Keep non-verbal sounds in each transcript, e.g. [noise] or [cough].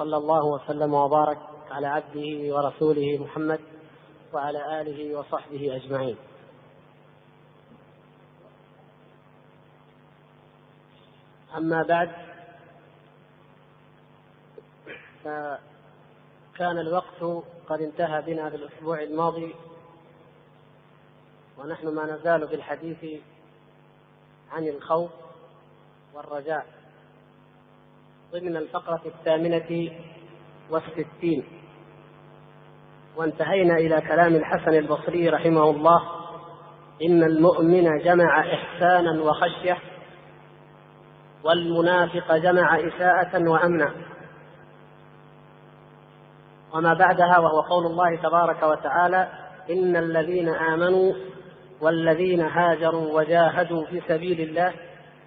وصلى الله وسلم وبارك على عبده ورسوله محمد وعلى آله وصحبه أجمعين. أما بعد فكان الوقت قد انتهى بنا في الأسبوع الماضي ونحن ما نزال بالحديث عن الخوف والرجاء. ضمن الفقرة الثامنة والستين. وانتهينا إلى كلام الحسن البصري رحمه الله. إن المؤمن جمع إحسانا وخشية والمنافق جمع إساءة وأمنا. وما بعدها وهو قول الله تبارك وتعالى إن الذين آمنوا والذين هاجروا وجاهدوا في سبيل الله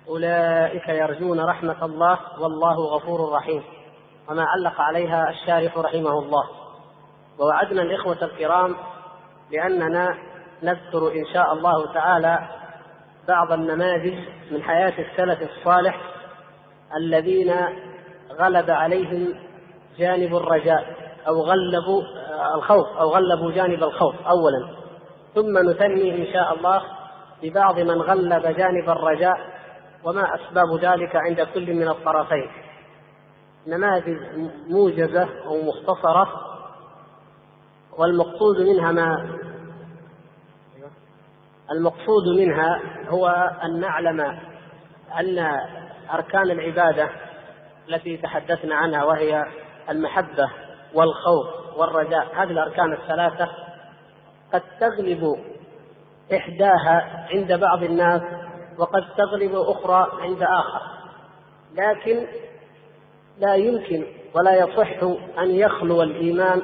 أولئك يرجون رحمة الله والله غفور رحيم. وما علق عليها الشارح رحمه الله. ووعدنا الإخوة الكرام بأننا نذكر إن شاء الله تعالى بعض النماذج من حياة السلف الصالح الذين غلب عليهم جانب الرجاء أو غلبوا الخوف أو غلبوا جانب الخوف أولا. ثم نثني إن شاء الله ببعض من غلب جانب الرجاء وما أسباب ذلك عند كل من الطرفين. نماذج موجزة أو مختصرة والمقصود منها ما المقصود منها هو أن نعلم أن أركان العبادة التي تحدثنا عنها وهي المحبة والخوف والرجاء هذه الأركان الثلاثة قد تغلب إحداها عند بعض الناس وقد تغلب أخرى عند آخر. لكن لا يمكن ولا يصح أن يخلو الإيمان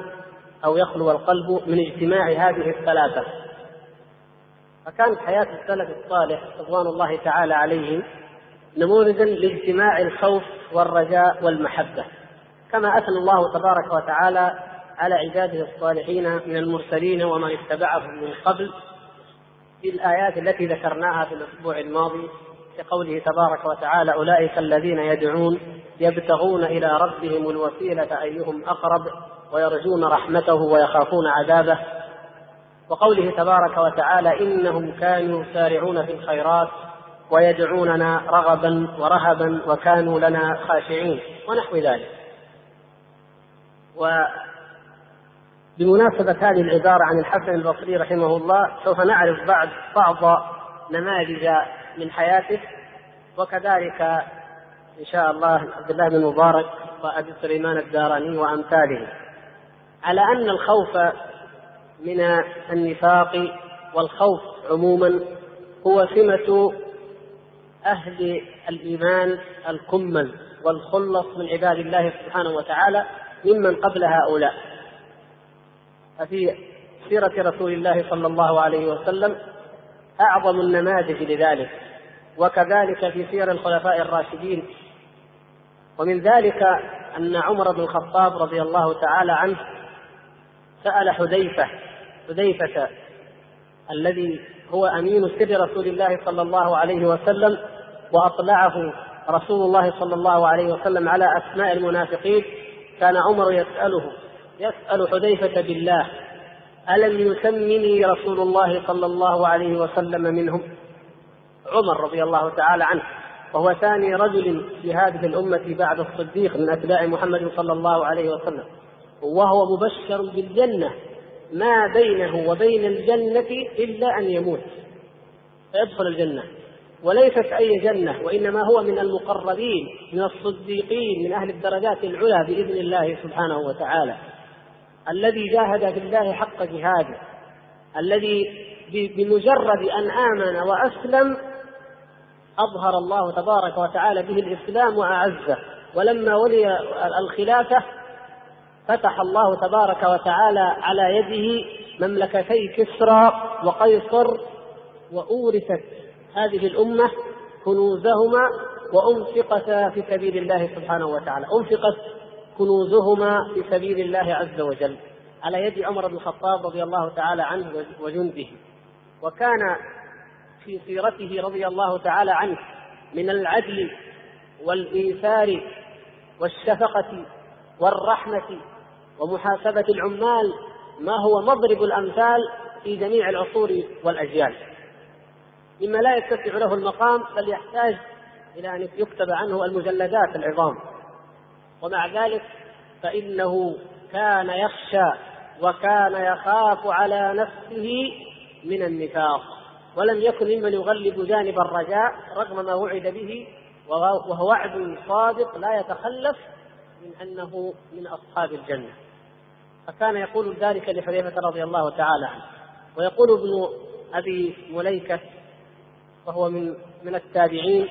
أو يخلو القلب من اجتماع هذه الثلاثة. فكانت حياة السلف الصالح رضوان الله تعالى عليهم نموذجا لاجتماع الخوف والرجاء والمحبة. كما أثنى الله تبارك وتعالى على عباده الصالحين من المرسلين ومن اتبعهم من قبل في الآيات التي ذكرناها في الأسبوع الماضي في قوله تبارك وتعالى أولئك الذين يدعون يبتغون إلى ربهم الوسيلة أيهم أقرب ويرجون رحمته ويخافون عذابه. وقوله تبارك وتعالى إنهم كانوا يسارعون في الخيرات ويدعوننا رغبا ورهبا وكانوا لنا خاشعين ونحو ذلك. وبمناسبة هذه العبارة عن الحسن البصري رحمه الله سوف نعرف بعض بعض نماذج من حياته وكذلك إن شاء الله عبد الله بن مبارك وأبي سليمان الداراني وأمثاله على أن الخوف من النفاق والخوف عموما هو سمة أهل الإيمان الكمل والخلص من عباد الله سبحانه وتعالى ممن قبل هؤلاء. ففي سيرة رسول الله صلى الله عليه وسلم أعظم النماذج لذلك وكذلك في سير الخلفاء الراشدين. ومن ذلك أن عمر بن الخطاب رضي الله تعالى عنه سأل حذيفة حذيفة الذي هو أمين سر رسول الله صلى الله عليه وسلم وأطلعه رسول الله صلى الله عليه وسلم على أسماء المنافقين كان عمر يسأله يسأل حذيفة بالله ألم يسمني رسول الله صلى الله عليه وسلم منهم؟ عمر رضي الله تعالى عنه وهو ثاني رجل في هذه الأمة بعد الصديق من أتباع محمد صلى الله عليه وسلم وهو مبشر بالجنة ما بينه وبين الجنة إلا أن يموت. فيدخل الجنة وليست أي جنة وإنما هو من المقربين من الصديقين من أهل الدرجات العلى بإذن الله سبحانه وتعالى. الذي جاهد في الله حق جهاده الذي بمجرد أن آمن وأسلم أظهر الله تبارك وتعالى به الإسلام وأعزه ولما ولي الخلافة فتح الله تبارك وتعالى على يده مملكتي كسرى وقيصر وأورثت هذه الأمة كنوزهما وأنفقتا في سبيل الله سبحانه وتعالى. أنفقت كنوزهما في سبيل الله عز وجل. على يد عمر بن الخطاب رضي الله تعالى عنه وجنده وكان في سيرته رضي الله تعالى عنه من العدل والإيثار والشفقة والرحمة ومحاسبة العمال ما هو مضرب الأمثال في جميع العصور والأجيال. مما لا يتسع له المقام بل يحتاج إلى أن يكتب عنه المجلدات العظام. ومع ذلك فإنه كان يخشى وكان يخاف على نفسه من النفاق ولم يكن ممن يغلب جانب الرجاء رغم ما وعد به وهو وعد صادق لا يتخلف من أنه من أصحاب الجنة. فكان يقول ذلك لحذيفة رضي الله تعالى عنه ويقول ابن أبي مليكة وهو من من التابعين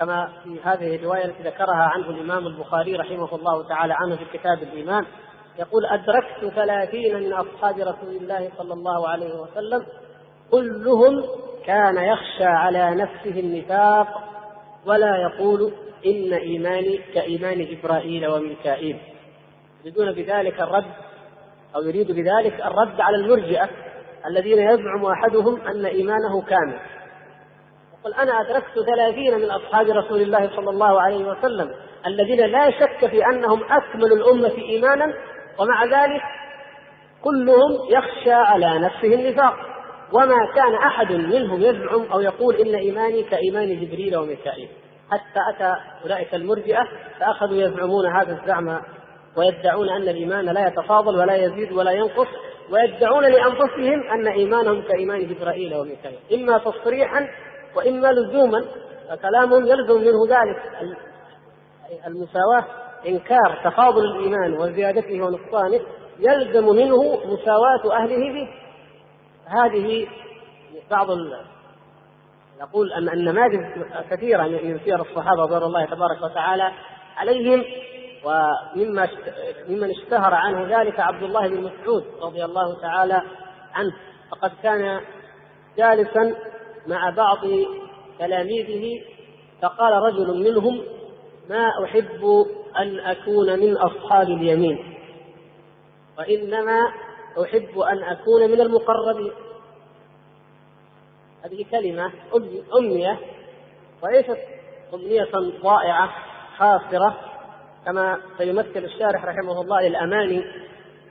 كما في هذه الرواية التي ذكرها عنه الإمام البخاري رحمه الله تعالى عنه في كتاب الإيمان يقول أدركت ثلاثين من أصحاب رسول الله صلى الله عليه وسلم كلهم كان يخشى على نفسه النفاق ولا يقول إن إيماني كإيمان جبرائيل وميكائيل. يريدون بذلك الرد أو يريد بذلك الرد على المرجئة الذين يزعم أحدهم أن إيمانه كامل. يقول أنا أدركت ثلاثين من أصحاب رسول الله صلى الله عليه وسلم الذين لا شك في أنهم أكمل الأمة إيمانا ومع ذلك كلهم يخشى على نفسه النفاق. وما كان أحد منهم يزعم أو يقول إن إيماني كإيمان جبريل وميكائيل. حتى أتى أولئك المرجئة فأخذوا يزعمون هذا الزعم ويدعون أن الإيمان لا يتفاضل ولا يزيد ولا ينقص ويدعون لأنفسهم أن إيمانهم كإيمان جبرائيل وميكائيل. إما تصريحا وإما لزوما فكلامهم يلزم منه ذلك. المساواة إنكار تفاضل الإيمان وزيادته ونقصانه يلزم منه مساواة أهله به هذه بعض يقول أن النماذج كثيرة من سير الصحابة رضوان الله تبارك وتعالى عليهم ومما ممن اشتهر عنه ذلك عبد الله بن مسعود رضي الله تعالى عنه. فقد كان جالسا مع بعض تلاميذه فقال رجل منهم ما أحب أن أكون من أصحاب اليمين وإنما أحب أن أكون من المقربين. هذه كلمة أمنية وليست أمنية ضائعة خاسرة كما سيمثل الشارح رحمه الله للأماني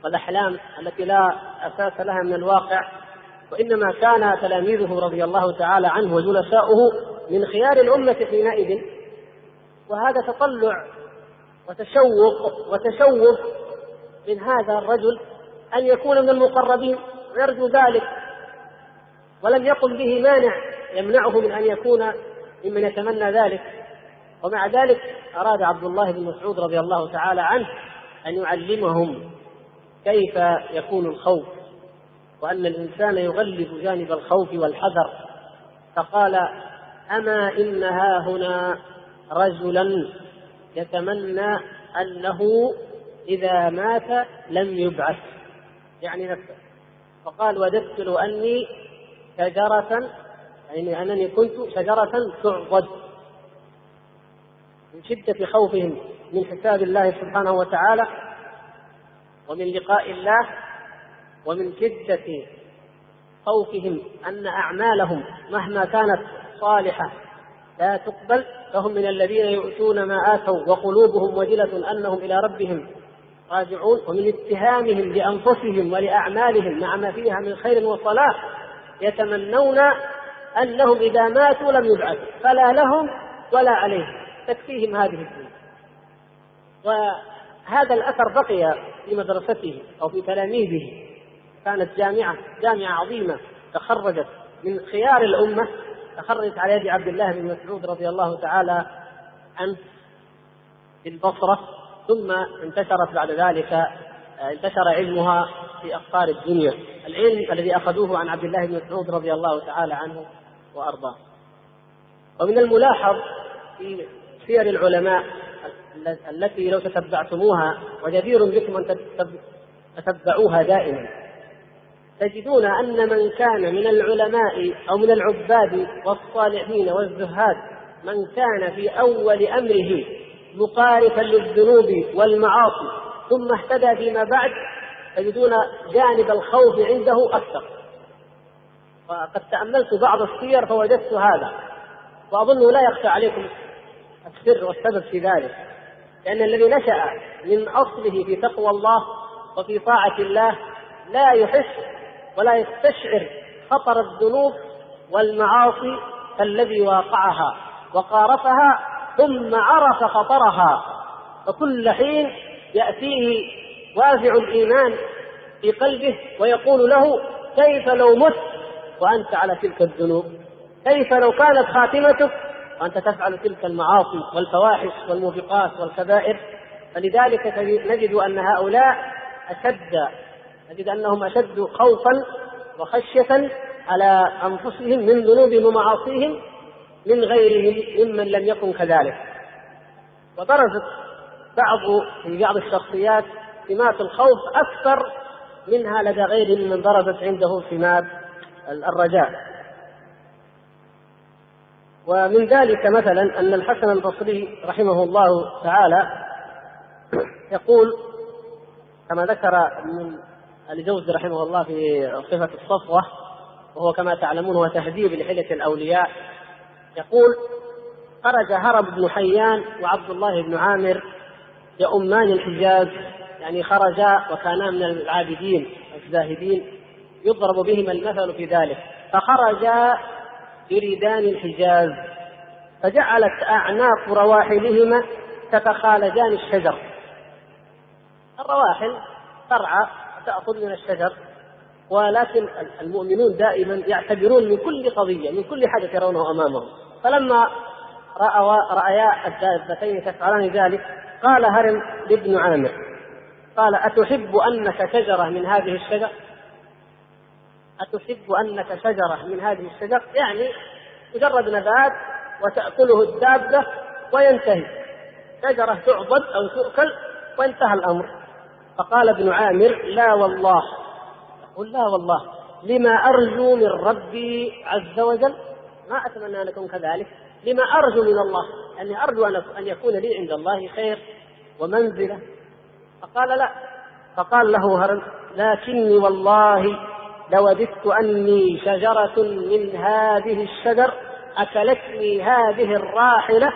والأحلام التي لا أساس لها من الواقع. وإنما كان تلاميذه رضي الله تعالى عنه وجلساؤه من خيار الأمة حينئذ. وهذا تطلع وتشوق وتشوف من هذا الرجل أن يكون من المقربين. ويرجو ذلك. ولم يقل به مانع يمنعه من أن يكون ممن يتمنى ذلك. ومع ذلك أراد عبد الله بن مسعود رضي الله تعالى عنه أن يعلمهم كيف يكون الخوف. وأن الإنسان يغلب جانب الخوف والحذر فقال أما إن ها هنا رجلا يتمنى أنه إذا مات لم يبعث يعني نفسه. فقال وددت لو أني شجرة يعني أنني كنت شجرة تعضد من شدة خوفهم من حساب الله سبحانه وتعالى ومن لقاء الله ومن شدة خوفهم أن أعمالهم مهما كانت صالحة لا تقبل فهم من الذين يؤتون ما آتوا وقلوبهم وجلة أنهم إلى ربهم راجعون ومن اتهامهم لأنفسهم ولأعمالهم مع ما فيها من خير وصلاح يتمنون أنهم إذا ماتوا لم يبعثوا فلا لهم ولا عليهم. تكفيهم هذه الدنيا. وهذا الأثر بقي في مدرسته أو في تلاميذه. كانت جامعة جامعة عظيمة تخرجت من خيار الأمة تخرجت على يد عبد الله بن مسعود رضي الله تعالى عنه في البصرة ثم انتشرت بعد ذلك انتشر علمها في أقطار الدنيا. العلم الذي أخذوه عن عبد الله بن مسعود رضي الله تعالى عنه وأرضاه. ومن الملاحظ في سير العلماء التي لو تتبعتموها وجدير بكم أن تتبعوها دائما. تجدون أن من كان من العلماء أو من العباد والصالحين والزهاد من كان في أول أمره مقارفا للذنوب والمعاصي ثم اهتدى فيما بعد تجدون جانب الخوف عنده أكثر. وقد تأملت بعض السير فوجدت هذا وأظنه لا يخفى عليكم السر والسبب في ذلك لأن الذي نشأ من أصله في تقوى الله وفي طاعة الله لا يحس ولا يستشعر خطر الذنوب والمعاصي الذي واقعها وقارفها ثم عرف خطرها. فكل حين يأتيه وازع الإيمان في قلبه ويقول له كيف لو مت وأنت على تلك الذنوب؟ كيف لو كانت خاتمتك وأنت تفعل تلك المعاصي والفواحش والموبقات والكبائر؟ فلذلك نجد أن هؤلاء أشد نجد أنهم أشد خوفا وخشية على أنفسهم من ذنوبهم ومعاصيهم من غيرهم ممن لم يكن كذلك. وبرزت بعض في بعض الشخصيات سمات الخوف أكثر منها لدى غيرهم من برزت عنده سمات الرجاء. ومن ذلك مثلا أن الحسن البصري رحمه الله تعالى يقول كما ذكر من الجوزي رحمه الله في صفة الصفوة وهو كما تعلمون هو تهذيب لحلة الأولياء. يقول خرج هرب بن حيان وعبد الله بن عامر يؤمان الحجاز يعني خرجا وكانا من العابدين الزاهدين يضرب بهما المثل في ذلك. فخرجا بريدان الحجاز فجعلت أعناق رواحلهما تتخالجان الشجر. الرواحل ترعى تأخذ من الشجر ولكن المؤمنون دائما يعتبرون من كل قضية من كل حدث يرونه أمامهم. فلما رأوا رأيا الدابتين تفعلان ذلك قال هرم لابن عامر قال أتحب أنك شجرة من هذه الشجر؟ أتحب أنك شجرة من هذه الشجر؟ يعني مجرد نبات وتأكله الدابة وينتهي. شجرة تعبد أو تؤكل وانتهى الأمر. فقال ابن عامر لا والله. يقول لا والله. لما أرجو من ربي عز وجل ما أتمنى أن أكون كذلك. لما أرجو من الله أني أرجو أن يكون لي عند الله خير ومنزلة. فقال لا. فقال له هرم لكني والله لوددت أني شجرة من هذه الشجر أكلتني هذه الراحلة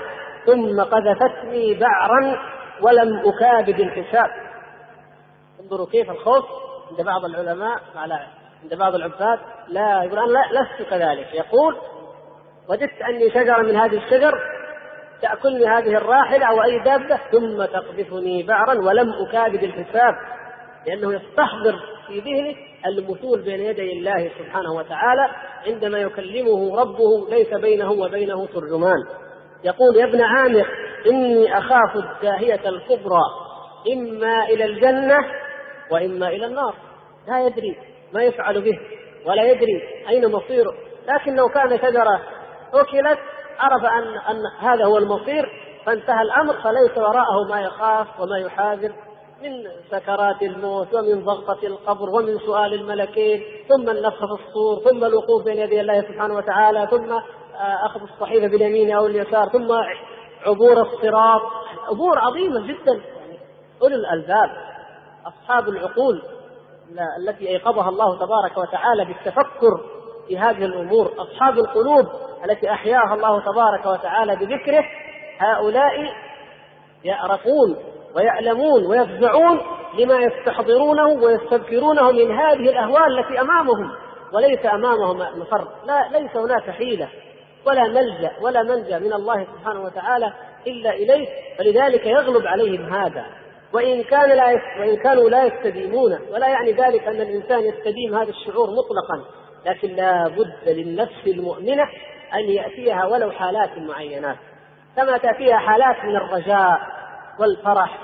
ثم قذفتني بعرا ولم أكابد الحساب انظروا كيف الخوف عند بعض العلماء على عند بعض العباد. لا يقول لا لست كذلك. يقول وجدت أني شجرة من هذه الشجر تأكلني هذه الراحلة أو أي دابة ثم تقذفني بعرا ولم أكابد الحساب. لأنه يستحضر في ذهنه المثول بين يدي الله سبحانه وتعالى عندما يكلمه ربه ليس بينه وبينه ترجمان. يقول يا ابن عامر إني أخاف الداهية الكبرى إما إلى الجنة وإما إلى النار. لا يدري ما يفعل به ولا يدري أين مصيره. لكن لو كان شجرة أكلت عرف أن أن هذا هو المصير. فانتهى الأمر فليس وراءه ما يخاف وما يحاذر من سكرات الموت ومن ضغطة القبر ومن سؤال الملكين ثم النفخ في الصور ثم الوقوف بين يدي الله سبحانه وتعالى ثم آه، أخذ الصحيفة باليمين أو اليسار ثم عبور الصراط. أمور عظيمة جدا. أولي الألباب. أصحاب العقول التي أيقظها الله تبارك وتعالى بالتفكر في هذه الأمور أصحاب القلوب التي أحياها الله تبارك وتعالى بذكره هؤلاء يعرفون ويعلمون ويفزعون لما يستحضرونه ويستذكرونه من هذه الأهوال التي أمامهم وليس أمامهم مفر لا ليس هناك حيلة ولا ملجأ ولا منجأ من الله سبحانه وتعالى إلا إليه فلذلك يغلب عليهم هذا. وإن كان لا وإن كانوا لا يستديمون ولا يعني ذلك أن الإنسان يستديم هذا الشعور مطلقا لكن لا بد للنفس المؤمنة أن يأتيها ولو حالات معينات. كما تأتيها حالات من الرجاء والفرح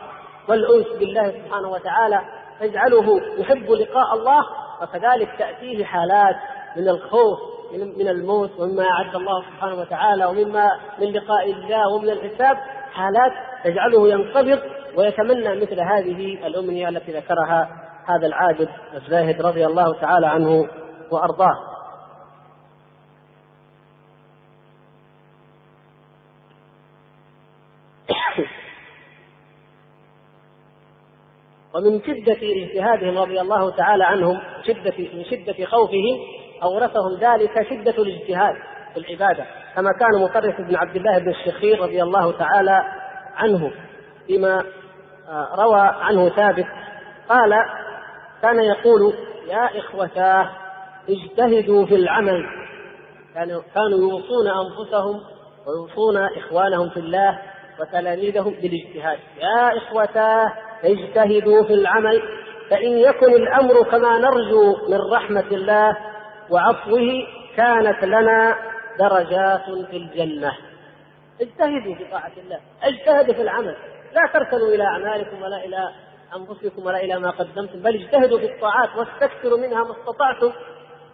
والأنس بالله سبحانه وتعالى تجعله يحب لقاء الله وكذلك تأتيه حالات من الخوف من الموت ومما أعد الله سبحانه وتعالى ومما من لقاء الله ومن الحساب حالات تجعله ينقبض ويتمنى مثل هذه الأمنية التي ذكرها هذا العابد الزاهد رضي الله تعالى عنه وأرضاه. [coughs] ومن شدة اجتهادهم رضي الله تعالى عنهم شدة من شدة خوفهم أورثهم ذلك شدة الاجتهاد في العبادة كما كان مطرف بن عبد الله بن الشخير رضي الله تعالى عنه فيما روى عنه ثابت قال كان يقول يا إخوتاه اجتهدوا في العمل. كانوا كانوا يوصون أنفسهم ويوصون إخوانهم في الله وتلاميذهم بالاجتهاد. يا إخوتاه اجتهدوا في العمل فإن يكن الأمر كما نرجو من رحمة الله وعفوه كانت لنا درجات في الجنة. اجتهدوا في طاعة الله اجتهدوا في العمل. لا تركنوا إلى أعمالكم ولا إلى أنفسكم ولا إلى ما قدمتم بل اجتهدوا في الطاعات واستكثروا منها ما استطعتم.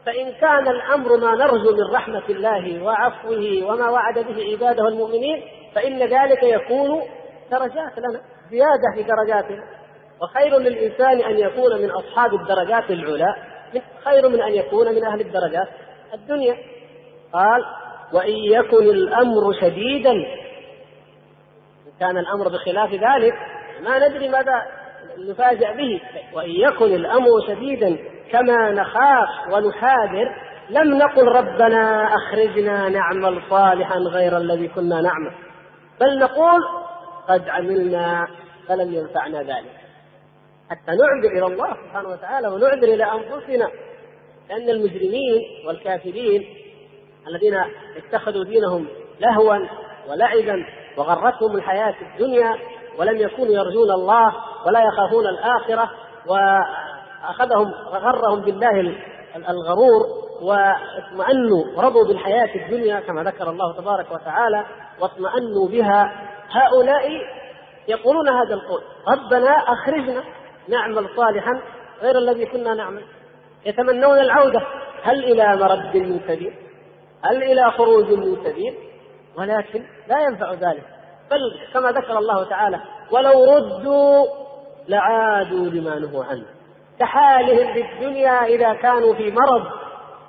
فإن كان الأمر ما نرجو من رحمة الله وعفوه وما وعد به عباده المؤمنين فإن ذلك يكون درجات لنا زيادة في درجاتنا وخير للإنسان أن يكون من أصحاب الدرجات العلى خير من أن يكون من أهل الدرجات. الدنيا. قال وإن يكن الأمر شديدا كان الأمر بخلاف ذلك ما ندري ماذا نفاجأ به. وإن يكن الأمر شديدا كما نخاف ونحاذر لم نقل ربنا أخرجنا نعمل صالحا غير الذي كنا نعمل. بل نقول قد عملنا فلم ينفعنا ذلك. حتى نعذر إلى الله سبحانه وتعالى ونعذر إلى أنفسنا. لأن المجرمين والكافرين الذين اتخذوا دينهم لهوا ولعبا وغرتهم الحياة الدنيا ولم يكونوا يرجون الله ولا يخافون الآخرة وأخذهم غرهم بالله الغرور واطمأنوا رضوا بالحياة الدنيا كما ذكر الله تبارك وتعالى واطمأنوا بها. هؤلاء يقولون هذا القول ربنا أخرجنا نعمل صالحا غير الذي كنا نعمل. يتمنون العودة هل إلى مرد من سبيل؟ هل إلى خروج من سبيل؟ ولكن لا ينفع ذلك. بل كما ذكر الله تعالى ولو ردوا لعادوا لما نهوا عنه. كحالهم في الدنيا إذا كانوا في مرض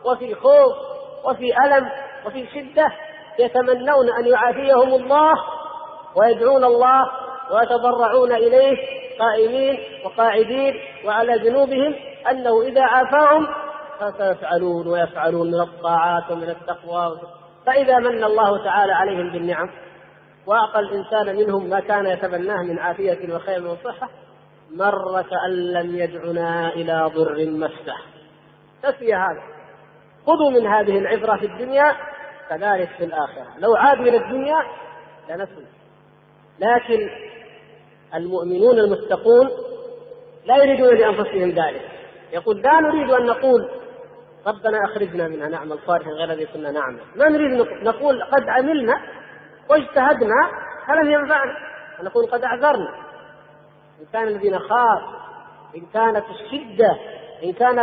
وفي خوف وفي ألم وفي شدة يتمنون أن يعافيهم الله ويدعون الله ويتضرعون إليه قائمين وقاعدين وعلى جنوبهم أنه إذا عافاهم فسيفعلون ويفعلون من الطاعات ومن التقوى فإذا من الله تعالى عليهم بالنعم وأعطى الإنسان منهم ما كان يتمناه من عافية وخير وصحة مر كأن لم يدعنا إلى ضر مسه نسي هذا خذوا من هذه العبرة في الدنيا كذلك في الآخرة. لو عادوا إلى الدنيا لنسوا. لكن المؤمنون المتقون لا يريدون لأنفسهم ذلك. يقول لا نريد أن نقول ربنا أخرجنا منها نعمل صالحا غير الذي كنا نعمل. ما نريد نقول قد عملنا واجتهدنا فلم ينفعنا. نقول قد أعذرنا. إن كان الذي نخاف إن كانت الشدة إن كان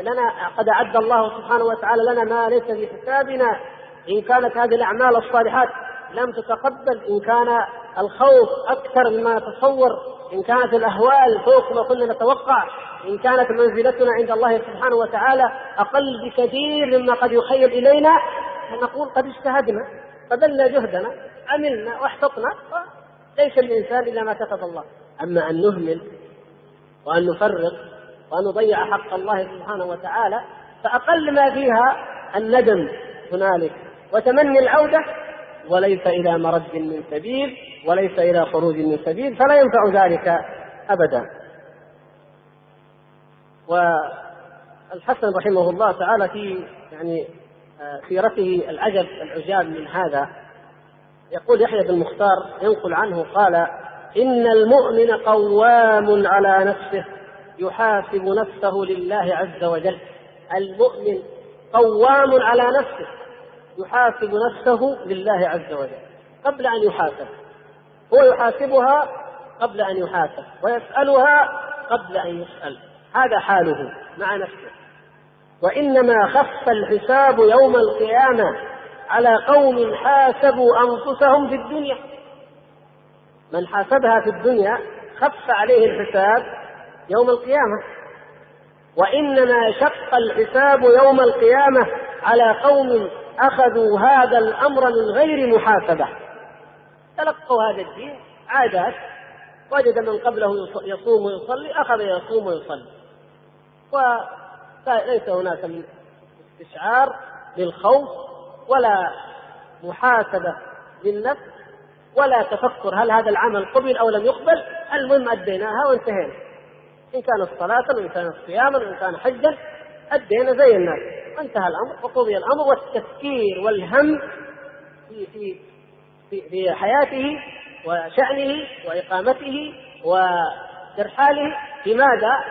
لنا قد أعد الله سبحانه وتعالى لنا ما ليس في حسابنا إن كانت هذه الأعمال الصالحات لم تتقبل إن كان الخوف أكثر مما نتصور إن كانت الأهوال فوق ما كنا نتوقع. إن كانت منزلتنا عند الله سبحانه وتعالى أقل بكثير مما قد يخيل إلينا فنقول قد اجتهدنا بذلنا جهدنا عملنا واحتطنا ليس الإنسان إلا ما كتب الله. أما أن نهمل وأن نفرط وأن نضيع حق الله سبحانه وتعالى فأقل ما فيها الندم هنالك. وتمني العودة وليس إلى مرد من سبيل وليس إلى خروج من سبيل فلا ينفع ذلك أبدا. والحسن رحمه الله تعالى في يعني آه، سيرته العجب العجاب من هذا يقول يحيى بن مختار ينقل عنه قال إن المؤمن قوام على نفسه يحاسب نفسه لله عز وجل. المؤمن قوام على نفسه يحاسب نفسه لله عز وجل. قبل أن يحاسب هو يحاسبها قبل أن يحاسب ويسألها قبل أن يسأل. هذا حاله مع نفسه. وإنما خف الحساب يوم القيامة على قوم حاسبوا أنفسهم في الدنيا. من حاسبها في الدنيا خف عليه الحساب يوم القيامة. وإنما شق الحساب يوم القيامة على قوم أخذوا هذا الأمر من غير محاسبة. تلقوا هذا الدين عادات وجد من قبله يصوم ويصلي أخذ يصوم ويصلي. وليس هناك من استشعار للخوف ولا محاسبة للنفس ولا تفكر هل هذا العمل قبل أو لم يقبل. المهم أديناها وانتهينا. إن كانت صلاه وإن كانت صياما وإن كان حجا أدينا زي الناس وانتهى الأمر وقضي الأمر والتفكير والهم في في في, في حياته وشأنه وإقامته وترحاله في ماذا؟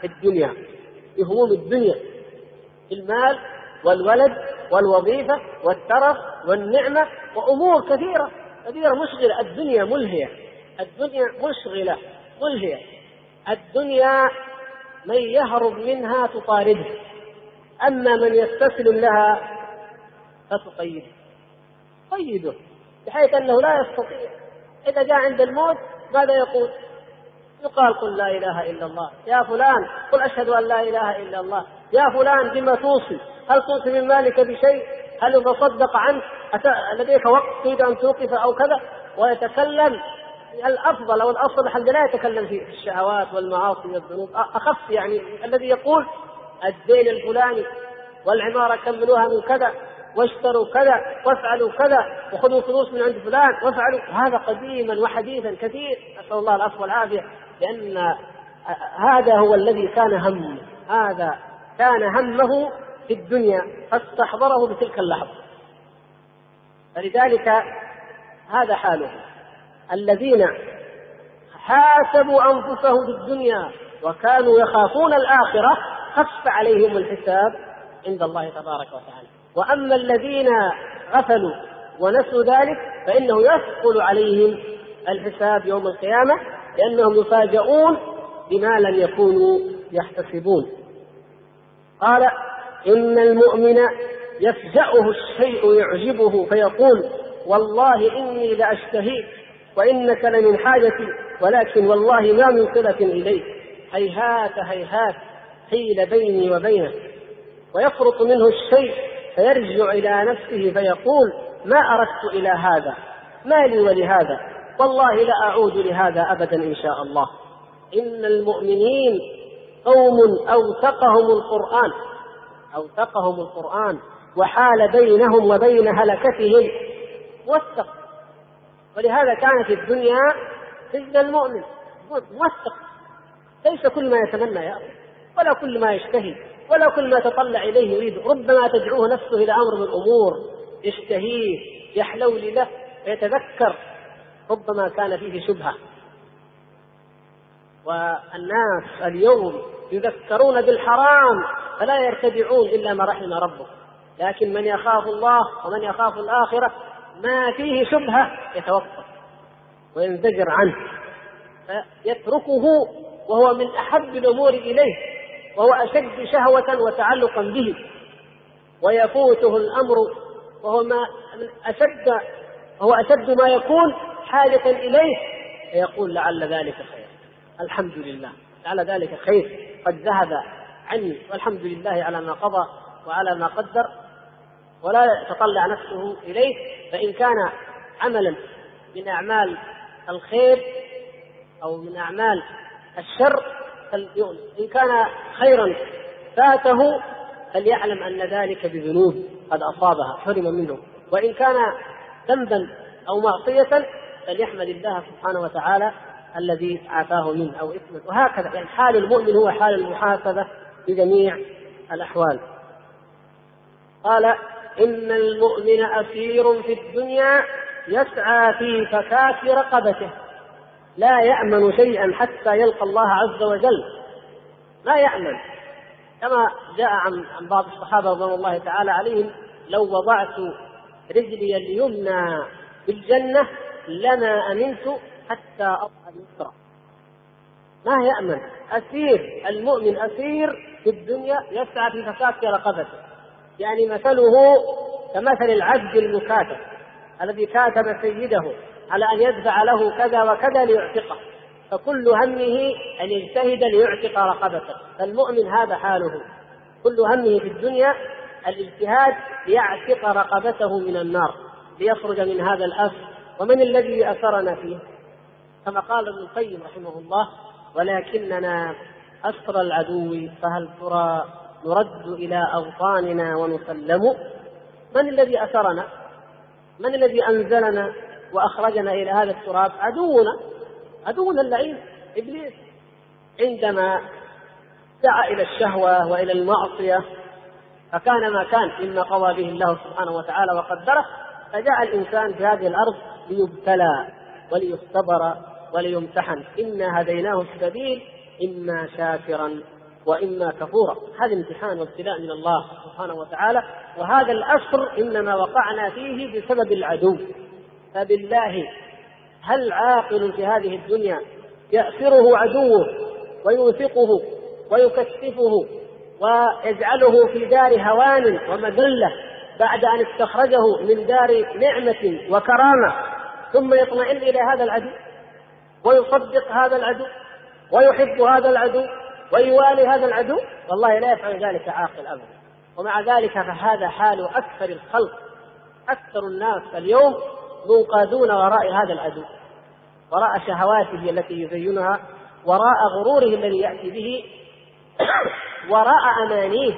في الدنيا. في هموم الدنيا. المال والولد والوظيفة والترف والنعمة وأمور كثيرة. كثيرة مشغلة. الدنيا ملهية. الدنيا مشغلة. ملهية. الدنيا من يهرب منها تطارده. أما من يستسلم لها فتقيده قيده بحيث أنه لا يستطيع. إذا جاء عند الموت ماذا يقول؟ يقال قل لا إله إلا الله. يا فلان قل أشهد أن لا إله إلا الله. يا فلان بما توصي؟ هل توصي من مالك بشيء؟ هل يتصدق عنك لديك وقت تريد أن توقف أو كذا؟ ويتكلم الأفضل أو الاصلح الذي لا يتكلم في الشهوات والمعاصي والذنوب. أخف يعني الذي يقول الدين الفلاني والعمارة كملوها من كذا واشتروا كذا وافعلوا كذا وخذوا فلوس من عند فلان وافعلوا. هذا قديما وحديثا كثير. نسأل الله العفو والعافية. لأن هذا هو الذي كان همه هذا كان همه في الدنيا فاستحضره بتلك اللحظة. فلذلك هذا حاله. الذين حاسبوا أنفسهم في الدنيا وكانوا يخافون الآخرة خف عليهم الحساب عند الله تبارك وتعالى. وأما الذين غفلوا ونسوا ذلك فإنه يثقل عليهم الحساب يوم القيامة لأنهم يفاجؤون بما لم يكونوا يحتسبون. قال إن المؤمن يفجأه الشيء يعجبه فيقول والله إني لأشتهيك وإنك لمن حاجتي ولكن والله ما من صلة إليك. هيهات هيهات حيل بيني وبينه ويفرط منه الشيء فيرجع إلى نفسه فيقول ما أردت إلى هذا ما لي ولهذا. والله لا أعود لهذا أبدا إن شاء الله. إن المؤمنين قوم أوثقهم القرآن أوثقهم القرآن وحال بينهم وبين هلكتهم وثق. ولهذا كانت الدنيا سجن المؤمن. موثق ليس كل ما يتمنى يا ولا كل ما يشتهي ولا كل ما تطلع إليه يريد. ربما تدعوه نفسه إلى أمر من الأمور يشتهيه يحلو له ويتذكر ربما كان فيه شبهة. والناس اليوم يذكرون بالحرام فلا يرتدعون إلا ما رحم ربه لكن من يخاف الله ومن يخاف الآخرة ما فيه شبهة يتوقف وينزجر عنه. فيتركه وهو من أحب الأمور إليه وهو أشد شهوة وتعلقا به. ويفوته الأمر وهو ما أشد وهو أشد ما يكون حاجة إليه فيقول لعل ذلك خير. الحمد لله. لعل ذلك خير. قد ذهب عني والحمد لله على ما قضى وعلى ما قدر ولا يتطلع نفسه إليه. فإن كان عملا من أعمال الخير أو من أعمال الشر إن كان خيرا فاته فليعلم أن ذلك بذنوب قد أصابها حرم منه. وإن كان ذنبا أو معصية فليحمد الله سبحانه وتعالى الذي عافاه منه أو إثما وهكذا يعني حال المؤمن هو حال المحاسبة بجميع الأحوال. قال إن المؤمن أسير في الدنيا يسعى في فكاك رقبته لا يأمن شيئا حتى يلقى الله عز وجل. لا يأمن. كما جاء عن عن بعض الصحابة رضوان الله تعالى عليهم لو وضعت رجلي اليمنى في الجنة لما أمنت حتى أضع اليسرى. ما يأمن أسير المؤمن أسير في الدنيا يسعى في فكاك رقبته. يعني مثله كمثل العبد المكاتب الذي كاتب سيده على أن يدفع له كذا وكذا ليعتقه. فكل همه أن يجتهد ليعتق رقبته. فالمؤمن هذا حاله. كل همه في الدنيا الاجتهاد ليعتق رقبته من النار ليخرج من هذا الأسر ومن الذي أسرنا فيه؟ كما قال ابن القيم رحمه الله ولكننا أسر العدو فهل ترى نرد إلى أوطاننا ونسلم؟ من الذي أسرنا من الذي أنزلنا وأخرجنا إلى هذا التراب؟ عدونا عدونا اللعين إبليس. عندما دعا إلى الشهوة وإلى المعصية فكان ما كان مما قضى به الله سبحانه وتعالى وقدره فجاء الإنسان في هذه الأرض ليبتلى وليختبر وليمتحن. إنا هديناه السبيل إما شاكرا وإما كفورا. هذا امتحان وابتلاء من الله سبحانه وتعالى. وهذا الاسر إنما وقعنا فيه بسبب العدو. فبالله هل عاقل في هذه الدنيا يأسره عدوه ويوثقه ويكتفه ويجعله في دار هوان ومذلة؟ بعد أن استخرجه من دار نعمة وكرامة ثم يطمئن إلى هذا العدو ويصدق هذا العدو ويحب هذا العدو ويوالي هذا العدو والله لا يفعل ذلك عاقل أبدا. ومع ذلك فهذا حال أكثر الخلق أكثر الناس اليوم منقادون وراء هذا العدو. وراء شهواته التي يزينها وراء غروره الذي يأتي به [coughs] وراء أمانيه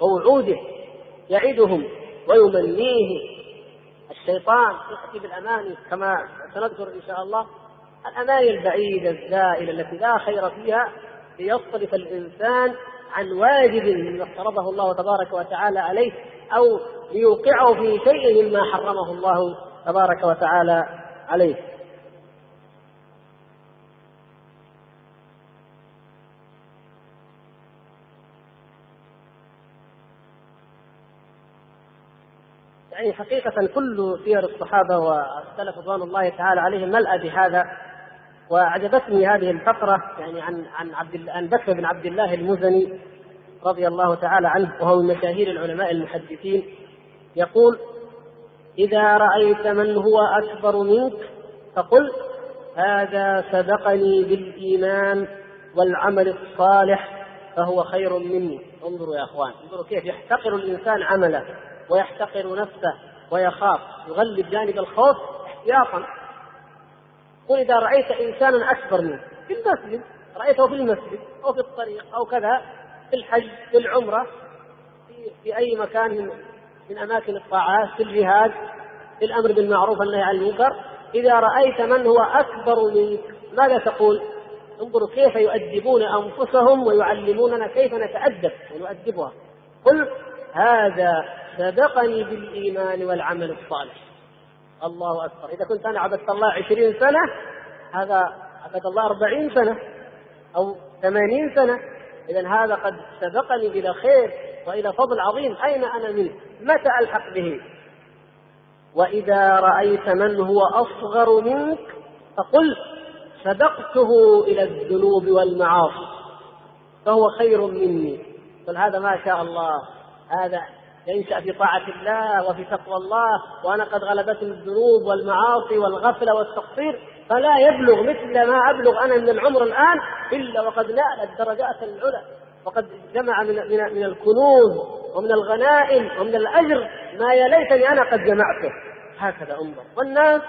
ووعوده يعدهم. ويمنيه الشيطان يأتي بالأماني كما سنذكر إن شاء الله الأماني البعيدة الزائلة التي لا خير فيها ليصرف الإنسان عن واجب مما افترضه الله تبارك وتعالى عليه أو ليوقعه في شيء مما حرمه الله تبارك وتعالى عليه. يعني حقيقة كل سير الصحابة والسلف رضوان الله تعالى عليهم ملأ بهذا وأعجبتني هذه الفقرة يعني عن عن عبد عن بكر بن عبد الله المزني رضي الله تعالى عنه وهو من مشاهير العلماء المحدثين يقول إذا رأيت من هو أكبر منك فقل هذا سبقني بالإيمان والعمل الصالح فهو خير مني. انظروا يا إخوان انظروا كيف يحتقر الإنسان عمله. ويحتقر نفسه ويخاف. يغلب جانب الخوف احتياطا. قل إذا رأيت انسانا أكبر منك في المسجد رأيته في المسجد أو في الطريق أو كذا في الحج في العمرة في, في أي مكان من من أماكن الطاعات في الجهاد في الأمر بالمعروف والنهي عن المنكر. إذا رأيت من هو أكبر منك ماذا تقول؟ انظروا كيف يؤدبون أنفسهم ويعلموننا كيف نتأدب ونؤدبها. قل هذا سبقني بالإيمان والعمل الصالح. الله أكبر. إذا كنت أنا عبدت الله عشرين سنة هذا عبد الله أربعين سنة أو ثمانين سنة اذا هذا قد سبقني إلى خير وإلى فضل عظيم. أين أنا منه؟ متى ألحق به؟ وإذا رأيت من هو أصغر منك فقل سبقته إلى الذنوب والمعاصي فهو خير مني. قل هذا ما شاء الله هذا ينشا في طاعة الله وفي تقوى الله وأنا قد غلبتني الذنوب والمعاصي والغفلة والتقصير فلا يبلغ مثل ما أبلغ أنا من العمر الآن إلا وقد نال الدرجات العلى وقد جمع من من من الكنوز ومن الغنائم ومن الأجر ما يا ليتني أنا قد جمعته. هكذا انظر. والناس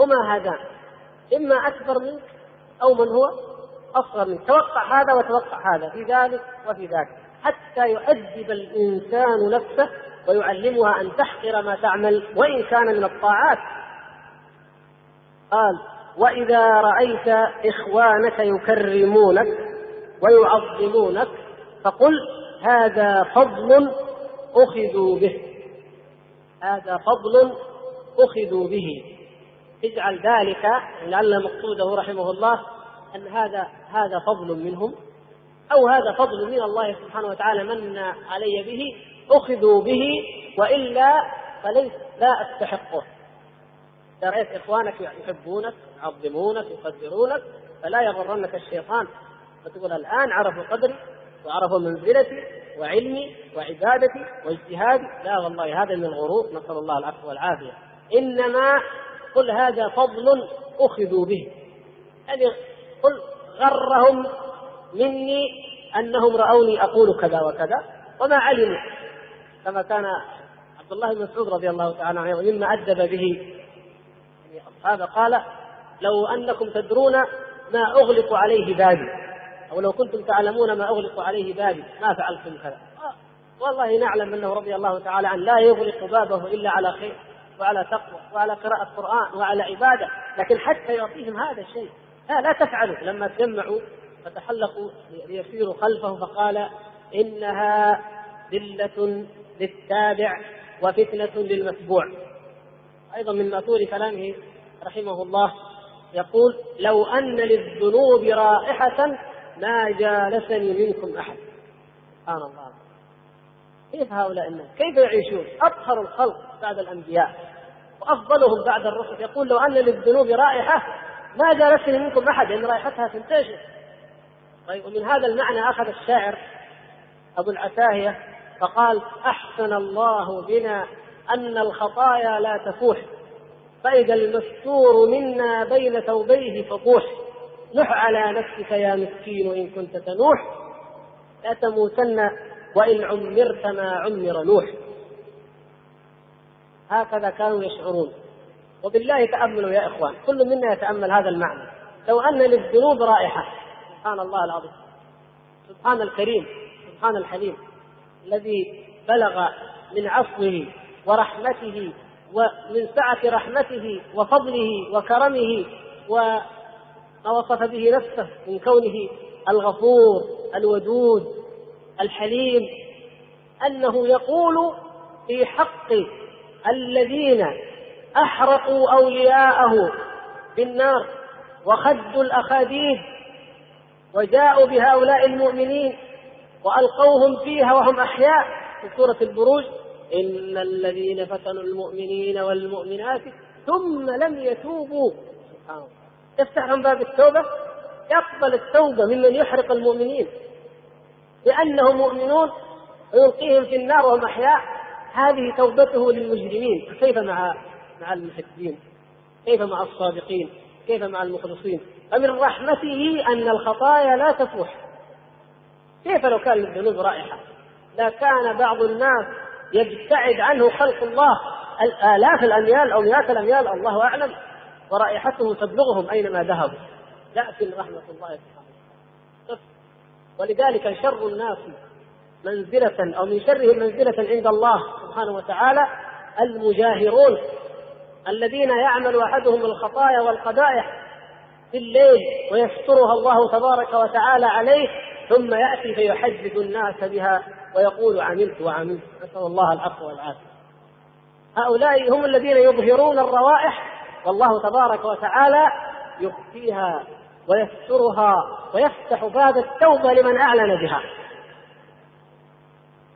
هما هذان إما أكبر منك أو من هو أصغر منك. توقع هذا وتوقع هذا في ذلك وفي ذاك. حتى يؤدب الإنسان نفسه ويعلمها أن تحقر ما تعمل وإن كان من الطاعات. قال وإذا رأيت إخوانك يكرمونك ويعظمونك فقل هذا فضل أخذوا به هذا فضل أخذوا به. اجعل ذلك لعل مقصوده رحمه الله أن هذا هذا فضل منهم. أو هذا فضل من الله سبحانه وتعالى من علي به أخذوا به وإلا فليس لا أستحقه. إذا رأيت إخوانك يحبونك يعظمونك يقدرونك فلا يغرنك الشيطان. فتقول الآن عرفوا قدري وعرفوا منزلتي وعلمي وعبادتي واجتهادي. لا والله هذا من الغرور. نسأل الله العفو والعافية. إنما قل هذا فضل أخذوا به. يعني قل غرهم مني أنهم رأوني أقول كذا وكذا وما علموا. كما كان عبد الله بن مسعود رضي الله تعالى عنه مما أدب به. أصحابه قال لو أنكم تدرون ما أغلق عليه بابي أو لو كنتم تعلمون ما أغلق عليه بابي ما فعلتم كذا. والله نعلم أنه رضي الله تعالى عنه لا يغلق بابه إلا على خير وعلى تقوى وعلى قراءة قرآن وعلى عبادة. لكن حتى يعطيهم هذا الشيء. لا لا تفعلوا. لما تجمعوا فتحلقوا ليسيروا خلفه فقال إنها ذلة للتابع وفتنة للمتبوع. أيضا من مأثور كلامه رحمه الله يقول لو أن للذنوب رائحة ما جالسني منكم أحد. سبحان الله. كيف هؤلاء الناس؟ كيف يعيشون؟ أطهر الخلق بعد الأنبياء وأفضلهم بعد الرسل. يقول لو أن للذنوب رائحة ما جالسني منكم أحد لأن رائحتها تنتشر. طيب ومن هذا المعنى أخذ الشاعر أبو العتاهية فقال أحسن الله بنا أن الخطايا لا تفوح فإذا المستور منا بين ثوبيه فطوح نح على نفسك يا مسكين إن كنت تنوح لا تموتن وإن عمرت ما عمر نوح. هكذا كانوا يشعرون. وبالله تأملوا يا إخوان كل منا يتأمل هذا المعنى. لو أن للذنوب رائحة سبحان الله العظيم. سبحان الكريم سبحان الحليم الذي بلغ من عفوه ورحمته ومن سعة رحمته وفضله وكرمه وما وصف به نفسه من كونه الغفور الودود الحليم أنه يقول في حق الذين أحرقوا أولياءه بالنار وخدوا الأخاديد وجاءوا بهؤلاء المؤمنين وألقوهم فيها وهم أحياء. في سورة البروج إن الذين فتنوا المؤمنين والمؤمنات ثم لم يتوبوا. سبحان الله. يفتح لهم باب التوبة يقبل التوبة ممن يحرق المؤمنين. لأنهم مؤمنون ويلقيهم في النار وهم أحياء. هذه توبته للمجرمين. كيف مع مع المحبين كيف مع الصادقين؟ كيف مع المخلصين؟ فمن رحمته أن الخطايا لا تفوح. كيف لو كان للذنوب رائحة؟ لكان بعض الناس يبتعد عنه خلق الله. آلاف الأميال أو مئات الأميال الله أعلم. ورائحته تبلغهم أينما ذهبوا. لكن رحمة الله سبحانه ولذلك شر الناس منزلة أو من شرهم منزلة عند الله سبحانه وتعالى المجاهرون الذين يعمل أحدهم الخطايا والقبائح في الليل ويسترها الله تبارك وتعالى عليه ثم يأتي فيحدث الناس بها ويقول عملت وعملت. نسأل الله العفو والعافية. هؤلاء هم الذين يظهرون الروائح والله تبارك وتعالى يخفيها ويسترها ويفتح باب التوبة لمن أعلن بها.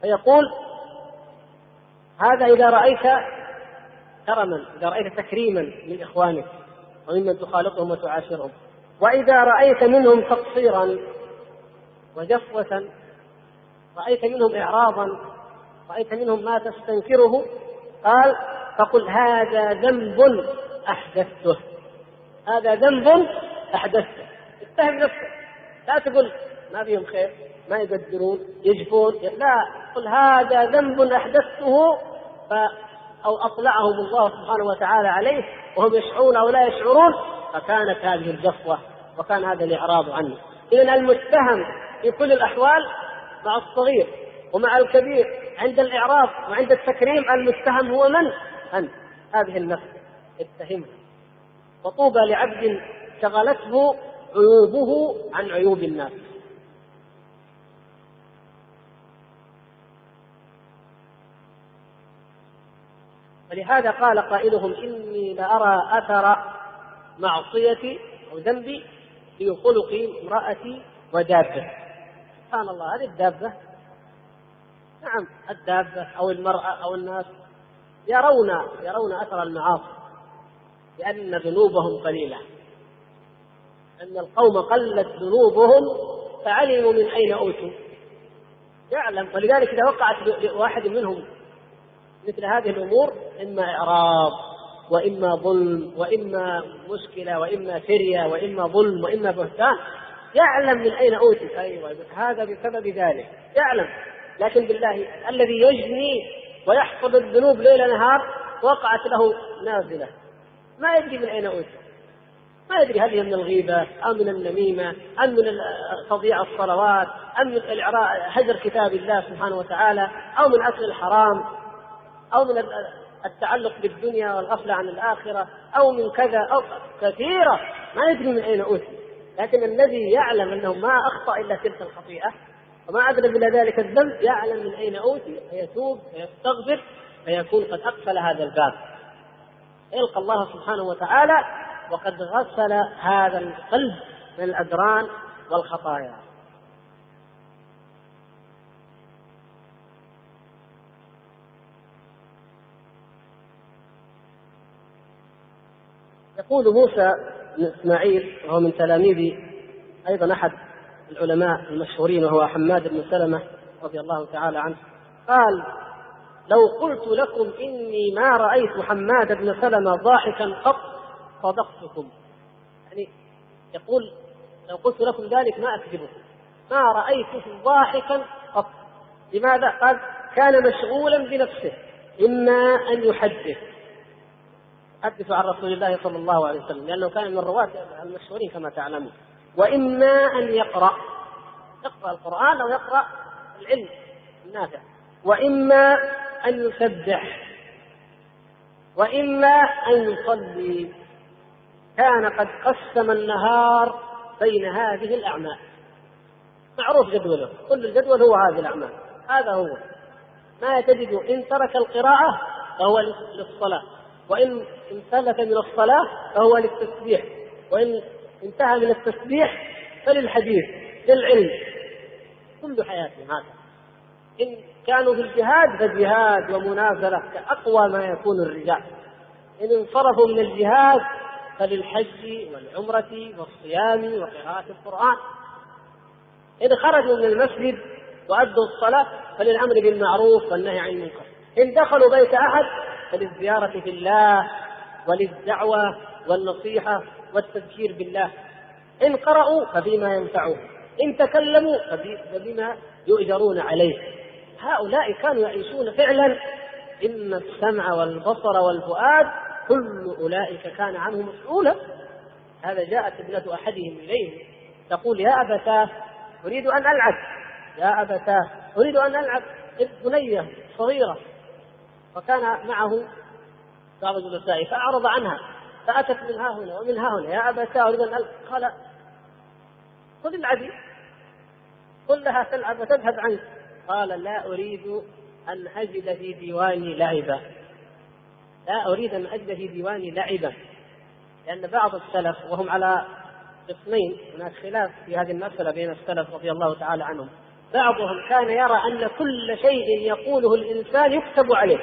فيقول هذا إذا رأيت كرما إذا رأيت تكريما من إخوانك وممن تخالطهم وتعاشرهم. وإذا رأيت منهم تقصيرا وجفوة رأيت منهم إعراضا رأيت منهم ما تستنكره قال فقل هذا ذنب أحدثته. هذا ذنب أحدثته. اتهم نفسك. لا تقول ما فيهم خير ما يقدرون يجفون. لا قل هذا ذنب أحدثته ف أو أطلعهم الله سبحانه وتعالى عليه وهم يشعرون أو لا يشعرون فكانت هذه الجفوة وكان هذا الإعراض عنه. إذا المتهم في كل الأحوال مع الصغير ومع الكبير عند الإعراض وعند التكريم المتهم هو من؟ أنت هذه النفس اتهمه وطوبى لعبد شغلته عيوبه عن عيوب الناس. ولهذا قال قائلهم إني لأرى أثر معصيتي أو ذنبي في خلق امرأتي ودابة. سبحان الله هذه الدابة. نعم الدابة أو المرأة أو الناس يرون يرون أثر المعاصي لأن ذنوبهم قليلة. أن القوم قلت ذنوبهم فعلموا من أين أوتوا. يعلم ولذلك إذا وقعت لواحد منهم مثل هذه الأمور إما إعراض وإما ظلم وإما مشكلة وإما فرية وإما ظلم وإما بهتان. يعلم من أين أوتي. أيوة هذا بسبب ذلك. يعلم. لكن بالله الذي يجني ويحفظ الذنوب ليل نهار وقعت له نازلة. ما يدري من أين أوتي. ما يدري هل هي من الغيبة أم من النميمة أم من تضييع الصلوات أم من هجر كتاب الله سبحانه وتعالى أو من أكل الحرام. أو من التعلق بالدنيا والغفلة عن الآخرة أو من كذا أو كثيرة. ما ندري من أين أوتي. لكن الذي يعلم أنه ما أخطأ إلا تلك الخطيئة وما أدري إلى ذلك الذنب يعلم من أين أوتي فيتوب فيستغفر فيكون قد أقفل هذا الباب. يلقى الله سبحانه وتعالى وقد غسل هذا القلب من الأدران والخطايا. يقول موسى بن إسماعيل وهو من تلاميذ أيضا أحد العلماء المشهورين وهو حماد بن سلمة رضي الله تعالى عنه قال لو قلت لكم إني ما رأيت حماد بن سلمة ضاحكا قط صدقتكم. يعني يقول لو قلت لكم ذلك ما أكذبكم. ما رأيته ضاحكا قط. لماذا؟ قال كان مشغولا بنفسه إما أن يحدث يحدث عن رسول الله صلى الله عليه وسلم لأنه كان من الرواة المشهورين كما تعلمون. وإما أن يقرأ يقرأ القرآن أو يقرأ العلم النافع. وإما أن يسبح. وإما أن يصلي. كان قد قسم النهار بين هذه الأعمال. معروف جدوله كل الجدول هو هذه الأعمال. هذا هو. ما تجد إن ترك القراءة فهو للصلاة. وإن انسلك من الصلاة فهو للتسبيح. وإن انتهى من التسبيح فللحديث للعلم. كل حياتهم هذا. إن كانوا في الجهاد فجهاد ومنازلة كأقوى ما يكون الرجال. إن انصرفوا من الجهاد فللحج والعمرة والصيام وقراءة القرآن. إن خرجوا من المسجد وأدوا الصلاة فللأمر بالمعروف والنهي عن المنكر. إن دخلوا بيت أحد فللزيارة في الله وللدعوة والنصيحة والتذكير بالله. إن قرأوا فبما ينفعهم إن تكلموا فبما يؤجرون عليه. هؤلاء كانوا يعيشون فعلا. إن السمع والبصر والفؤاد كل أولئك كان عنه مسؤولا. هذا جاءت ابنة أحدهم إليه تقول يا أبتاه أريد أن ألعب. يا أبتاه أريد أن ألعب. بنية صغيرة. وكان معه بعض الجلساء فأعرض عنها فأتت من ها هنا ومن ها هنا يا أبتاه أريد أن قال خذ العبي قل لها تلعب وتذهب عنك قال لا أريد أن أجد في ديواني لعبا لا أريد أن أجد في ديواني لعبا لأن بعض السلف وهم على قسمين هناك خلاف في هذه المسألة بين السلف رضي الله تعالى عنهم. بعضهم كان يرى أن كل شيء يقوله الإنسان يكتب عليه.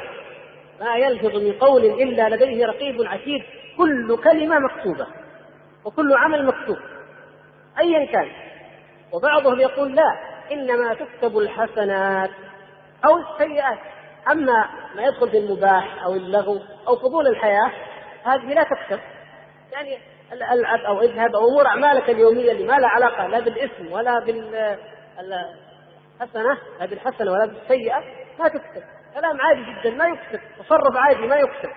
ما يلفظ من قول إلا لديه رقيب عتيد كل كلمة مكتوبة وكل عمل مكتوب أيا كان. وبعضهم يقول لا إنما تكتب الحسنات أو السيئات. أما ما يدخل في المباح أو اللغو أو فضول الحياة هذه لا تكتب. يعني العب أو اذهب أو أمور أعمالك اليومية اللي ما لها علاقة لا بالاسم ولا بال حسنة لا بالحسنة ولا بالسيئة ما تكتب. كلام عادي جدا ما يكتب. تصرف عادي ما يكتب.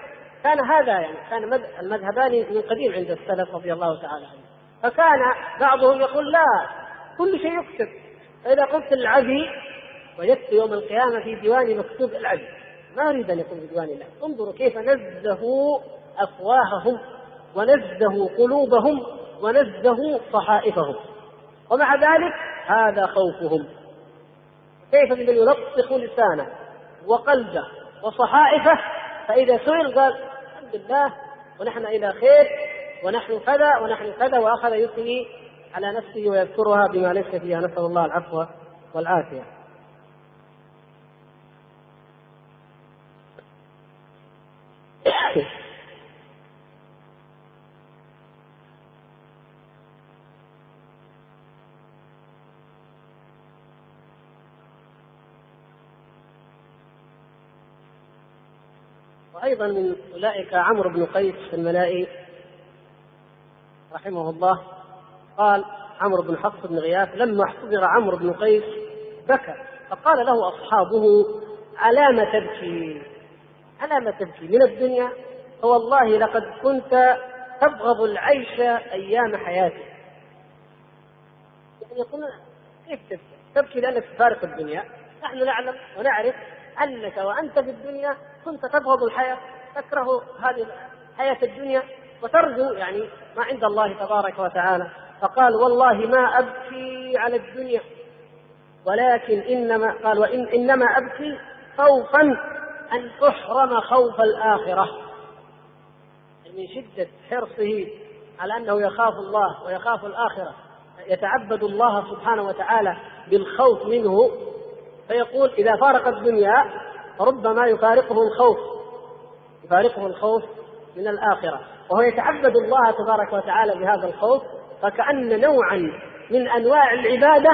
كان هذا يعني كان المذهبان من قديم عند السلف رضي الله تعالى عنهم. فكان بعضهم يقول لا كل شيء يكتب. فإذا قلت العبي وجدت يوم القيامة في ديواني مكتوب العبي ما أريد أن يكون في ديوان الله. انظروا كيف نزهوا أفواههم ونزهوا قلوبهم ونزهوا صحائفهم. ومع ذلك هذا خوفهم. كيف بمن يلطخ لسانه؟ وقلبه وصحائفه فإذا سئل قال الحمد لله ونحن إلى خير ونحن كذا ونحن كذا وأخذ يثني على نفسه ويذكرها بما ليس فيها. نسأل الله العفو والعافية. [coughs] وأيضا من أولئك عمرو بن قيس الملائي رحمه الله قال عمرو بن حفص بن غياث لما احتضر عمرو بن قيس بكى فقال له أصحابه على ما تبكي على ما تبكي من الدنيا فوالله لقد كنت تبغض العيش أيام حياتك يعني يقول كيف تبكي؟ تبكي لأنك تفارق الدنيا نحن نعلم ونعرف أنك وأنت في الدنيا كنت تبغض الحياة تكره هذه الحياة الدنيا وترجو يعني ما عند الله تبارك وتعالى. فقال والله ما أبكي على الدنيا ولكن إنما قال وإن إنما أبكي خوفا أن أحرم خوف الآخرة. من شدة حرصه على أنه يخاف الله ويخاف الآخرة يتعبد الله سبحانه وتعالى بالخوف منه فيقول إذا فارق الدنيا ربما يفارقه الخوف يفارقه الخوف من الآخرة. وهو يتعبد الله تبارك وتعالى بهذا الخوف فكأن نوعا من أنواع العبادة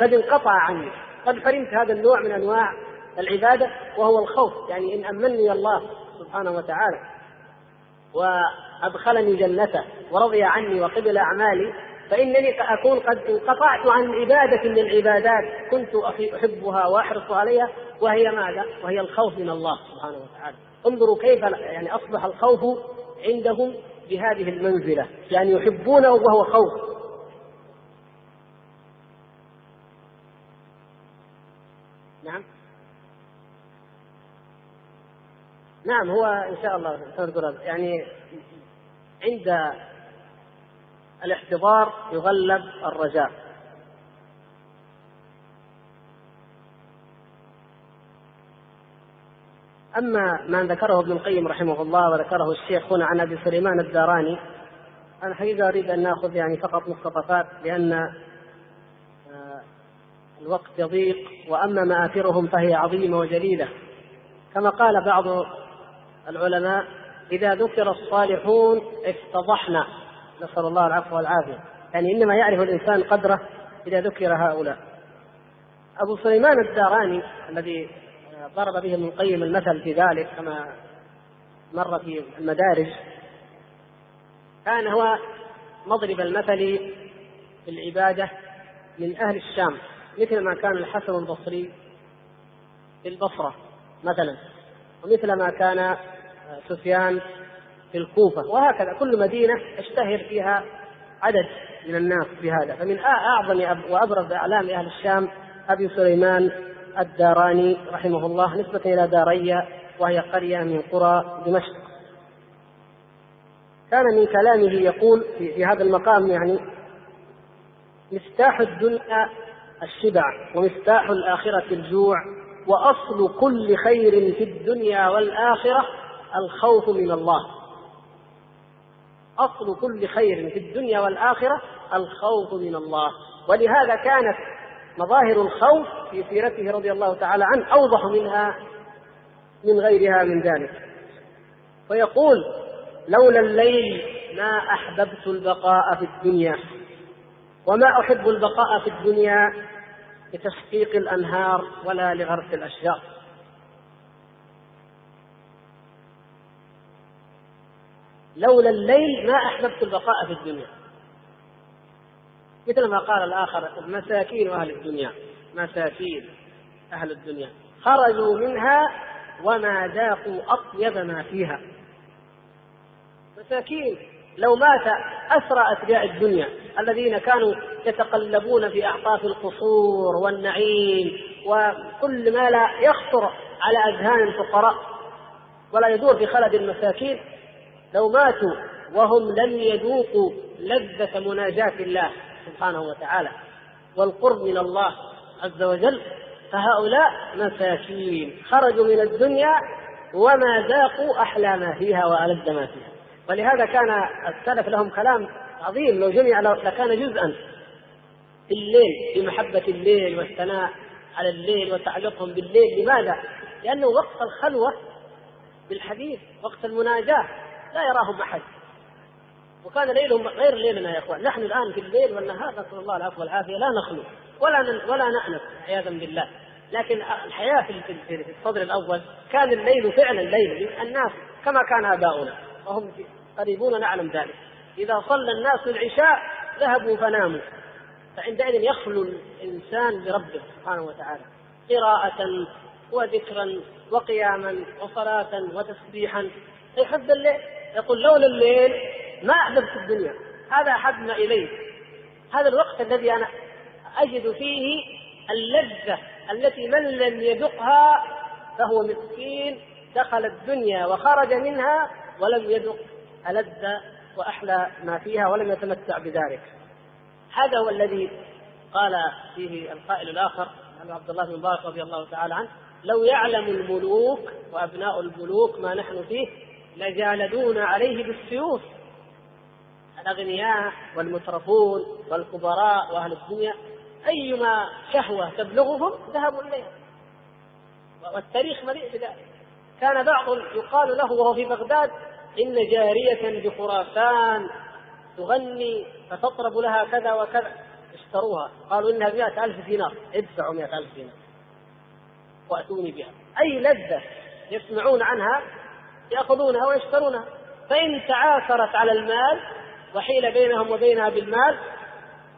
قد انقطع عني قد حرمت هذا النوع من أنواع العبادة؟ وهو الخوف. يعني إن أمني الله سبحانه وتعالى وأدخلني جنته ورضي عني وقبل أعمالي فإنني سأكون قد انقطعت عن عبادة من العبادات كنت أحبها وأحرص عليها. وهي ماذا؟ وهي الخوف من الله سبحانه وتعالى. انظروا كيف يعني أصبح الخوف عندهم بهذه المنزلة. يعني يحبونه وهو خوف. نعم. نعم هو إن شاء الله يعني عند الاحتضار يغلب الرجاء. أما ما ذكره ابن القيم رحمه الله وذكره الشيخ هنا عن أبي سليمان الداراني أنا حقيقة أريد أن نأخذ يعني فقط مقتطفات لأن آه، الوقت يضيق وأما مآثرهم فهي عظيمة وجليلة. كما قال بعض العلماء إذا ذكر الصالحون افتضحنا. نسأل الله العفو والعافية. يعني إنما يعرف الإنسان قدره إذا ذكر هؤلاء. أبو سليمان الداراني الذي ضرب به ابن القيم المثل في ذلك كما مر في المدارج كان هو مضرب المثل في العبادة من أهل الشام مثل ما كان الحسن البصري في البصرة مثلا ومثل ما كان سفيان في الكوفة. وهكذا كل مدينة اشتهر فيها عدد من الناس بهذا. فمن أعظم وأبرز أعلام أهل الشام أبي سليمان الداراني رحمه الله نسبة إلى داريا وهي قرية من قرى دمشق. كان من كلامه يقول في هذا المقام يعني مفتاح الدنيا الشبع ومفتاح الآخرة الجوع وأصل كل خير في الدنيا والآخرة الخوف من الله. أصل كل خير في الدنيا والآخرة الخوف من الله. ولهذا كانت مظاهر الخوف في سيرته رضي الله تعالى عنه أوضح منها من غيرها من ذلك. فيقول لولا الليل ما أحببت البقاء في الدنيا وما أحب البقاء في الدنيا لتشقيق الأنهار ولا لغرس الأشجار. لولا الليل ما أحببت البقاء في الدنيا. مثل ما قال الآخر مساكين أهل الدنيا مساكين أهل الدنيا. خرجوا منها وما ذاقوا أطيب ما فيها. مساكين لو مات أسرى أتباع الدنيا. الذين كانوا يتقلبون في أعطاف القصور والنعيم وكل ما لا يخطر على أذهان الفقراء ولا يدور في خلد المساكين لو ماتوا وهم لم يذوقوا لذة مناجاة الله سبحانه وتعالى والقرب من الله عز وجل فهؤلاء مساكين. خرجوا من الدنيا وما ذاقوا أحلى ما فيها وألذ ما فيها. ولهذا كان السلف لهم كلام عظيم. لو جمع لكان جزءا في الليل في محبة الليل والثناء على الليل وتعلقهم بالليل. لماذا؟ لأنه وقت الخلوة بالحديث وقت المناجاة. لا يراهم أحد. وكان ليلهم غير ليلنا يا إخوان نحن الآن في الليل والنهار نسأل الله العفو والعافية لا نخلو ولا ولا نأنف عياذا بالله. لكن الحياة في الصدر الأول كان الليل فعلا ليل الناس كما كان آباؤنا وهم قريبون نعلم ذلك. إذا صلى الناس العشاء ذهبوا فناموا فعندئذ يخلو الإنسان بربه سبحانه وتعالى قراءة وذكرا وقياما وصلاة وتسبيحا يحب الليل. يقول لولا الليل ما أحببت الدنيا. هذا أحبنا إليه. هذا الوقت الذي أنا أجد فيه اللذة التي من لم يذقها فهو مسكين دخل الدنيا وخرج منها ولم يذق ألذ وأحلى ما فيها ولم يتمتع بذلك. هذا هو الذي قال فيه القائل الآخر عبد الله بن مبارك رضي الله تعالى عنه لو يعلم الملوك وأبناء الملوك ما نحن فيه لجالدون عليه بالسيوف. الأغنياء والمترفون والكبراء وأهل الدنيا أيما شهوة تبلغهم ذهبوا إليها. والتاريخ مليء بذلك. كان بعض يقال له وهو في بغداد إن جارية بخراسان تغني فتطرب لها كذا وكذا. اشتروها. قالوا إنها مئة ألف دينار. ادفعوا مئة ألف دينار. وأتوني بها. أي لذة يسمعون عنها يأخذونها ويشترونها. فإن تعاثرت على المال وحيل بينهم وبينها بالمال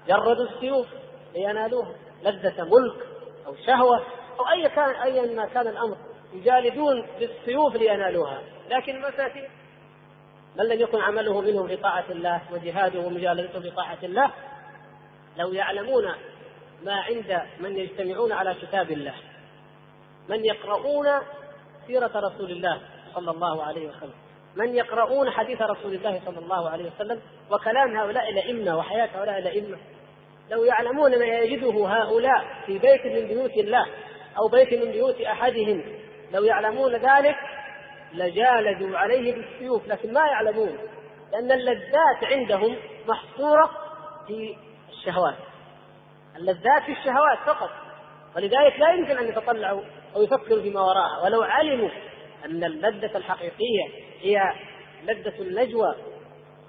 جردوا السيوف لينالوها. لذة ملك أو شهوة أو أي كان أيا ما كان الأمر يجالدون بالسيوف لينالوها. لكن المساكين من لم يكن عمله منهم في طاعة الله وجهاده ومجالدته في طاعة الله لو يعلمون ما عند من يجتمعون على كتاب الله من يقرؤون سيرة رسول الله صلى الله عليه وسلم. من يقرؤون حديث رسول الله صلى الله عليه وسلم وكلام هؤلاء الأئمة وحياة هؤلاء الأئمة لو يعلمون ما يجده هؤلاء في بيت من بيوت الله أو بيت من بيوت أحدهم لو يعلمون ذلك لجالدوا عليه بالسيوف لكن ما يعلمون لأن اللذات عندهم محصورة في الشهوات. اللذات في الشهوات فقط. ولذلك لا يمكن أن يتطلعوا أو يفكروا فيما وراءها. ولو علموا أن اللذة الحقيقية هي لذة النجوى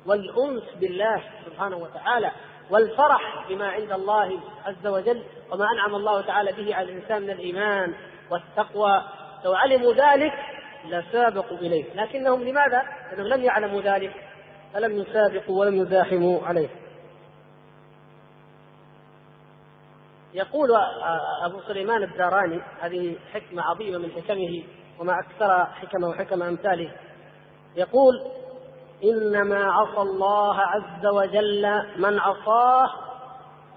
والأنس بالله سبحانه وتعالى والفرح بما عند الله عز وجل وما أنعم الله تعالى به على الإنسان من الإيمان والتقوى. لو علموا ذلك لسابقوا إليه. لكنهم لماذا؟ لأنهم لم يعلموا ذلك فلم يسابقوا ولم يزاحموا عليه. يقول أبو سليمان الداراني هذه حكمة عظيمة من حكمه وما أكثر حكمه وحكم أمثاله. يقول إنما عصى الله عز وجل من عصاه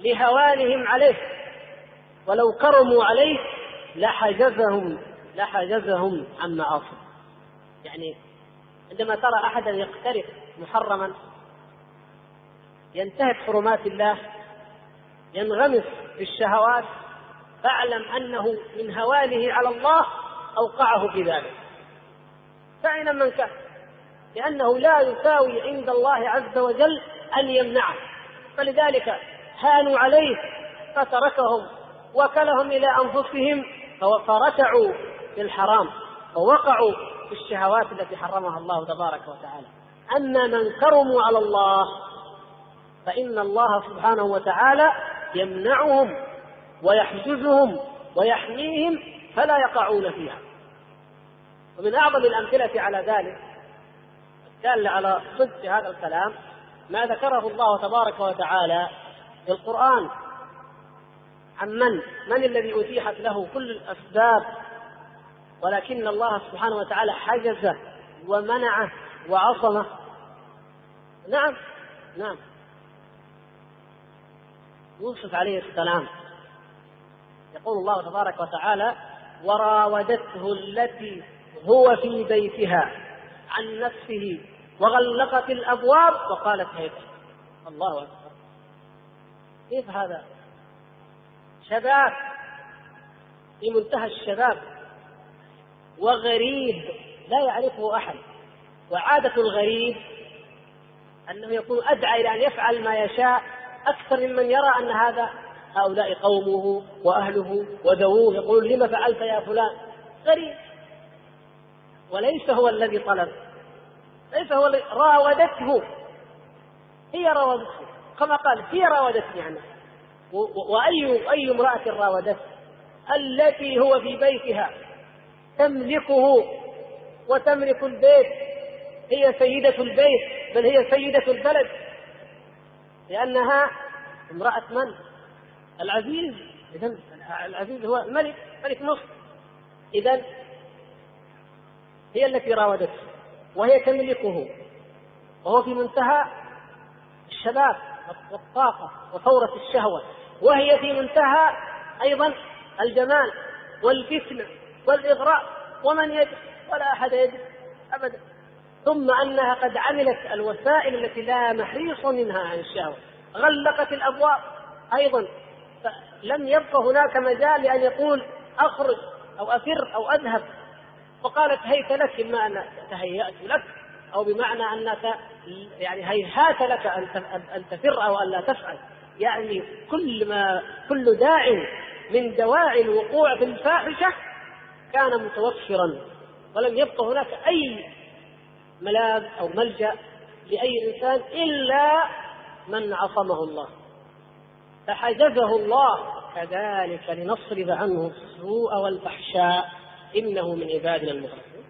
لهوانهم عليه ولو كرموا عليه لحجزهم لحجزهم عن معاصي يعني عندما ترى أحدا يقترف محرما ينتهك حرمات الله ينغمس في الشهوات فاعلم أنه من هوانه على الله أوقعه في ذلك. فأين من كان؟ لأنه لا يساوي عند الله عز وجل أن يمنعه. فلذلك هانوا عليه فتركهم وكلهم إلى أنفسهم فرتعوا في الحرام ووقعوا في الشهوات التي حرمها الله تبارك وتعالى. أما من كرموا على الله فإن الله سبحانه وتعالى يمنعهم ويحجزهم ويحميهم فلا يقعون فيها. ومن أعظم الأمثلة على ذلك الدالة على صدق هذا الكلام ما ذكره الله تبارك وتعالى في القرآن عن من؟ من الذي أتيحت له كل الأسباب ولكن الله سبحانه وتعالى حجزه ومنعه وعصمه نعم نعم يوسف عليه السلام يقول الله تبارك وتعالى وراودته التي هو في بيتها عن نفسه وغلقت الأبواب وقالت هيك. الله أكبر. كيف هذا؟ شباب. في منتهى الشباب. وغريب. لا يعرفه أحد. وعادة الغريب أنه يكون أدعى إلى أن يفعل ما يشاء أكثر ممن يرى أن هذا هؤلاء قومه وأهله وذووه يقول لم فعلت يا فلان؟ غريب. وليس هو الذي طلب. ليس هو الذي راودته. هي راودته. كما قال هي راودتني عنه. واي أي امرأة راودته؟ التي هو في بيتها. تملكه. وتملك البيت. هي سيدة البيت بل هي سيدة البلد. لأنها امرأة من؟ العزيز. إذا العزيز هو الملك ملك مصر. إذا هي التي راودته وهي تملكه وهو في منتهى الشباب والطاقة وثورة الشهوة وهي في منتهى أيضا الجمال والفتنة والإغراء ومن يد ولا أحد يجد أبدا. ثم أنها قد عملت الوسائل التي لا محيص منها عن الشهوة. غلقت الأبواب أيضا لم يبق هناك مجال لأن يقول أخرج أو أفر أو أذهب. وقالت هيت لك إما أن تهيأت لك أو بمعنى أنك يعني هيهات لك أن تفر أو أن لا تفعل. يعني كل ما كل داع من دواعي الوقوع في الفاحشة كان متوفرا. ولم يبق هناك أي ملاذ أو ملجأ لأي إنسان إلا من عصمه الله. فحجزه الله كذلك لنصرف عنه السوء والفحشاء. إنه من عبادنا المخلصين.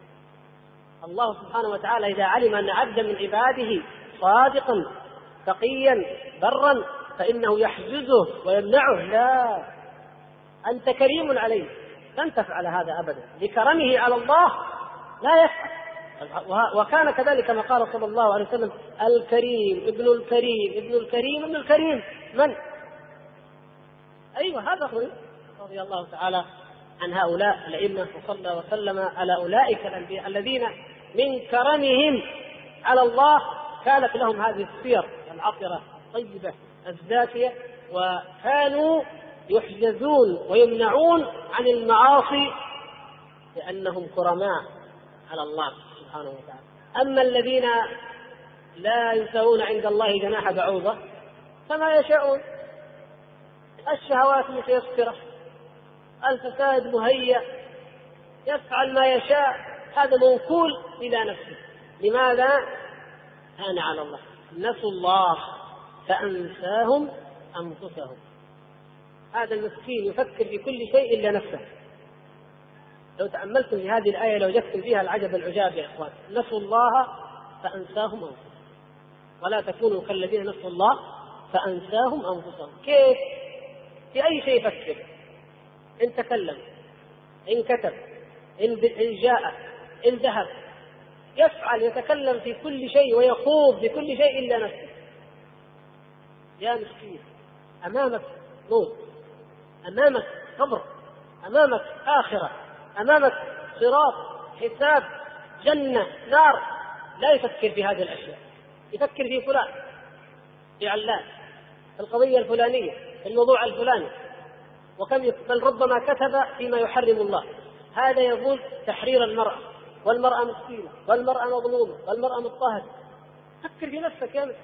الله سبحانه وتعالى إذا علم أن عبدا من عباده صادقا تقيا برا فإنه يحجزه ويمنعه. لا أنت كريم عليه. لن تفعل هذا أبدا. لكرمه على الله لا يفعل. وكان كذلك كما قال صلى الله عليه وسلم الكريم ابن الكريم ابن الكريم ابن الكريم. من؟ أيوه هذا رضي الله تعالى عن هؤلاء الائمه وصلى وسلم على أولئك الأنبياء الذين من كرمهم على الله كانت لهم هذه السير العطرة الطيبة الزاكيه وكانوا يحجزون ويمنعون عن المعاصي لأنهم كرماء على الله سبحانه وتعالى. أما الذين لا يساوون عند الله جناح بعوضة فما يشاءون. الشهوات متيسرة. الفساد مهيأ يفعل ما يشاء هذا موكول إلى نفسه. لماذا؟ كان على الله. نسوا الله فأنساهم أنفسهم. هذا المسكين يفكر في كل شيء إلا نفسه. لو تأملتم في هذه الآية لو وجدتم فيها العجب العجاب يا إخوان. نسوا الله فأنساهم أنفسهم. ولا تكونوا كالذين نسوا الله فأنساهم أنفسهم. كيف؟ في أي شيء يفكر؟ إن تكلم إن كتب إن جاء إن ذهب. يفعل يتكلم في كل شيء ويخوض في كل شيء إلا نفسه. يا مسكين أمامك موت أمامك قبر أمامك آخرة أمامك صراط حساب جنة نار. لا يفكر في هذه الأشياء. يفكر في فلان في علان في القضية الفلانية في الموضوع الفلاني. وكم بل ربما كتب فيما يحرم الله. هذا يقول تحرير المرأة. والمرأة مسكينة والمرأة مظلومة والمرأة مضطهدة. فكر في نفسك يا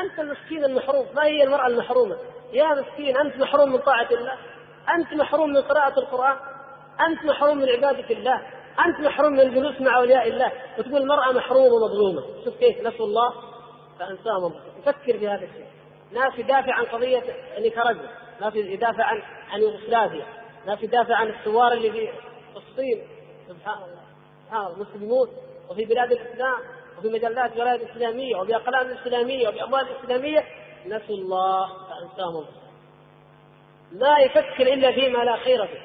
أنت المسكين المحروم. ما هي المرأة المحرومة؟ يا مسكين أنت محروم من طاعة الله. أنت محروم من قراءة القرآن. أنت محروم من عبادة الله. أنت محروم من الجلوس مع أولياء الله. وتقول المرأة محرومة ومظلومة. شوف كيف نسوا الله فأنساهم فكر في هذا الشيء. ناس يدافع عن قضية نيكاراغوا ناس يدافع عن عن يوغوسلافيا ناس يدافع عن الثوار اللي في فلسطين سبحان الله. سبحان الله. المسلمون وفي بلاد الإسلام وفي مجلات الولايات أقلام الإسلامية وفي أموال الإسلامية نسوا الله فأنساهم. لا يفكر إلا فيما لا خير فيه.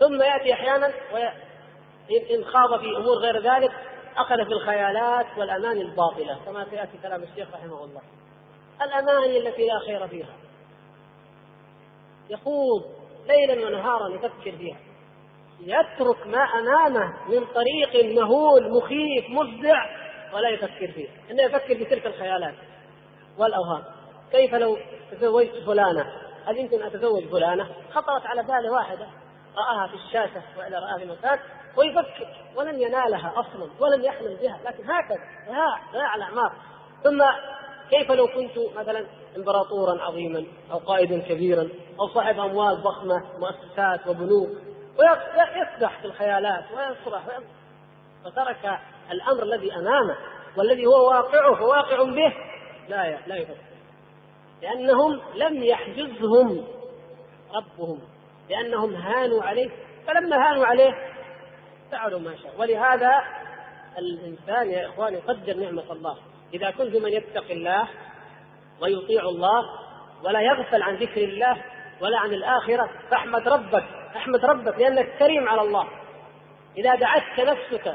ثم يأتي أحيانا وإن خاض في أمور غير ذلك أخذ في الخيالات والأماني الباطلة كما سيأتي كلام الشيخ رحمه الله. الأماني التي لا خير فيها. يخوض ليلا ونهارا يفكر فيها. يترك ما أمامه من طريق مهول مخيف مفزع ولا يفكر فيه. إنه يفكر في تلك الخيالات والأوهام. كيف لو تزوجت فلانة؟ هل يمكن اتزوج فلانة؟ خطرت على بال واحدة. رآها في الشاشة واذا رآها في مكان ويفكر. ولن ينالها أصلا ولن يحلم بها لكن هكذا ضياع ضياع الأعمار. ثم كيف لو كنت مثلا امبراطورا عظيما أو قائدا كبيرا أو صاحب أموال ضخمة مؤسسات وبنوك ويسبح في الخيالات ويصرح فترك الأمر الذي أمامه والذي هو واقعه وواقع به لا لا يفكر لأنهم لم يحجزهم ربهم لأنهم هانوا عليه. فلما هانوا عليه فعلوا ما شاء ولهذا الإنسان يا اخوان يقدر نعمة الله. إذا كنت من يتقي الله ويطيع الله ولا يغفل عن ذكر الله ولا عن الآخرة فاحمد ربك احمد ربك لأنك كريم على الله. إذا دعتك نفسك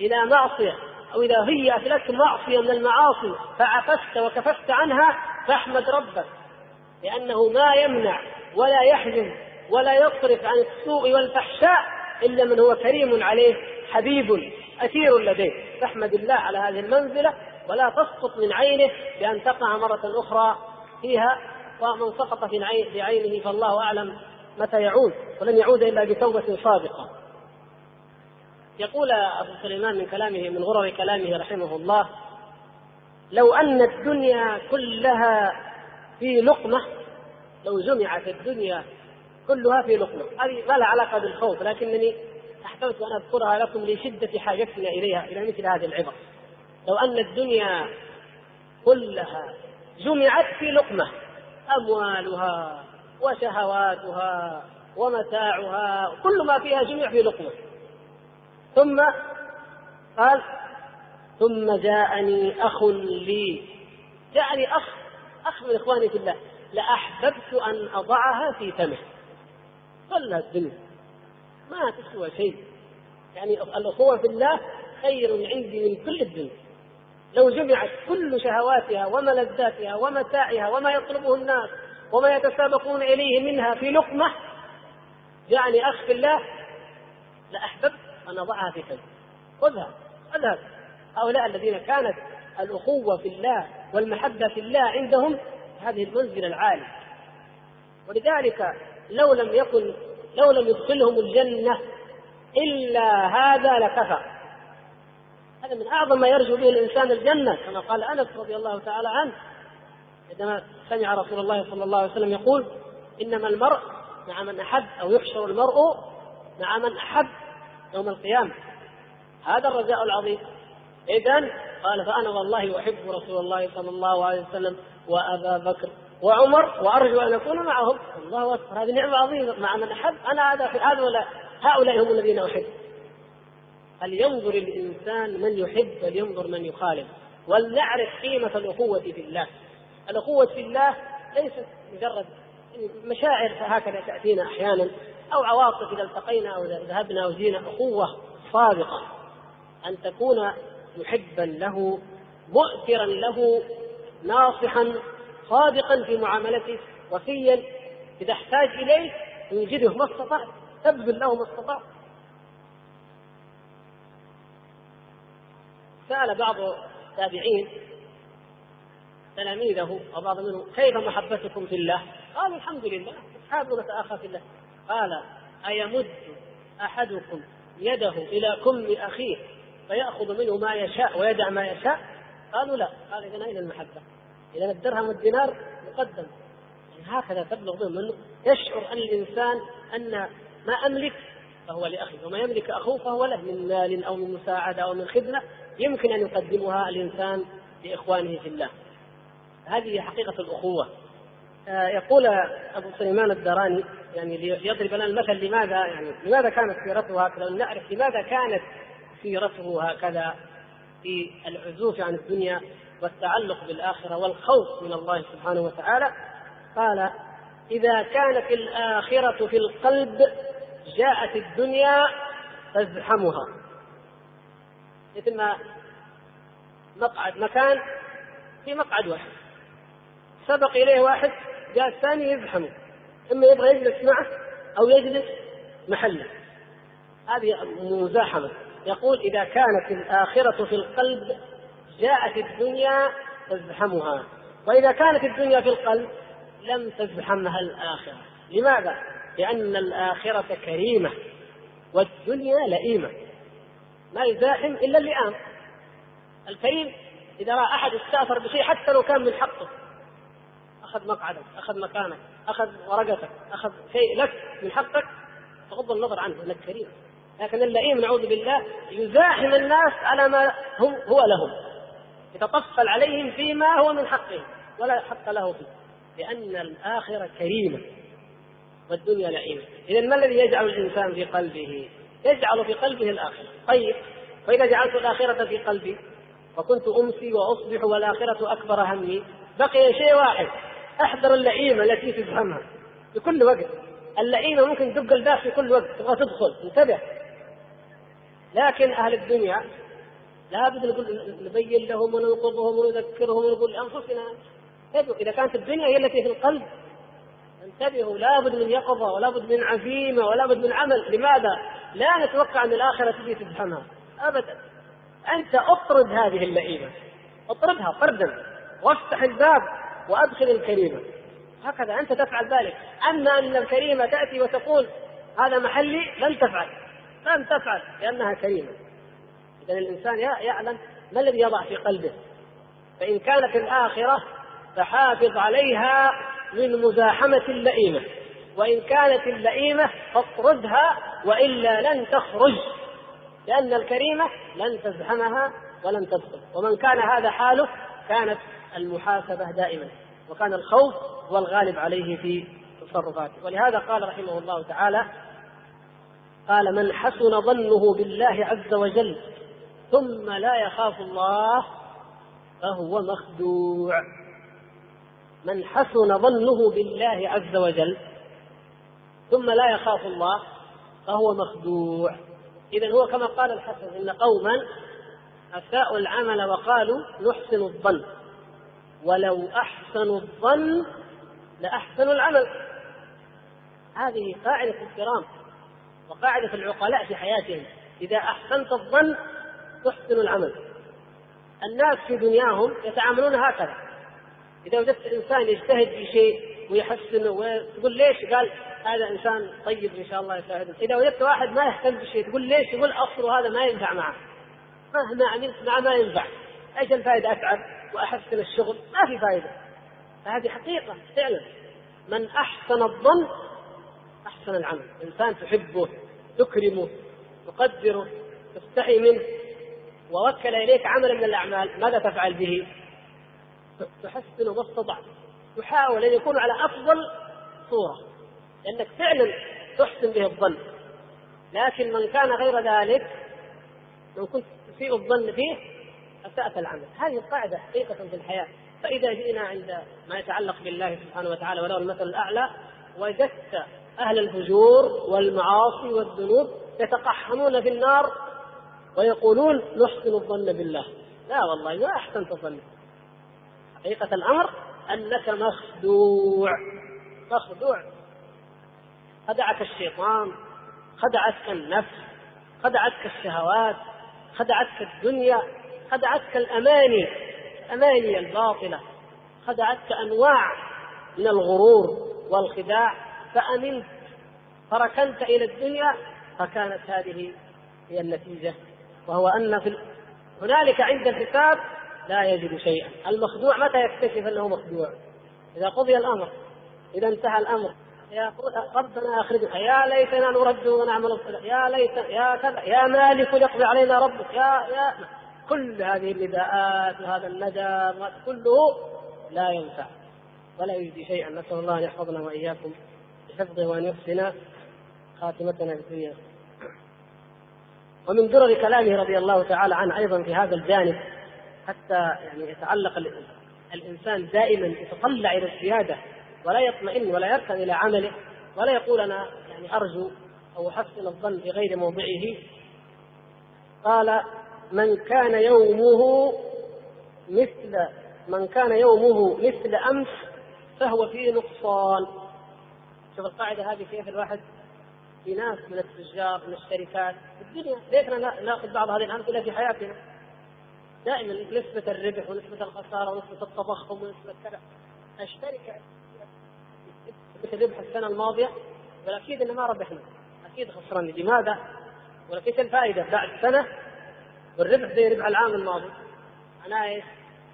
إلى معصية أو إذا هيأت لك معصية من المعاصي فعفست وكففت عنها فاحمد ربك. لأنه ما يمنع ولا يحجم ولا يصرف عن السوء والفحشاء إلا من هو كريم عليه حبيب أثير لديه. تحمد الله على هذه المنزلة ولا تسقط من عينه بأن تقع مرة أخرى فيها ومن سقط في عينه فالله أعلم متى يعود ولن يعود إلا بتوبة صادقة. يقول أبو سليمان من كلامه من غرر كلامه رحمه الله لو أن الدنيا كلها في لقمة لو جمعت الدنيا كلها في لقمة. هذه ما لها علاقة بالخوف لكنني أحببت أن أذكرها لكم لشدة حاجتنا إليها إلى مثل هذه العبر. لو أن الدنيا كلها جمعت في لقمة أموالها وشهواتها ومتاعها كل ما فيها جمع في لقمة. ثم قال ثم جاءني أخ لي. جاءني أخ أخ من إخواني في الله. لأحببت أن أضعها في فمه. صلى الدنيا. ما تسوى شيء. يعني الأخوة في الله خير عندي من كل الدنيا. لو جمعت كل شهواتها وملذاتها ومتاعها وما يطلبه الناس وما يتسابقون إليه منها في لقمة يعني أخ في الله لأحببت أن أضعها في فمه خذها اذهب. هؤلاء الذين كانت الأخوة في الله والمحبة في الله عندهم هذه المنزلة العالية. ولذلك لو لم يكن لو لم يدخلهم الجنة إلا هذا لكفى. هذا من أعظم ما يرجو به الإنسان الجنة كما قال أنس رضي الله تعالى عنه عندما سمع رسول الله صلى الله عليه وسلم يقول إنما المرء مع من أحب أو يحشر المرء مع من أحب يوم القيامة. هذا الرجاء العظيم. إذا قال فأنا والله أحب رسول الله صلى الله عليه وسلم وأبا بكر وعمر وأرجو أن أكون معهم. الله أكبر. هذه نعمة عظيمة. مع من أحب. أنا هذا هؤلاء هؤلاء هم الذين أحب. فلينظر الإنسان من يحب فلينظر من يخالف؟ ولنعرف قيمة الأخوة في الله. الأخوة في الله ليست مجرد مشاعر هكذا تأتينا أحيانا أو عواطف إذا التقينا أو إذا ذهبنا أو جينا. أخوة صادقة. أن تكون محبا له مؤثرا له ناصحا صادقا في معاملته وفيا. إذا احتاج إليه يجده ما استطاع تبذل له ما استطاع. سأل بعض التابعين تلاميذه أو بعض منهم كيف محبتكم في الله؟ قالوا الحمد لله أصحاب نتآخى في الله. قال أيمد أحدكم يده إلى كم أخيه فيأخذ منه ما يشاء ويدع ما يشاء؟ قالوا لا. قال إذا أين المحبة؟ إذا الدرهم والدينار مقدم. يعني هكذا تبلغ بهم يشعر الإنسان أن ما أملك فهو لأخي وما يملك أخوه فهو له من مال أو من مساعدة أو من خدمة يمكن أن يقدمها الإنسان لإخوانه في الله. هذه حقيقة الأخوة. آه، يقول أبو سليمان الدراني يعني ليضرب لنا المثل لماذا يعني لماذا كانت سيرته هكذا نعرف لماذا كانت سيرته هكذا في العزوف عن الدنيا والتعلق بالآخرة والخوف من الله سبحانه وتعالى. قال إذا كانت الآخرة في القلب جاءت الدنيا تزحمها. مثل ما مقعد مكان في مقعد واحد. سبق إليه واحد جاء الثاني يزحمه. إما يبغى يجلس معه أو يجلس محله. هذه مزاحمة. يقول إذا كانت الآخرة في القلب جاءت الدنيا تزحمها. وإذا كانت الدنيا في القلب لم تزحمها الآخرة. لماذا؟ لأن الآخرة كريمة والدنيا لئيمة. ما يزاحم إلا اللئام. الكريم إذا رأى أحد استأثر بشيء حتى لو كان من حقه. أخذ مقعدك أخذ مكانك أخذ ورقتك أخذ شيء لك من حقك تغض النظر عنه إنك كريم. لكن اللئيم نعوذ بالله يزاحم الناس على ما هم هو لهم. يتطفل عليهم فيما هو من حقهم ولا حق له فيه. لأن الآخرة كريمة. والدنيا لئيمة إذا ما الذي يجعل الإنسان في قلبه؟ يجعل في قلبه الآخرة. طيب وإذا جعلت الآخرة في قلبي وكنت أمسي وأصبح والآخرة أكبر همي بقي شيء واحد أحذر اللئيمة التي تفهمها في كل وقت. اللئيمة ممكن تدق الباب في كل وقت تبغى تدخل. انتبه. لكن أهل الدنيا لابد نقول نبين لهم وننقضهم ونذكرهم ونقول لأنفسنا إذا كانت الدنيا هي التي في القلب انتبهوا لابد من يقظة ولابد من عزيمة ولابد من عمل. لماذا؟ لا نتوقع أن الآخرة تجي تزحمها أبدا. أنت اطرد هذه اللئيمة. اطردها طردا. وافتح الباب وأدخل الكريمة. هكذا أنت تفعل ذلك. أما أن الكريمة تأتي وتقول هذا محلي لن تفعل. لن تفعل لأنها كريمة. إذا الإنسان يعلم ما الذي يضع في قلبه. فإن كانت الآخرة فحافظ عليها من مزاحمة اللئيمة. وإن كانت اللئيمة فاطردها وإلا لن تخرج لأن الكريمة لن تزحمها ولن تدخل ومن كان هذا حاله كانت المحاسبة دائما. وكان الخوف هو الغالب عليه في تصرفاته. ولهذا قال رحمه الله تعالى قال من حسن ظنه بالله عز وجل ثم لا يخاف الله فهو مخدوع. من حسن ظنه بالله عز وجل ثم لا يخاف الله فهو مخدوع. إذا هو كما قال الحسن إن قوما أساءوا العمل وقالوا نحسن الظن. ولو أحسنوا الظن لأحسنوا العمل. هذه قاعدة الكرام وقاعدة العقلاء في حياتهم. إذا أحسنت الظن تحسن العمل. الناس في دنياهم يتعاملون هكذا. إذا وجدت إنسان يجتهد في شيء ويحسن وتقول ليش؟ قال هذا إنسان طيب إن شاء الله يساعدنا إذا وجدت واحد ما يهتم بشيء تقول ليش؟ يقول أصله هذا ما ينفع معه. مهما عملت معه ما ينفع. إيش الفائدة اتعب وأحسن الشغل؟ ما في فائدة. فهذه حقيقة فعلا. من أحسن الظن أحسن العمل. إنسان تحبه تكرمه تقدره تستحي منه ووكل إليك عملا من الأعمال ماذا تفعل به؟ تحسن ما استطعت تحاول أن يكون على أفضل صورة. لأنك فعلا تحسن به الظن. لكن من كان غير ذلك لو كنت تسيء الظن فيه أساءت العمل. هذه القاعدة حقيقة في الحياة. فإذا جئنا عند ما يتعلق بالله سبحانه وتعالى وله المثل الأعلى وجدت أهل الفجور والمعاصي والذنوب يتقحمون في النار ويقولون نحسن الظن بالله. لا والله ما أحسنت الظن. حقيقة الأمر أنك مخدوع. مخدوع. خدعك الشيطان خدعتك النفس خدعتك الشهوات خدعتك الدنيا خدعتك الأماني الأماني الباطلة. خدعتك أنواع من الغرور والخداع. فأمنت. فركنت إلى الدنيا فكانت هذه هي النتيجة. وهو أن في هنالك عند الحساب لا يجد شيئا. المخدوع متى يكتشف أنه مخدوع؟ إذا قضي الأمر. إذا انتهى الأمر. يا ربنا أخرجنا. يا ليتنا نرد ونعمل الصالح يا ليت يا كذا. يا مالك يقضي علينا ربك. يا يا كل هذه النداءات وهذا الندى كله لا ينفع. ولا يجدي شيئا. نسأل الله أن يحفظنا وإياكم. بحفظه وأن يحسن خاتمتنا بالدنيا ومن درر كلامه رضي الله تعالى عنه أيضا في هذا الجانب. حتى يعني يتعلق الإنسان دائما يتطلع إلى الزياده ولا يطمئن ولا يركن إلى عمله ولا يقول أنا يعني أرجو أو أحسن الظن في غير موضعه. قال من كان يومه مثل من كان يومه مثل أمس فهو في نقصان. شوف القاعدة هذه كيف الواحد في ناس من التجار من الشركات في الدنيا. ليتنا ناخذ بعض هذه الأمثلة في حياتنا. دائما نسبة الربح ونسبة الخسارة ونسبة التضخم ونسبة كذا. الشركة مثل ربح السنة الماضية والاكيد انه ما ربحنا. أكيد خسرنا لماذا؟ ولكن الفائدة بعد سنة والربح زي ربح العام الماضي. معناه إيش؟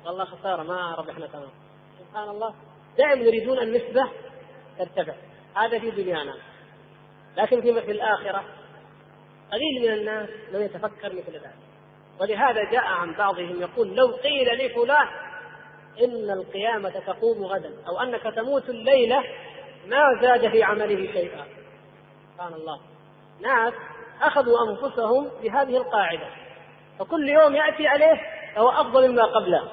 والله خسارة ما ربحنا تمام. سبحان الله. دائما يريدون النسبة ترتفع. هذا في دنيانا. لكن في الآخرة قليل من الناس من يتفكر مثل ذلك. ولهذا جاء عن بعضهم يقول لو قيل لفلان إن القيامة تقوم غدا أو أنك تموت الليلة ما زاد في عمله شيئا. سبحان الله. ناس أخذوا أنفسهم بهذه القاعدة. فكل يوم يأتي عليه فهو أفضل مما قبله.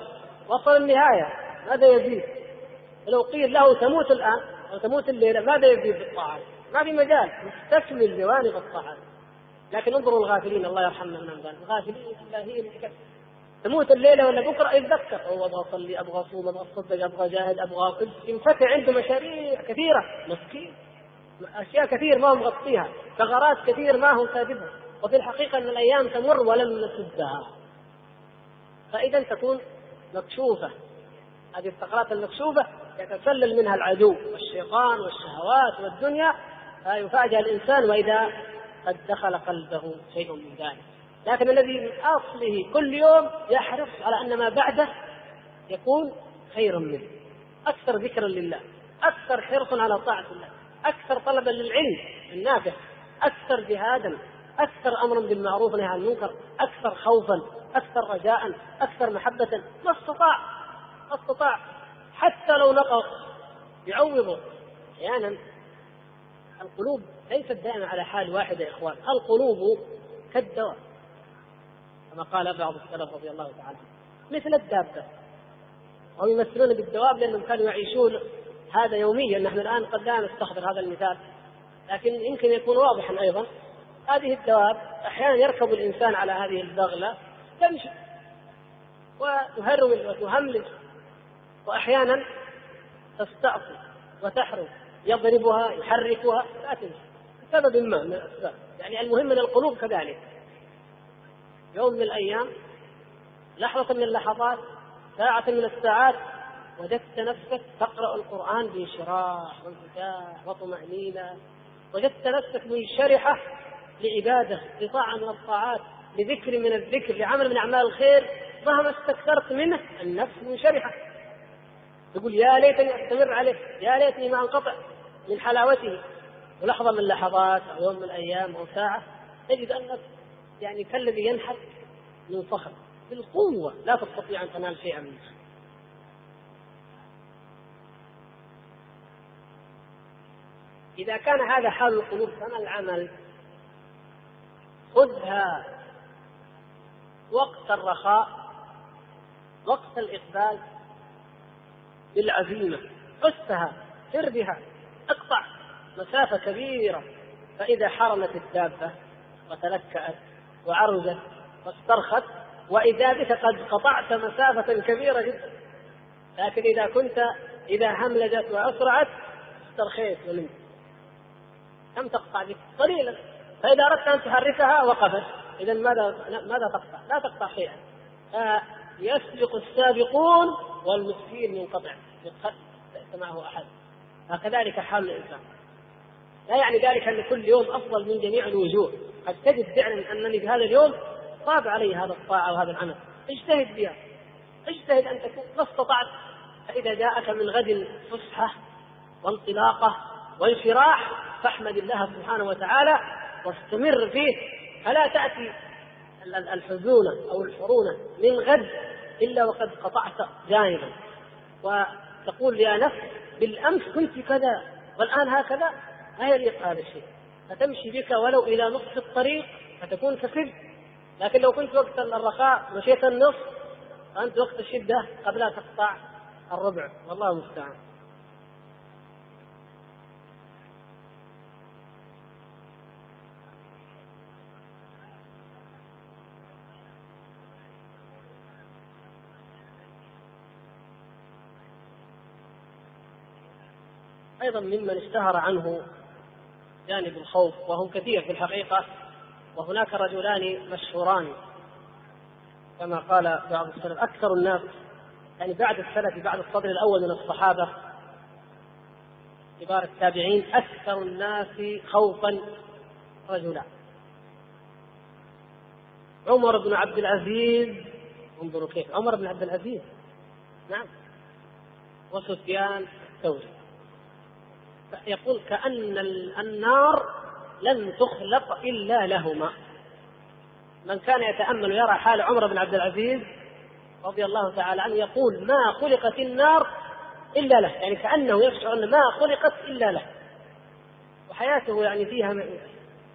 وصل النهاية. ماذا يزيد؟ لو قيل له تموت الآن أو تموت الليلة ماذا يزيد بالطاعات ما في مجال. مستكمل جوانب الطاعات لكن انظروا الغافلين الله يرحمنا من ذلك. الغافلين اللاهين تموت الليلة ولا بكرة يتذكر هو أبغى أصلي أبغى أصوم أبغى أصدق أبغى أجاهد أبغى ينفتح عنده مشاريع كثيرة. مسكين. أشياء كثير ما هو مغطيها. ثغرات كثير ما هو ساددها وفي الحقيقة أن الأيام تمر ولم نسدها. فإذا تكون مكشوفة. هذه الثغرات المكشوفة يتسلل منها العدو والشيطان والشهوات والدنيا فيفاجأ الإنسان وإذا قد دخل قلبه شيء من ذلك. لكن الذي من أصله كل يوم يحرص على أن ما بعده يكون خيرا منه. أكثر ذكرا لله أكثر حرصا على طاعة الله أكثر طلبا للعلم النافع أكثر جهادا أكثر أمرا بالمعروف ونهي عن المنكر أكثر خوفا أكثر رجاء أكثر محبة. ما استطاع ما استطاع. حتى لو نقص يعوضه أحيانا القلوب ليست دائما على حال واحدة يا إخوان. القلوب كالدواء كما قال بعض السلف رضي الله تعالى مثل الدابة. وهم يمثلون بالدواب لأنهم كانوا يعيشون هذا يوميا. نحن الآن قد لا نستحضر هذا المثال. لكن يمكن يكون واضحا أيضا. هذه الدواب أحيانا يركب الإنسان على هذه البغلة تمشي. وتهرول وتهملج واحيانا تستعصي وتحرم. يضربها يحركها لا تمشي. لسبب ما من الأسباب. يعني المهم من القلوب كذلك. يوم من الأيام لحظة من اللحظات ساعة من الساعات وجدت نفسك تقرأ القرآن بانشراح وانفتاح وطمأنينة. وجدت نفسك منشرحة لعبادة لطاعة من الطاعات لذكر من الذكر لعمل من أعمال الخير. مهما استكثرت منه النفس منشرحة. تقول يا ليتني أستمر عليه يا ليتني ما أنقطع من حلاوته. ولحظه من اللحظات أو يوم من الأيام أو ساعة تجد انك يعني كالذي ينحت من صخر بالقوة لا تستطيع أن تنال شيئا منه. إذا كان هذا حال القلوب فما العمل؟ خذها وقت الرخاء وقت الإقبال بالعزيمة قسها سر بها اقطع. مسافة كبيرة. فإذا حرمت الدابة وتلكأت وعرجت واسترخت وإذا بك قد قطعت مسافة كبيرة جدا. لكن إذا كنت إذا هملجت وأسرعت استرخيت ونمت كم تقطع بك قليلا. فإذا أردت أن تحركها وقفت. إذا ماذا ماذا تقطع؟ لا تقطع شيئا. يسبق السابقون والمسكين ينقطع. ليس معه أحد. هكذلك حال الإنسان. لا يعني ذلك أن كل يوم أفضل من جميع الوجوه. قد تجد فعلا أنني في هذا اليوم صاب علي هذا الطاعة وهذا العمل. اجتهد بها اجتهد ان تكون ما استطعت. فإذا جاءك من غد فسحه وانطلاقه وانشراح فاحمد الله سبحانه وتعالى واستمر فيه. فلا تأتي الحزونة أو الحرونة من غد إلا وقد قطعت جانبا وتقول يا نفس بالأمس كنت كذا والآن هكذا. لا يليق هذا الشيء فتمشي بك ولو إلى نصف الطريق فتكون كسب لكن لو كنت وقت الرخاء مشيت النصف فأنت وقت الشدة قبل أن تقطع الربع. والله المستعان. أيضا ممن اشتهر عنه جانب الخوف وهم كثير في الحقيقة وهناك رجلان مشهوران. كما قال بعض السلف أكثر الناس يعني بعد السلف بعد الصدر الأول من الصحابة كبار التابعين أكثر الناس خوفا رجلان عمر بن عبد العزيز انظروا كيف عمر بن عبد العزيز نعم وسفيان الثوري. يقول كأن النار لن تخلق إلا لهما. من كان يتأمل ويرى حال عمر بن عبد العزيز رضي الله تعالى عنه يقول ما خلقت النار إلا له. يعني كأنه يشعر أن ما خلقت إلا له. وحياته يعني فيها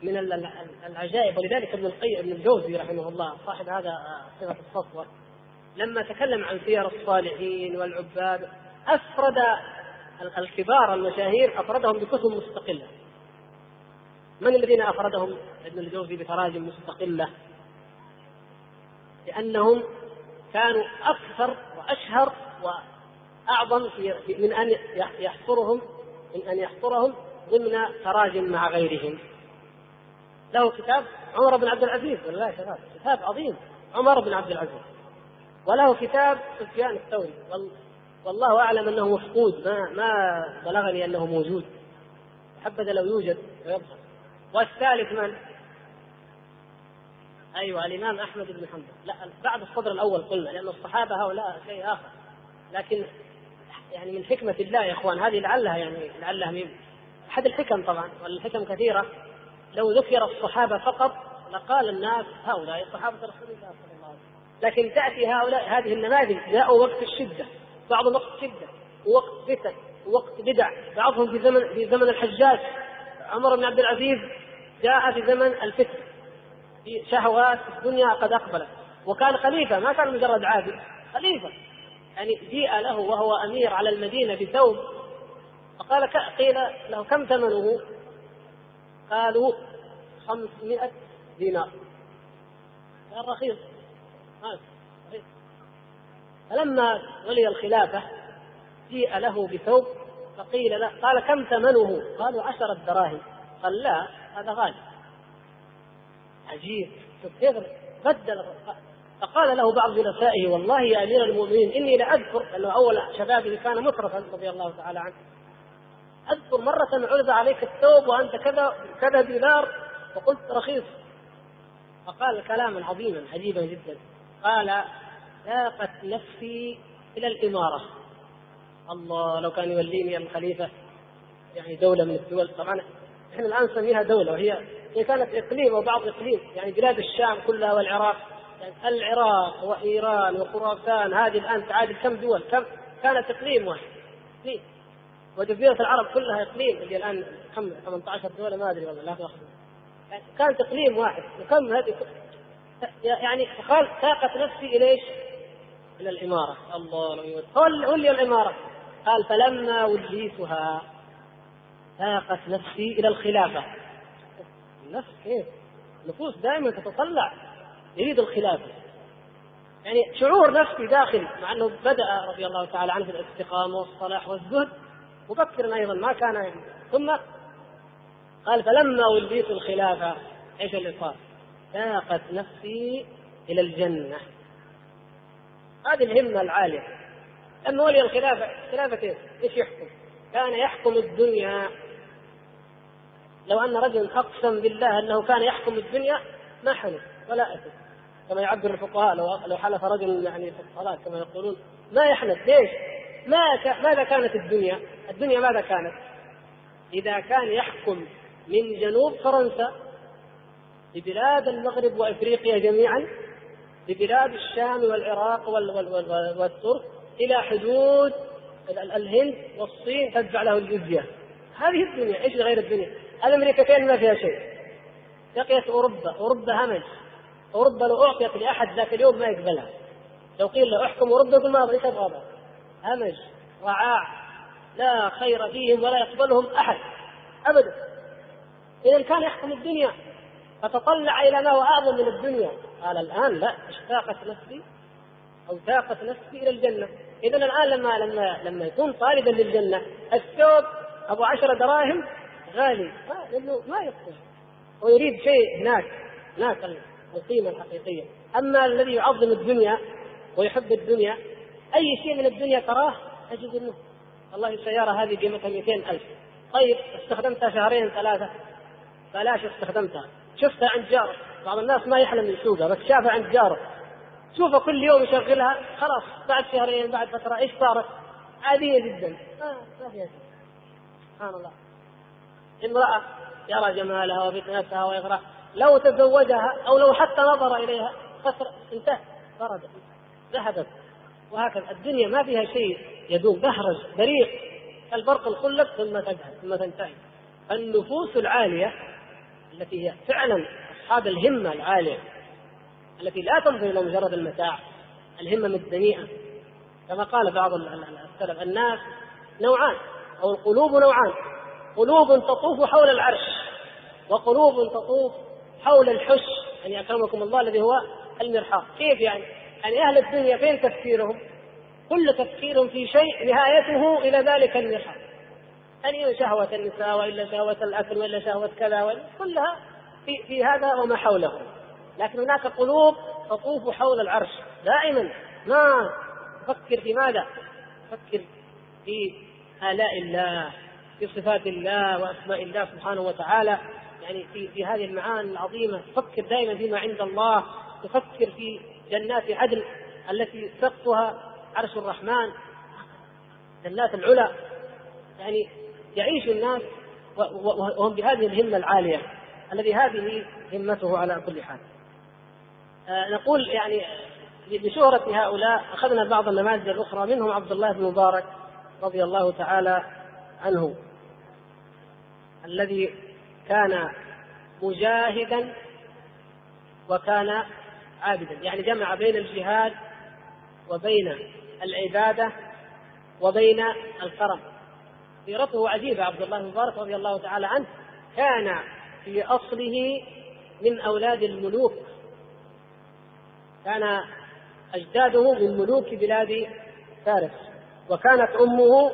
من العجائب. ولذلك ابن القيم ابن الجوزي رحمه الله صاحب هذا صفة الصفوة لما تكلم عن سير الصالحين والعباد أفرد الكبار المشاهير أفردهم بكتب مستقلة. من الذين أفردهم؟ ابن الجوزي بتراجم مستقلة. لأنهم كانوا أكثر وأشهر وأعظم في من أن يحصرهم من أن يحصرهم ضمن تراجم مع غيرهم. له كتاب عمر بن عبد العزيز والله شباب كتاب عظيم عمر بن عبد العزيز. وله كتاب سفيان الثوري والله أعلم أنه مفقود ما ما بلغني أنه موجود. حبذا لو يوجد ويظهر. والثالث من؟ أيوه الإمام أحمد بن حنبل. لا بعد الصدر الأول قلنا لأن الصحابة هؤلاء شيء آخر. لكن يعني من حكمة الله يا إخوان هذه لعلها يعني لعلها من أحد الحكم طبعا والحكم كثيرة. لو ذكر الصحابة فقط لقال الناس هؤلاء صحابة رسول الله صلى الله عليه وسلم. لكن تأتي هؤلاء هذه النماذج جاءوا وقت الشدة. بعضهم وقت شدة ووقت فتن ووقت بدع. بعضهم في زمن في زمن الحجاج. عمر بن عبد العزيز جاء في زمن الفتن. في شهوات الدنيا قد أقبلت. وكان خليفة ما كان مجرد عابد خليفة. يعني جيء له وهو أمير على المدينة بثوب فقال قيل له كم ثمنه؟ قالوا خمسمائة دينار. قال رخيص. فلما ولي الخلافة جيء له بثوب فقيل له قال كم ثمنه؟ قالوا عشرة دراهم قال لا هذا غالي. عجيب. كيف بدل فقال له بعض جلسائه والله يا أمير المؤمنين إني لاذكر انه أول شبابه كان مترفا رضي الله تعالى عنه. أذكر مرة عرض عليك الثوب وأنت كذا كذا دينار وقلت رخيص. فقال كلاما عظيما عجيبا جدا. قال ذاقت نفسي إلى الإمارة. الله لو كان يوليني الخليفه يعني دولة من الدول. طبعا إحنا الآن نسميها دولة وهي هي كانت إقليم أو بعض إقليم يعني بلاد الشام كلها والعراق. يعني العراق وإيران وخراسان هذه الآن تعادل كم دول؟ كم؟ كانت إقليم واحد. إقليم. وجزيره العرب كلها إقليم. اللي الآن كم؟ 18 دولة ما أدري والله لا تاخذ يعني كانت إقليم واحد. وكم هذه؟ يعني قال ساقت نفسي إلى إيش؟ إلى الإمارة. الله لو ولي الإمارة. قال فلما وليتها ساقت نفسي إلى الخلافة. النفس كيف؟ النفوس دائما تتطلع. يريد الخلافة. يعني شعور نفسي داخلي مع إنه بدأ رضي الله تعالى عنه في الاستقامة والصلاح والزهد. مبكرا أيضا ما كان يعني. ثم قال فلما وليت الخلافة إيش اللي صار؟ ساقت نفسي إلى الجنة. هذه الهمة العالية لما ولي الخلافه خلافة إيش؟ يحكم؟ كان يحكم الدنيا لو أن رجلا أقسم بالله أنه كان يحكم الدنيا ما حلف ولا اثم كما يعبر الفقهاء لو لو حلف رجل يعني في الصلاة كما يقولون ما يحنث ليش؟ ما ك... ماذا كانت الدنيا؟ الدنيا ماذا كانت؟ إذا كان يحكم من جنوب فرنسا ببلاد المغرب وإفريقيا جميعا ببلاد الشام والعراق وال... وال... وال... والترك إلى حدود الهند والصين تدفع له الجزية. هذه الدنيا إيش غير الدنيا؟ الامريكتين ما فيها شيء. بقيت أوروبا أوروبا همج. أوروبا لو أعطيت لأحد ذاك اليوم ما يقبلها. لو قيل له احكم أوروبا يقول ما أبغى إيش أبغى همج رعاع لا خير فيهم ولا يقبلهم أحد. ابدا. اذا كان يحكم الدنيا. فتطلع إلى ما هو أعظم من الدنيا. قال الآن لا اشتاقت نفسي؟ أو تاقت نفسي إلى الجنة. اذا الآن لما لما لما يكون طالبا للجنة الثوب أبو عشر دراهم غالي. لأنه ما يقبل ويريد شيء هناك هناك القيمة الحقيقية. أما الذي يعظم الدنيا ويحب الدنيا أي شيء من الدنيا تراه تجد انه والله السيارة هذه قيمتها 200 ألف. طيب استخدمتها شهرين ثلاثة؟ بلاش استخدمتها. شفتها عند جارك بعض الناس ما يحلم يسوقها بس شافها عند جاره. شوفها كل يوم يشغلها خلاص بعد شهرين بعد فترة إيش صارت؟ عادية جدا. آه ما فيها شيء. سبحان الله. امرأة يرى جمالها وفتنتها ويغرى لو تزوجها أو لو حتى نظر إليها فترة انتهى بردت ذهبت. وهكذا. الدنيا ما فيها شيء يدوم. بهرج بريق كالبرق الخلق ثم تذهب ثم تنتهي. النفوس العالية التي هي فعلا أصحاب الهمة العالية التي لا تنظر إلى مجرد المتاع الهمم الدنيئه كما قال بعض السلف الناس نوعان أو القلوب نوعان. قلوب تطوف حول العرش وقلوب تطوف حول الحش. يعني اكرمكم الله الذي هو المرحاض. كيف يعني؟ يعني أهل الدنيا فين تفكيرهم؟ كل تفكيرهم في شيء نهايته إلى ذلك المرحاض. يعني شهوة النساء وإلا شهوة الأكل وإلا شهوة كذا كلها في, في هذا وما حوله لكن هناك قلوب تطوف حول العرش دائما. ما تفكر في ماذا؟ تفكر في آلاء الله في صفات الله وأسماء الله سبحانه وتعالى. يعني في في هذه المعاني العظيمة. تفكر دائما فيما عند الله. تفكر في جنات عدن التي سقفها عرش الرحمن. جنات العلا. يعني يعيش الناس وهم بهذه الهمة العالية الذي هذه همته على كل حال. آه نقول يعني بشهرة هؤلاء أخذنا بعض النماذج الأخرى منهم عبد الله بن مبارك رضي الله تعالى عنه الذي كان مجاهدا وكان عابدا. يعني جمع بين الجهاد وبين العبادة وبين الكرم. سيرته عجيبة. عبد الله بن مبارك رضي الله تعالى عنه كان في أصله من أولاد الملوك. كان أجداده من ملوك بلاد فارس وكانت أمه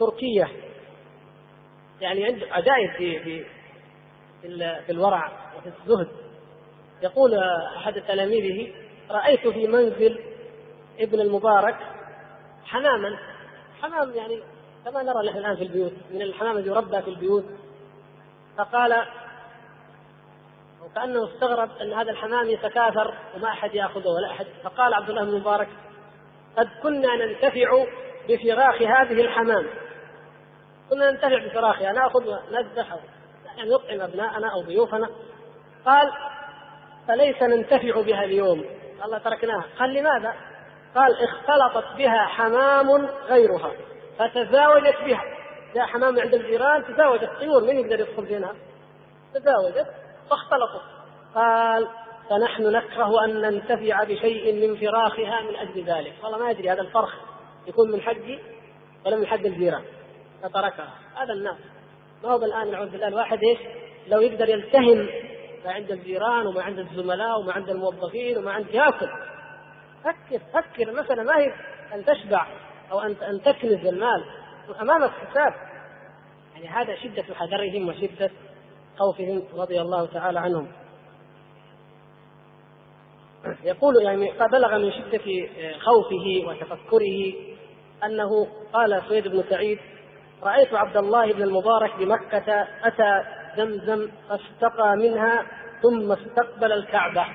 تركية. يعني عنده عجائب في في في الورع وفي الزهد. يقول أحد تلاميذه رأيت في منزل ابن المبارك حماما. حمام يعني كما نرى نحن الآن في البيوت من الحمام الذي يربى في البيوت. فقال وكأنه استغرب أن هذا الحمام يتكاثر وما أحد يأخذه ولا أحد. فقال عبد الله بن المبارك قد كنا ننتفع بفراخ هذه الحمام. كنا ننتفع بفراخها نأخذ ونذبح يعني نطعم أبناءنا أو ضيوفنا. قال فليس ننتفع بها اليوم. الله تركناها. قال لماذا؟ قال اختلطت بها حمام غيرها. فتزاوجت بها. جاء حمام عند الجيران تزاوجت طيور من يقدر يدخل بينها تزاوجت فاختلطت قال فنحن نكره أن ننتفع بشيء من فراخها من أجل ذلك. والله ما يدري هذا الفرخ يكون من حقي ولا من حق الجيران. فتركها. هذا الناس. ما هو الان نعوذ بالله الواحد إيش؟ لو يقدر يلتهم ما عند الجيران وما عند الزملاء وما عند الموظفين وما عند ياكل. فكر فكر المسألة ما هي أن تشبع. أو أن أن تكنز المال. أمامك حساب يعني هذا شدة حذرهم وشدة خوفهم رضي الله تعالى عنهم. يقول يعني بلغ من شدة خوفه وتفكره أنه قال سويد بن سعيد رأيت عبد الله بن المبارك بمكة أتى زمزم فاستقى منها ثم استقبل الكعبة.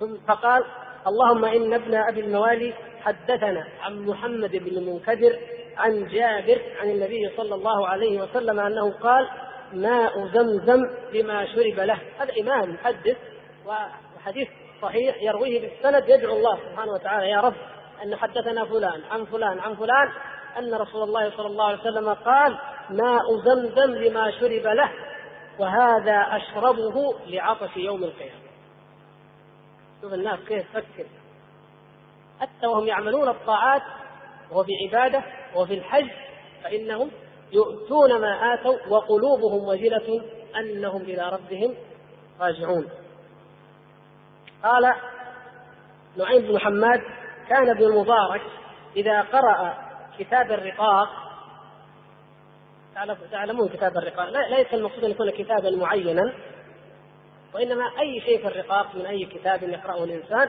ثم فقال اللهم إن ابن أبي الموالي حدثنا عن محمد بن المنكدر عن جابر عن النبي صلى الله عليه وسلم أنه قال ماء زمزم لما شرب له. هذا إمام محدث وحديث صحيح يرويه بالسند يدعو الله سبحانه وتعالى يا رب أن حدثنا فلان عن فلان عن فلان. أن رسول الله صلى الله عليه وسلم قال ماء زمزم لما شرب له. وهذا أشربه لعطش يوم القيامة. شوف الناس كيف تفكر حتى وهم يعملون الطاعات وهو في عبادة وفي الحج فإنهم يؤتون ما آتوا وقلوبهم وجلة أنهم إلى ربهم راجعون. قال نعيم بن محمد كان ابن المبارك إذا قرأ كتاب الرقاق تعلمون كتاب الرقاق ليس المقصود أن يكون كتابا معينا وإنما أي شيء في الرقاق من أي كتاب يقرأه الإنسان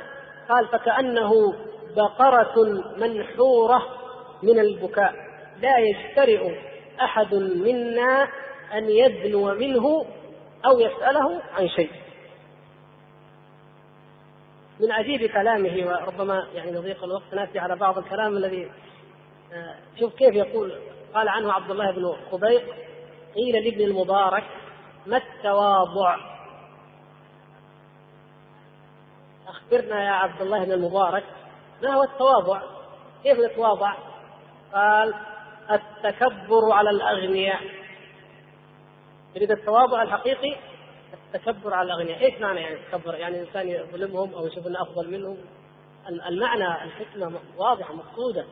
قال فكأنه بقرة منحورة من البكاء. لا يجترئ أحد منا أن يدنو منه أو يسأله عن شيء. من عجيب كلامه وربما يعني لضيق الوقت نأتي على بعض الكلام الذي آه، شوف كيف يقول قال عنه عبد الله بن خبيق قيل لابن المبارك ما التواضع؟ أخبرنا يا عبد الله بن المبارك ما هو التواضع؟ كيف نتواضع قال التكبر على الأغنياء. يريد التواضع الحقيقي؟ التكبر على الأغنياء. إيش معنى يعني التكبر؟ يعني إنسان يظلمهم أو يشوف أنه أفضل منهم. المعنى الحكمة واضحة مقصودة.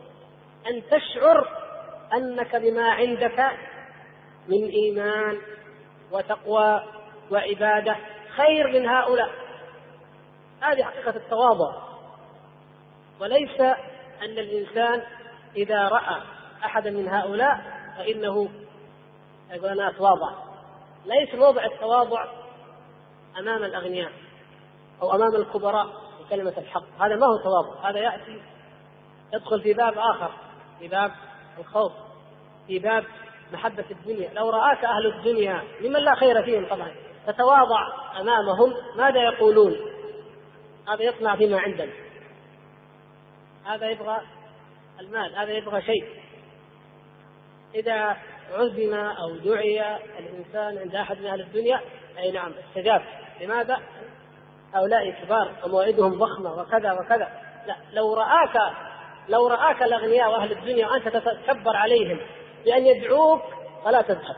أن تشعر أنك بما عندك من إيمان وتقوى وعبادة خير من هؤلاء. هذه حقيقة التواضع. وليس أن الإنسان إذا رأى أحدا من هؤلاء فإنه يقول أنا أتواضع. ليس موضع التواضع أمام الأغنياء أو أمام الكبراء بكلمة الحق. هذا ما هو تواضع. هذا يأتي يدخل في باب آخر في باب الخوف في باب محبة الدنيا. لو رآك أهل الدنيا ممن لا خير فيهم طبعا تتواضع أمامهم ماذا يقولون؟ هذا يصنع فيما عندنا. هذا يبغى المال هذا يبغى شيء. إذا عزم أو دعي الإنسان عند أحد من أهل الدنيا أي نعم استجاب. لماذا؟ هؤلاء كبار وموعدهم ضخمة وكذا وكذا. لا لو رآك لو رآك الأغنياء وأهل الدنيا وأنت تتكبر عليهم بأن يدعوك فلا تذهب.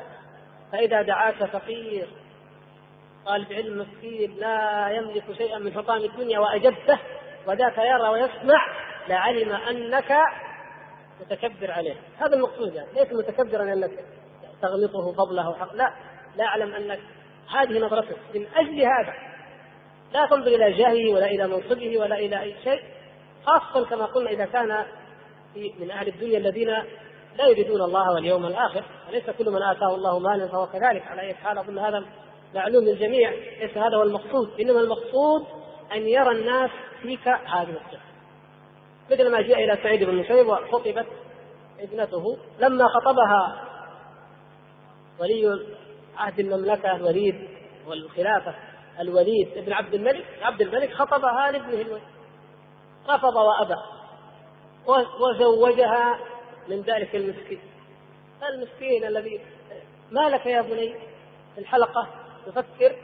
فإذا دعاك فقير طالب علم مسكين لا يملك شيئا من حطام الدنيا وأجبته وذاك يرى ويسمع لعلم أنك متكبر عليه. هذا المقصود يعني ليس متكبرا أنك تغلطه فضله حق لا لا أعلم أنك هذه نظرتك من أجل هذا. لا تنظر إلى جاهه ولا إلى منصبه ولا إلى أي شيء خاصة كما قلنا إذا كان من أهل الدنيا الذين لا يريدون الله واليوم الآخر وليس كل من آتاه الله مالا فهو كذلك. على أي حال أظن هذا معلوم للجميع ليس هذا هو المقصود. إنما المقصود أن يرى الناس فيك هذه الصفة مثل ما جاء إلى سعيد بن المسيب وخطبت ابنته. لما خطبها ولي عهد المملكة الوليد والخلافة الوليد ابن عبد الملك عبد الملك خطبها لابنه الوليد. رفض وأبى. وزوجها من ذلك المسكين. المسكين الذي ما لك يا بني في تفكر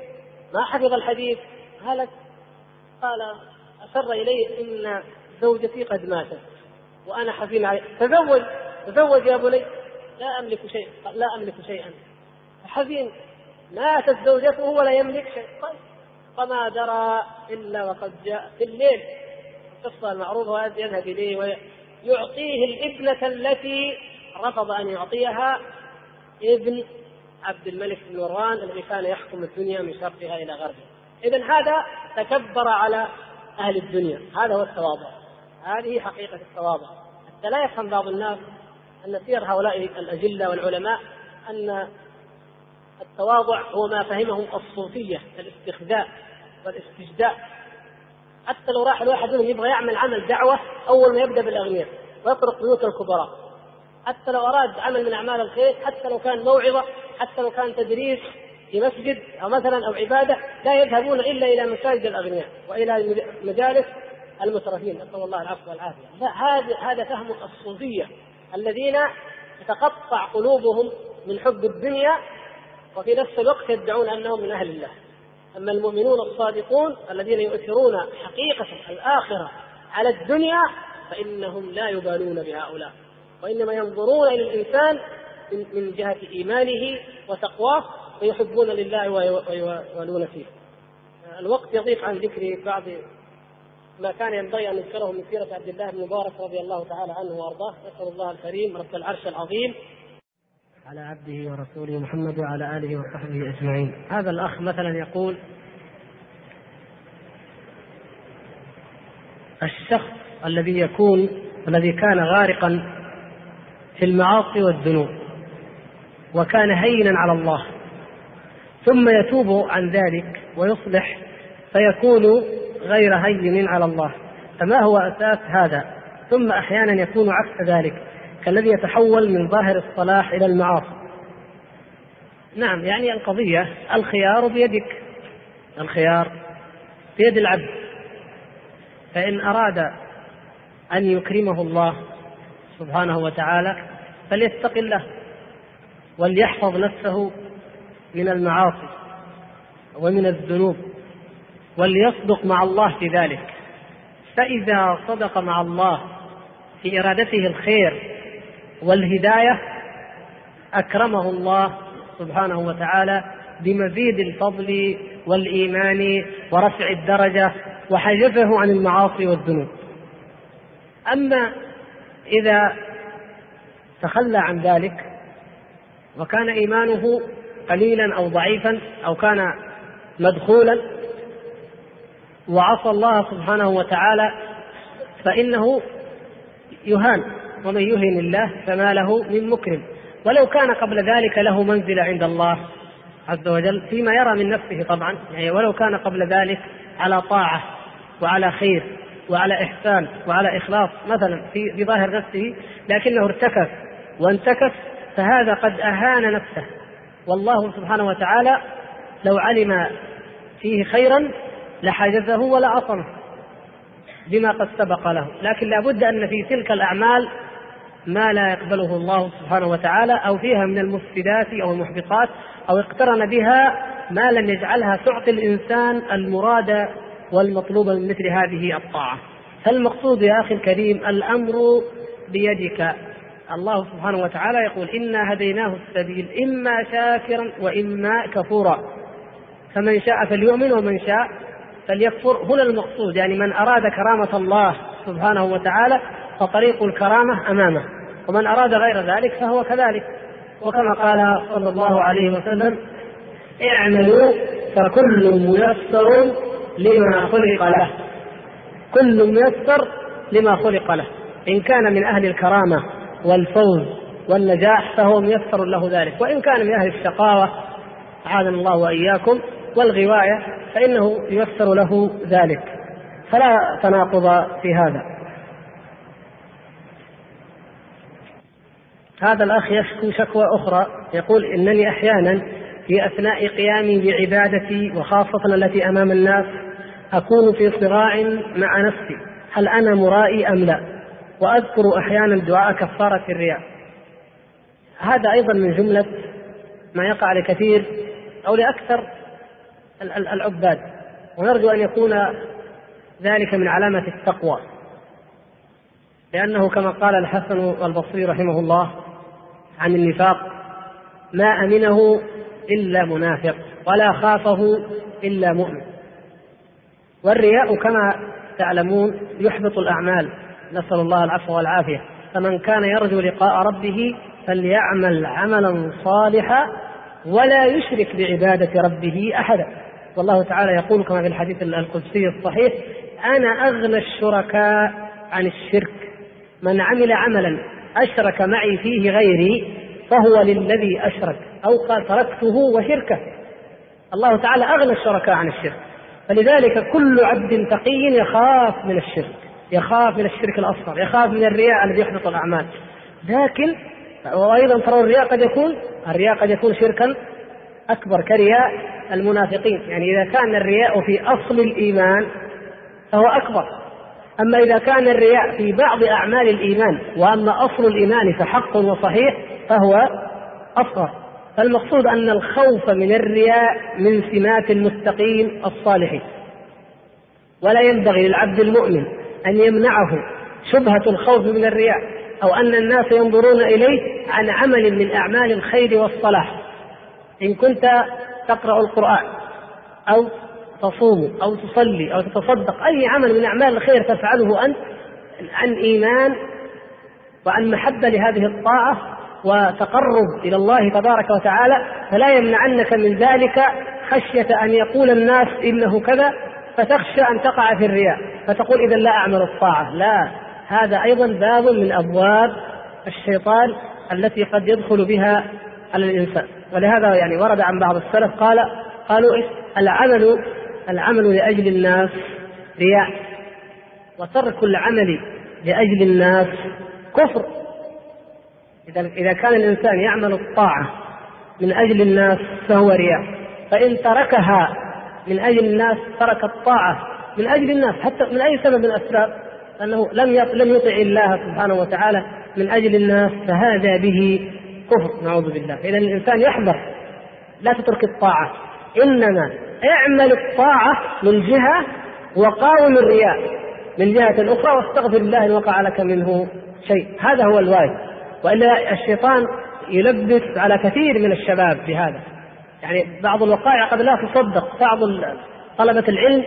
ما حفظ الحديث هلك قال أسر إلي إن زوجتي قد ماتت وأنا حزين عليه تزوج تزوج يا بني لا أملك شيء لا أملك شيئا. حزين ماتت زوجته ولا يملك شيء. طيب فما درى إلا وقد جاء في الليل. القصة المعروفة يذهب إليه ويعطيه الابنة التي رفض أن يعطيها ابن عبد الملك بن مروان الذي كان يحكم الدنيا من شرقها إلى غربها. إذا هذا تكبر على أهل الدنيا. هذا هو التواضع. هذه حقيقة التواضع. حتى لا يفهم بعض الناس أن سير هؤلاء الأجلة والعلماء أن التواضع هو ما فهمه الصوفية الاستخداء والاستجداء حتى لو راح الواحد منهم يبغى يعمل عمل دعوة أول ما يبدأ بالأغنياء ويطرق بيوت الكبراء. حتى لو أراد عمل من أعمال الخير حتى لو كان موعظة حتى لو كان تدريس في مسجد أو مثلا أو عبادة لا يذهبون إلا إلى مساجد الأغنياء وإلى مجالس المترفين. نسأل الله العفو والعافية. هذا هذا فهم الصوفية الذين تتقطع قلوبهم من حب الدنيا وفي نفس الوقت يدعون أنهم من أهل الله. أما المؤمنون الصادقون الذين يؤثرون حقيقة الآخرة على الدنيا فإنهم لا يبالون بهؤلاء. وإنما ينظرون إلى الإنسان من جهة إيمانه وتقواه ويحبون لله ويوالون فيه. الوقت يضيق عن ذكر بعض ما كان ينبغي أن نذكره من سيرة عبد الله بن مبارك رضي الله تعالى عنه وأرضاه. نسأل الله الكريم رب العرش العظيم. على عبده ورسوله محمد وعلى آله وصحبه أجمعين. هذا الأخ مثلا يقول الشخص الذي يكون الذي كان غارقا في المعاصي والذنوب. وكان هينا على الله. ثم يتوب عن ذلك ويصلح فيكون غير هين على الله. فما هو أساس هذا؟ ثم أحيانا يكون عكس ذلك كالذي يتحول من ظاهر الصلاح إلى المعاصي. نعم يعني القضية الخيار بيدك. الخيار بيد العبد. فإن أراد أن يكرمه الله سبحانه وتعالى فليتق الله. وليحفظ نفسه من المعاصي ومن الذنوب وليصدق مع الله في ذلك. فإذا صدق مع الله في إرادته الخير والهداية أكرمه الله سبحانه وتعالى بمزيد الفضل والإيمان ورفع الدرجة وحجبه عن المعاصي والذنوب. أما إذا تخلى عن ذلك وكان إيمانه قليلا أو ضعيفا أو كان مدخولا وعصى الله سبحانه وتعالى فإنه يهان ومن يهن الله فما له من مكرم. ولو كان قبل ذلك له منزلة عند الله عز وجل فيما يرى من نفسه طبعا يعني ولو كان قبل ذلك على طاعة وعلى خير وعلى إحسان وعلى إخلاص مثلا في في ظاهر نفسه لكنه ارتكس وانتكس فهذا قد أهان نفسه. والله سبحانه وتعالى لو علم فيه خيرا لحجزه ولا عصمه بما قد سبق له. لكن لابد أن في تلك الأعمال ما لا يقبله الله سبحانه وتعالى أو فيها من المفسدات أو المحبطات أو اقترن بها ما لم يجعلها تعطي الإنسان المراد والمطلوب من مثل هذه الطاعة. فالمقصود يا أخي الكريم الأمر بيدك. الله سبحانه وتعالى يقول إنا هديناه السبيل إما شاكرا وإما كفورا. فمن شاء فليؤمن ومن شاء فليكفر. هنا المقصود يعني من أراد كرامة الله سبحانه وتعالى فطريق الكرامة أمامه ومن أراد غير ذلك فهو كذلك. وكما قال صلى الله عليه وسلم اعملوا فكل ميسر لما خلق له. كل ميسر لما خلق له إن كان من أهل الكرامة. والفوز والنجاح فهو ميسر له ذلك. وإن كان من أهل الشقاوة أعاذنا الله وإياكم والغواية فإنه ييسر له ذلك. فلا تناقض في هذا. هذا الأخ يشكو شكوى أخرى يقول إنني أحيانا في أثناء قيامي بعبادتي وخاصة التي أمام الناس أكون في صراع مع نفسي هل أنا مرائي أم لا؟ وأذكر أحيانا دعاء كفارة الرياء. هذا أيضا من جملة ما يقع لكثير أو لأكثر العباد. ونرجو أن يكون ذلك من علامة التقوى. لأنه كما قال الحسن البصري رحمه الله عن النفاق ما أمنه إلا منافق ولا خافه إلا مؤمن. والرياء كما تعلمون يحبط الأعمال. نسأل الله العفو والعافية. فمن كان يرجو لقاء ربه فليعمل عملا صالحا ولا يشرك بعبادة ربه أحدا. والله تعالى يقول كما في الحديث القدسي الصحيح أنا أغنى الشركاء عن الشرك. من عمل عملا أشرك معي فيه غيري فهو للذي أشرك أو قال تركته وشركه. الله تعالى أغنى الشركاء عن الشرك. فلذلك كل عبد تقي يخاف من الشرك. يخاف من الشرك الأصغر يخاف من الرياء الذي يحبط الأعمال. لكن وأيضا ترى الرياء قد يكون الرياء قد يكون شركا أكبر كرياء المنافقين. يعني إذا كان الرياء في أصل الإيمان فهو أكبر. أما إذا كان الرياء في بعض أعمال الإيمان وأما أصل الإيمان فحق وصحيح فهو أصغر. فالمقصود أن الخوف من الرياء من سمات المتقين الصالحين. ولا ينبغي للعبد المؤمن أن يمنعه شبهة الخوف من الرياء أو أن الناس ينظرون إليه عن عمل من أعمال الخير والصلاح. إن كنت تقرأ القرآن أو تصوم أو تصلي أو تتصدق أي عمل من أعمال الخير تفعله أنت عن إيمان وعن محبة لهذه الطاعة وتقرب إلى الله تبارك وتعالى فلا يمنعنك من ذلك خشية أن يقول الناس إنه كذا فتخشى أن تقع في الرياء فتقول إذا لا أعمل الطاعة. لا هذا أيضا باب من أبواب الشيطان التي قد يدخل بها على الإنسان. ولهذا يعني ورد عن بعض السلف قال قالوا إيه العمل العمل لأجل الناس رياء وترك العمل لأجل الناس كفر. إذا إذا كان الإنسان يعمل الطاعة من أجل الناس فهو رياء. فإن تركها من أجل الناس ترك الطاعة من أجل الناس حتى من أي سبب من الأسباب؟ أنه لم لم يطع الله سبحانه وتعالى من أجل الناس فهذا به كفر نعوذ بالله. إذا الإنسان يحذر لا تترك الطاعة. إنما اعمل الطاعة من جهة وقاوم الرياء من جهة أخرى واستغفر الله إن وقع لك منه شيء. هذا هو الواجب. وإلا الشيطان يلبس على كثير من الشباب بهذا. يعني بعض الوقائع قد لا تصدق. بعض طلبة العلم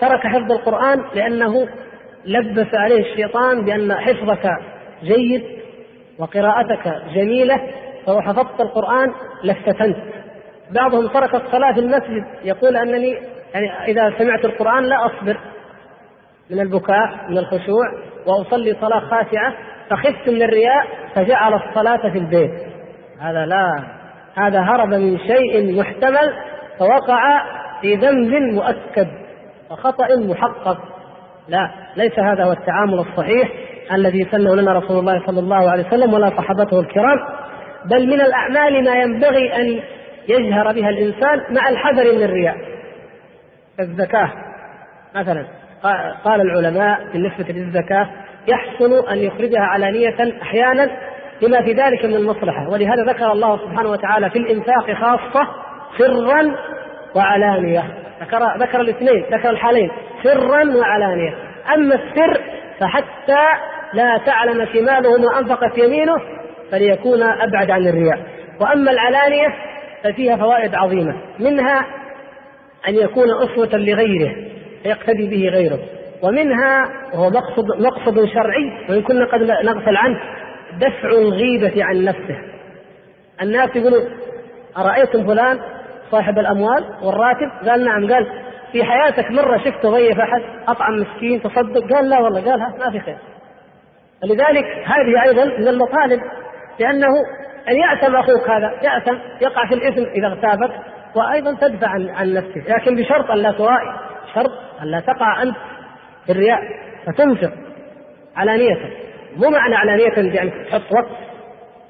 ترك حفظ القرآن لأنه لبس عليه الشيطان بأن حفظك جيد وقراءتك جميلة فلو حفظت القرآن لافتتنت بعضهم ترك الصلاة في المسجد يقول أنني يعني إذا سمعت القرآن لا أصبر. من البكاء من الخشوع وأصلي صلاة خاشعة فخفت من الرياء فجعل الصلاة في البيت. هذا لا هذا هرب من شيء محتمل فوقع في ذنب مؤكد وخطأ محقق. لا ليس هذا هو التعامل الصحيح الذي سنه لنا رسول الله صلى الله عليه وسلم ولا صحابته الكرام بل من الأعمال ما ينبغي أن يجهر بها الإنسان مع الحذر من الرياء. الزكاة مثلا قال العلماء بالنسبة للزكاة يحسن أن يخرجها علانية أحيانا لما في ذلك من المصلحة. ولهذا ذكر الله سبحانه وتعالى في الإنفاق خاصة سرا وعلانية. ذكر ذكر الاثنين ذكر الحالين سرا وعلانية. أما السر فحتى لا تعلم شماله ما أنفقت يمينه فليكون أبعد عن الرياء وأما العلانية ففيها فوائد عظيمة منها أن يكون أسوة لغيره فيقتدي به غيره. ومنها وهو مقصد مقصد شرعي وإن كنا قد نغفل عنه دفع الغيبة عن نفسه. الناس يقولوا أرأيتم فلان صاحب الأموال والراتب؟ قال نعم. قال في حياتك مرة شفت ضيف أحد أطعم مسكين تصدق؟ قال لا والله. قال ما في خير. لذلك هذه أيضا من المطالب لأنه أن يأثم أخوك هذا يأثم يقع في الإثم إذا اغتابك وأيضا تدفع عن, عن نفسك. لكن بشرط أن لا ترائي شرط أن لا تقع أنت في الرياء فتنفق علانية مو معنى علانية يعني تحط وقت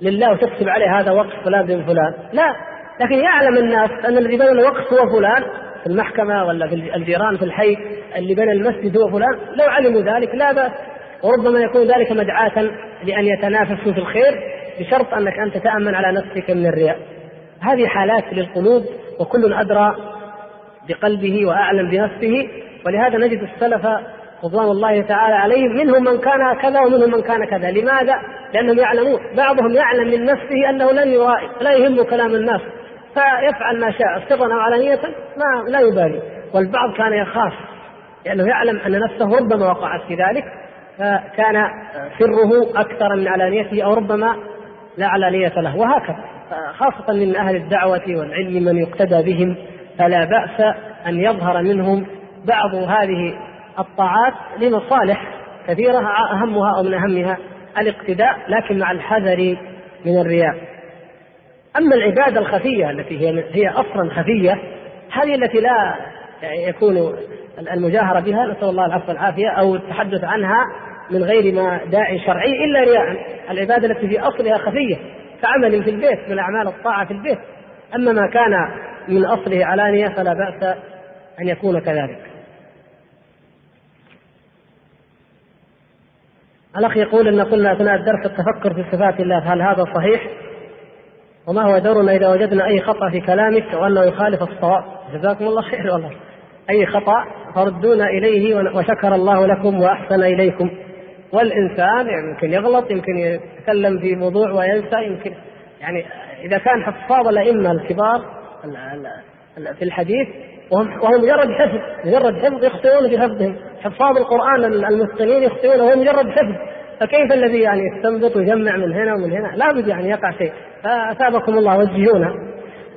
لله وتكتب عليه هذا وقت فلان بن فلان. لا لكن يعلم الناس أن الذي بنى الوقت هو فلان في المحكمة ولا في الجيران في الحي اللي بنى المسجد هو فلان. لو علموا ذلك لا بأس. وربما يكون ذلك مدعاة لأن يتنافسوا في الخير بشرط أنك أنت تأمن على نفسك من الرياء. هذه حالات للقلوب وكل أدرى بقلبه وأعلم بنفسه. ولهذا نجد السلف رضوان الله تعالى عليهم منهم من كان كذا ومنهم من كان كذا. لماذا؟ لأنهم يعلمون. بعضهم يعلم من نفسه أنه لن يرائي لا يهم كلام الناس. فيفعل ما شاء سرا أو علانية ما لا يبالي. والبعض كان يخاف لأنه يعلم أن نفسه ربما وقعت في ذلك فكان سره أكثر من علانيته أو ربما لا علانية له. وهكذا. خاصة من أهل الدعوة والعلم من يقتدى بهم فلا بأس أن يظهر منهم بعض هذه الطاعات لمصالح كثيرة أهمها أو من أهمها الاقتداء لكن مع الحذر من الرياء. أما العبادة الخفية التي هي هي أصلا خفية هذه التي لا يكون المجاهرة بها نسأل الله العفو والعافية أو التحدث عنها من غير ما داعي شرعي إلا رياء. العبادة التي في أصلها خفية كعمل في البيت من أعمال الطاعة في البيت. أما ما كان من أصله علانية فلا بأس أن يكون كذلك. الأخ يقول أن قلنا أثناء الدرس التفكر في صفات الله هل هذا صحيح؟ وما هو دورنا إذا وجدنا أي خطأ في كلامك أو أنه يخالف الصواب؟ جزاكم الله خير والله أي خطأ فردونا إليه وشكر الله لكم وأحسن إليكم والإنسان يعني يمكن يغلط يمكن يتكلم في موضوع وينسى يمكن يعني إذا كان حفاظ الأئمة الكبار في الحديث وهم وهم مجرد حفظ مجرد حفظ يخطئون في حفظهم حفاظ القرآن المتقنين يخطئون وهو مجرد حفظ. فكيف الذي يعني يستنبط ويجمع من هنا ومن هنا؟ لابد يعني يقع شيء. فأثابكم الله وجهونا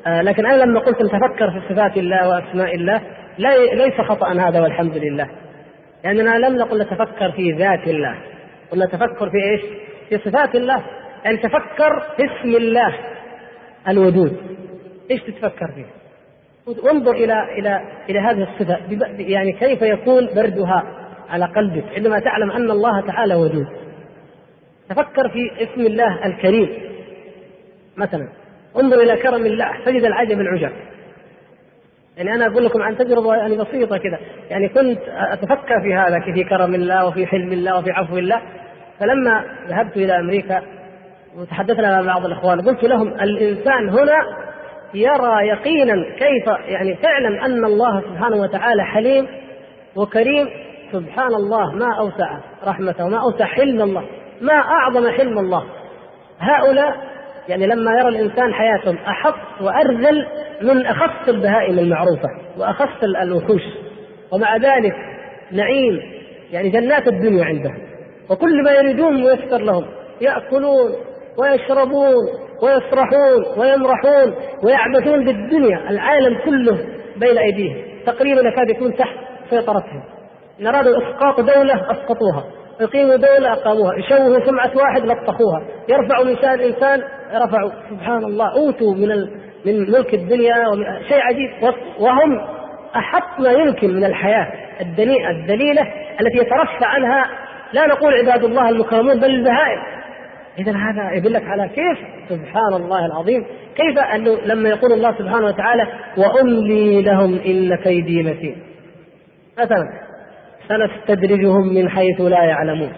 آه لكن أنا لما قلت نتفكر في صفات الله وأسماء الله ليس خطأ هذا والحمد لله. لأننا لم نقل نتفكر في ذات الله. قلنا تفكر في إيش؟ في صفات الله. يعني تفكر في اسم الله الوجود. إيش تتفكر فيه؟ وانظر إلى إلى إلى هذه الصفة. يعني كيف يكون بردها على قلبك؟ عندما تعلم أن الله تعالى وجود تفكر في اسم الله الكريم. مثلا انظر إلى كرم الله. تجد العجب العجب. يعني أنا أقول لكم عن تجربة يعني بسيطة كذا يعني كنت أتفكر في هذا في كرم الله وفي حلم الله وفي عفو الله. فلما ذهبت إلى أمريكا وتحدثنا مع بعض الأخوان قلت لهم الإنسان هنا يرى يقينا كيف يعني فعلا أن الله سبحانه وتعالى حليم وكريم. سبحان الله ما أوسع رحمته ما أوسع حلم الله ما أعظم حلم الله. هؤلاء يعني لما يرى الإنسان حياتهم أحط وأرذل من أخص البهائم المعروفة وأخص الوحوش. ومع ذلك نعيم يعني جنات الدنيا عندهم. وكل ما يريدون ميسر لهم يأكلون ويشربون ويسرحون ويمرحون ويعبثون بالدنيا العالم كله بين أيديهم. تقريبا يكاد يكون تحت سيطرتهم. ان ارادوا اسقاط دولة أسقطوها. يقيموا دولة أقاموها. يشوهوا سمعة واحد لطخوها. يرفعوا من شأن الإنسان رفعوا. سبحان الله. أوتوا من. من ملك الدنيا ومن شيء عجيب. وهم أحط ما يمكن من الحياة. الدنيئة الذليلة التي يترفع عنها. لا نقول عباد الله المكرمون بل البهائم. إذا هذا يدلك على كيف سبحان الله العظيم كيف أنه لما يقول الله سبحانه وتعالى وأملي لهم إن كيدي متين. مثلا سنستدرجهم من حيث لا يعلمون.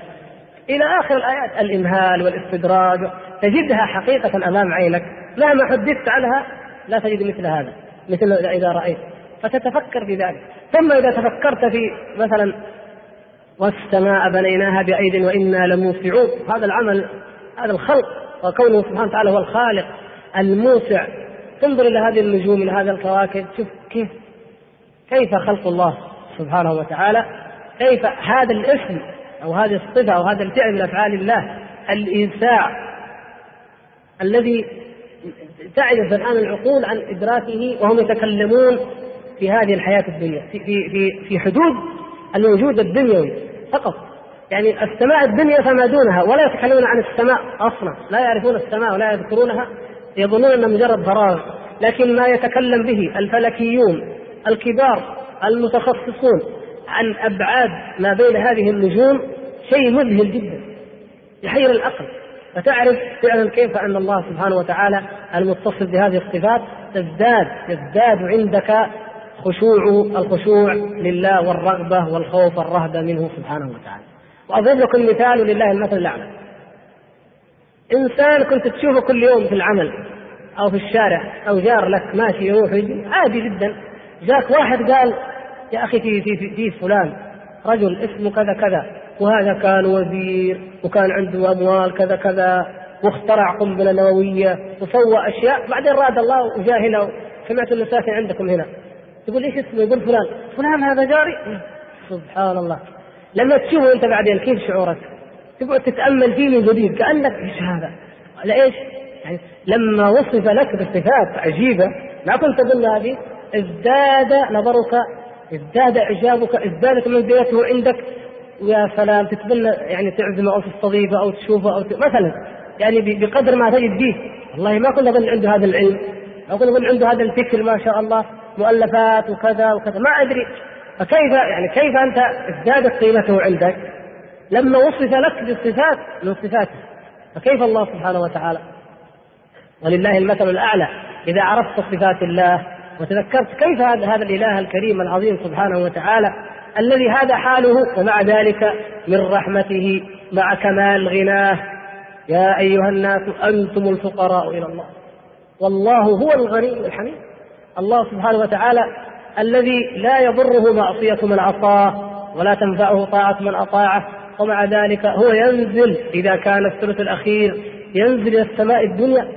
إلى آخر الآيات الإمهال والإستدراج تجدها حقيقة أمام عينك. مهما حدثت عنها لا تجد مثل هذا مثل إذا رأيت. فتتفكر في ذلك. ثم إذا تفكرت في مثلا والسماء بنيناها بأيد وإنا لموسعون. هذا العمل هذا الخلق وكونه سبحانه وتعالى هو الخالق الموسع. تنظر إلى هذه النجوم إلى هذه الكواكب. شوف كيف كيف خلق الله سبحانه وتعالى. كيف هذا الاسم أو هذه الصفة أو هذا الفعل من أفعال الله الإيساع الذي تعجز الآن العقول عن إدراكه وهم يتكلمون في هذه الحياة الدنيا في في في حدود الوجود الدنيوي فقط. يعني السماء الدنيا فما دونها ولا يتكلمون عن السماء أصلا لا يعرفون السماء ولا يذكرونها يظنون أنها مجرد فراغ لكن ما يتكلم به الفلكيون الكبار المتخصصون عن أبعاد ما بين هذه النجوم شيء مذهل جدا يحير العقل فتعرف فعلا كيف أن الله سبحانه وتعالى المتصف بهذه الصفات تزداد يزداد عندك خشوع الخشوع لله والرغبة والخوف والرهبة منه سبحانه وتعالى. وأضرب لكم مثال ولله المثل الأعلى. إنسان كنت تشوفه كل يوم في العمل أو في الشارع أو جار لك ماشي يروح عادي جدا. جاك واحد قال يا أخي في في في, في فلان رجل اسمه كذا كذا وهذا كان وزير وكان عنده أموال كذا كذا واخترع قنبلة نووية وسوى أشياء. بعدين راد الله وجاء هنا سمعت انه ساكن عندكم هنا. يقول إيش اسمه؟ يقول فلان. فلان هذا جاري. سبحان الله. لما تشوفه انت بعدين كيف شعورك؟ تقعد تتأمل فيه من جديد كأنك إيش هذا؟ على إيش؟ يعني لما وصف لك بصفات عجيبة ما كنت تظن هذه ازداد نظرك ازداد إعجابك ازدادت منزلته عندك ويا سلام تتمنى يعني تعزمه أو تستضيفه أو تشوفه أو ت... مثلا يعني بقدر ما تجد فيه والله ما كنا نظن عنده هذا العلم ما كنا نظن عنده هذا الفكر ما شاء الله مؤلفات وكذا وكذا ما أدري فكيف يعني كيف أنت ازدادت قيمته عندك؟ لما وصف لك بالصفات من صفاته فكيف الله سبحانه وتعالى؟ ولله المثل الأعلى. إذا عرفت صفات الله وتذكرت كيف هذا هذا الإله الكريم العظيم سبحانه وتعالى الذي هذا حاله ومع ذلك من رحمته مع كمال غناه. يا أيها الناس أنتم الفقراء إلى الله. والله هو الغني الحميد. الله سبحانه وتعالى الذي لا يضره معصية من عصاه ولا تنفعه طاعة من أطاعه ومع ذلك هو ينزل إذا كان الثلث الأخير ينزل إلى السماء الدنيا.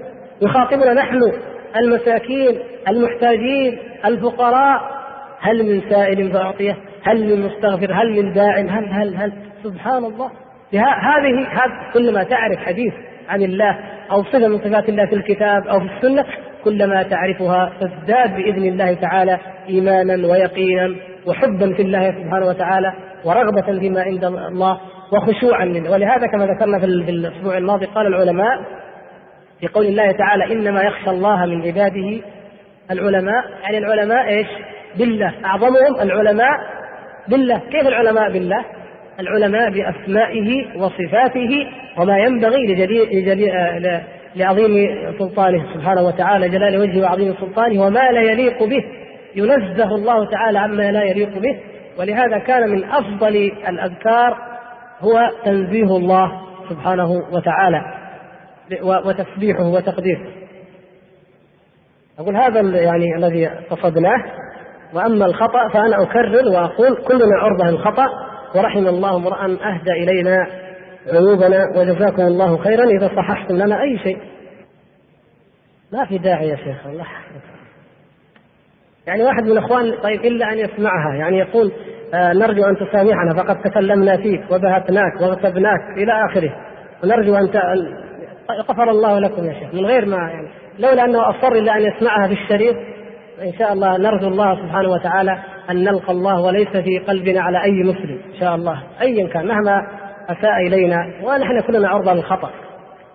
يخاطبنا نحن المساكين المحتاجين الفقراء. هل من سائل فأعطيه هل من مستغفر؟ هل من داع؟ هل هل هل؟ سبحان الله. هذه كل ما تعرف حديث عن الله أو صفة من صفات الله في الكتاب أو في السنة كلما تعرفها تزداد بإذن الله تعالى إيمانا ويقينا وحبا في الله سبحانه وتعالى ورغبة فيما عند الله وخشوعا منه ولهذا كما ذكرنا في الأسبوع الماضي قال العلماء في قول الله تعالى إنما يخشى الله من عباده العلماء يعني العلماء إيش؟ بالله أعظمهم العلماء بالله كيف العلماء بالله؟ العلماء بأسمائه وصفاته وما ينبغي لجليل لعظيم سلطانه سبحانه وتعالى جلال وجهه وعظيم سلطانه وما لا يليق به. ينزه الله تعالى عما لا يليق به. ولهذا كان من أفضل الأذكار هو تنزيه الله سبحانه وتعالى وتسبيحه وتقديسه أقول هذا يعني الذي قصدناه. وأما الخطأ فأنا أكرر وأقول كلنا عرضة للخطأ ورحم الله امرأ أهدى إلينا عيوبنا وجزاكم الله خيرا إذا صححتم لنا أي شيء. ما في داعي يا شيخ الله يعني واحد من الاخوان طيب إلا أن يسمعها يعني يقول آه نرجو أن تسامحنا فقد تكلمنا فيك وبهتناك واغتبناك إلى آخره. ونرجو أن غفر الله لكم يا شيخ من غير ما يعني لولا أنه أصر إلا أن يسمعها في الشريط إن شاء الله نرجو الله سبحانه وتعالى أن نلقى الله وليس في قلبنا على أي مسلم إن شاء الله ايا كان مهما أساء إلينا ونحن كلنا عرضة للخطأ.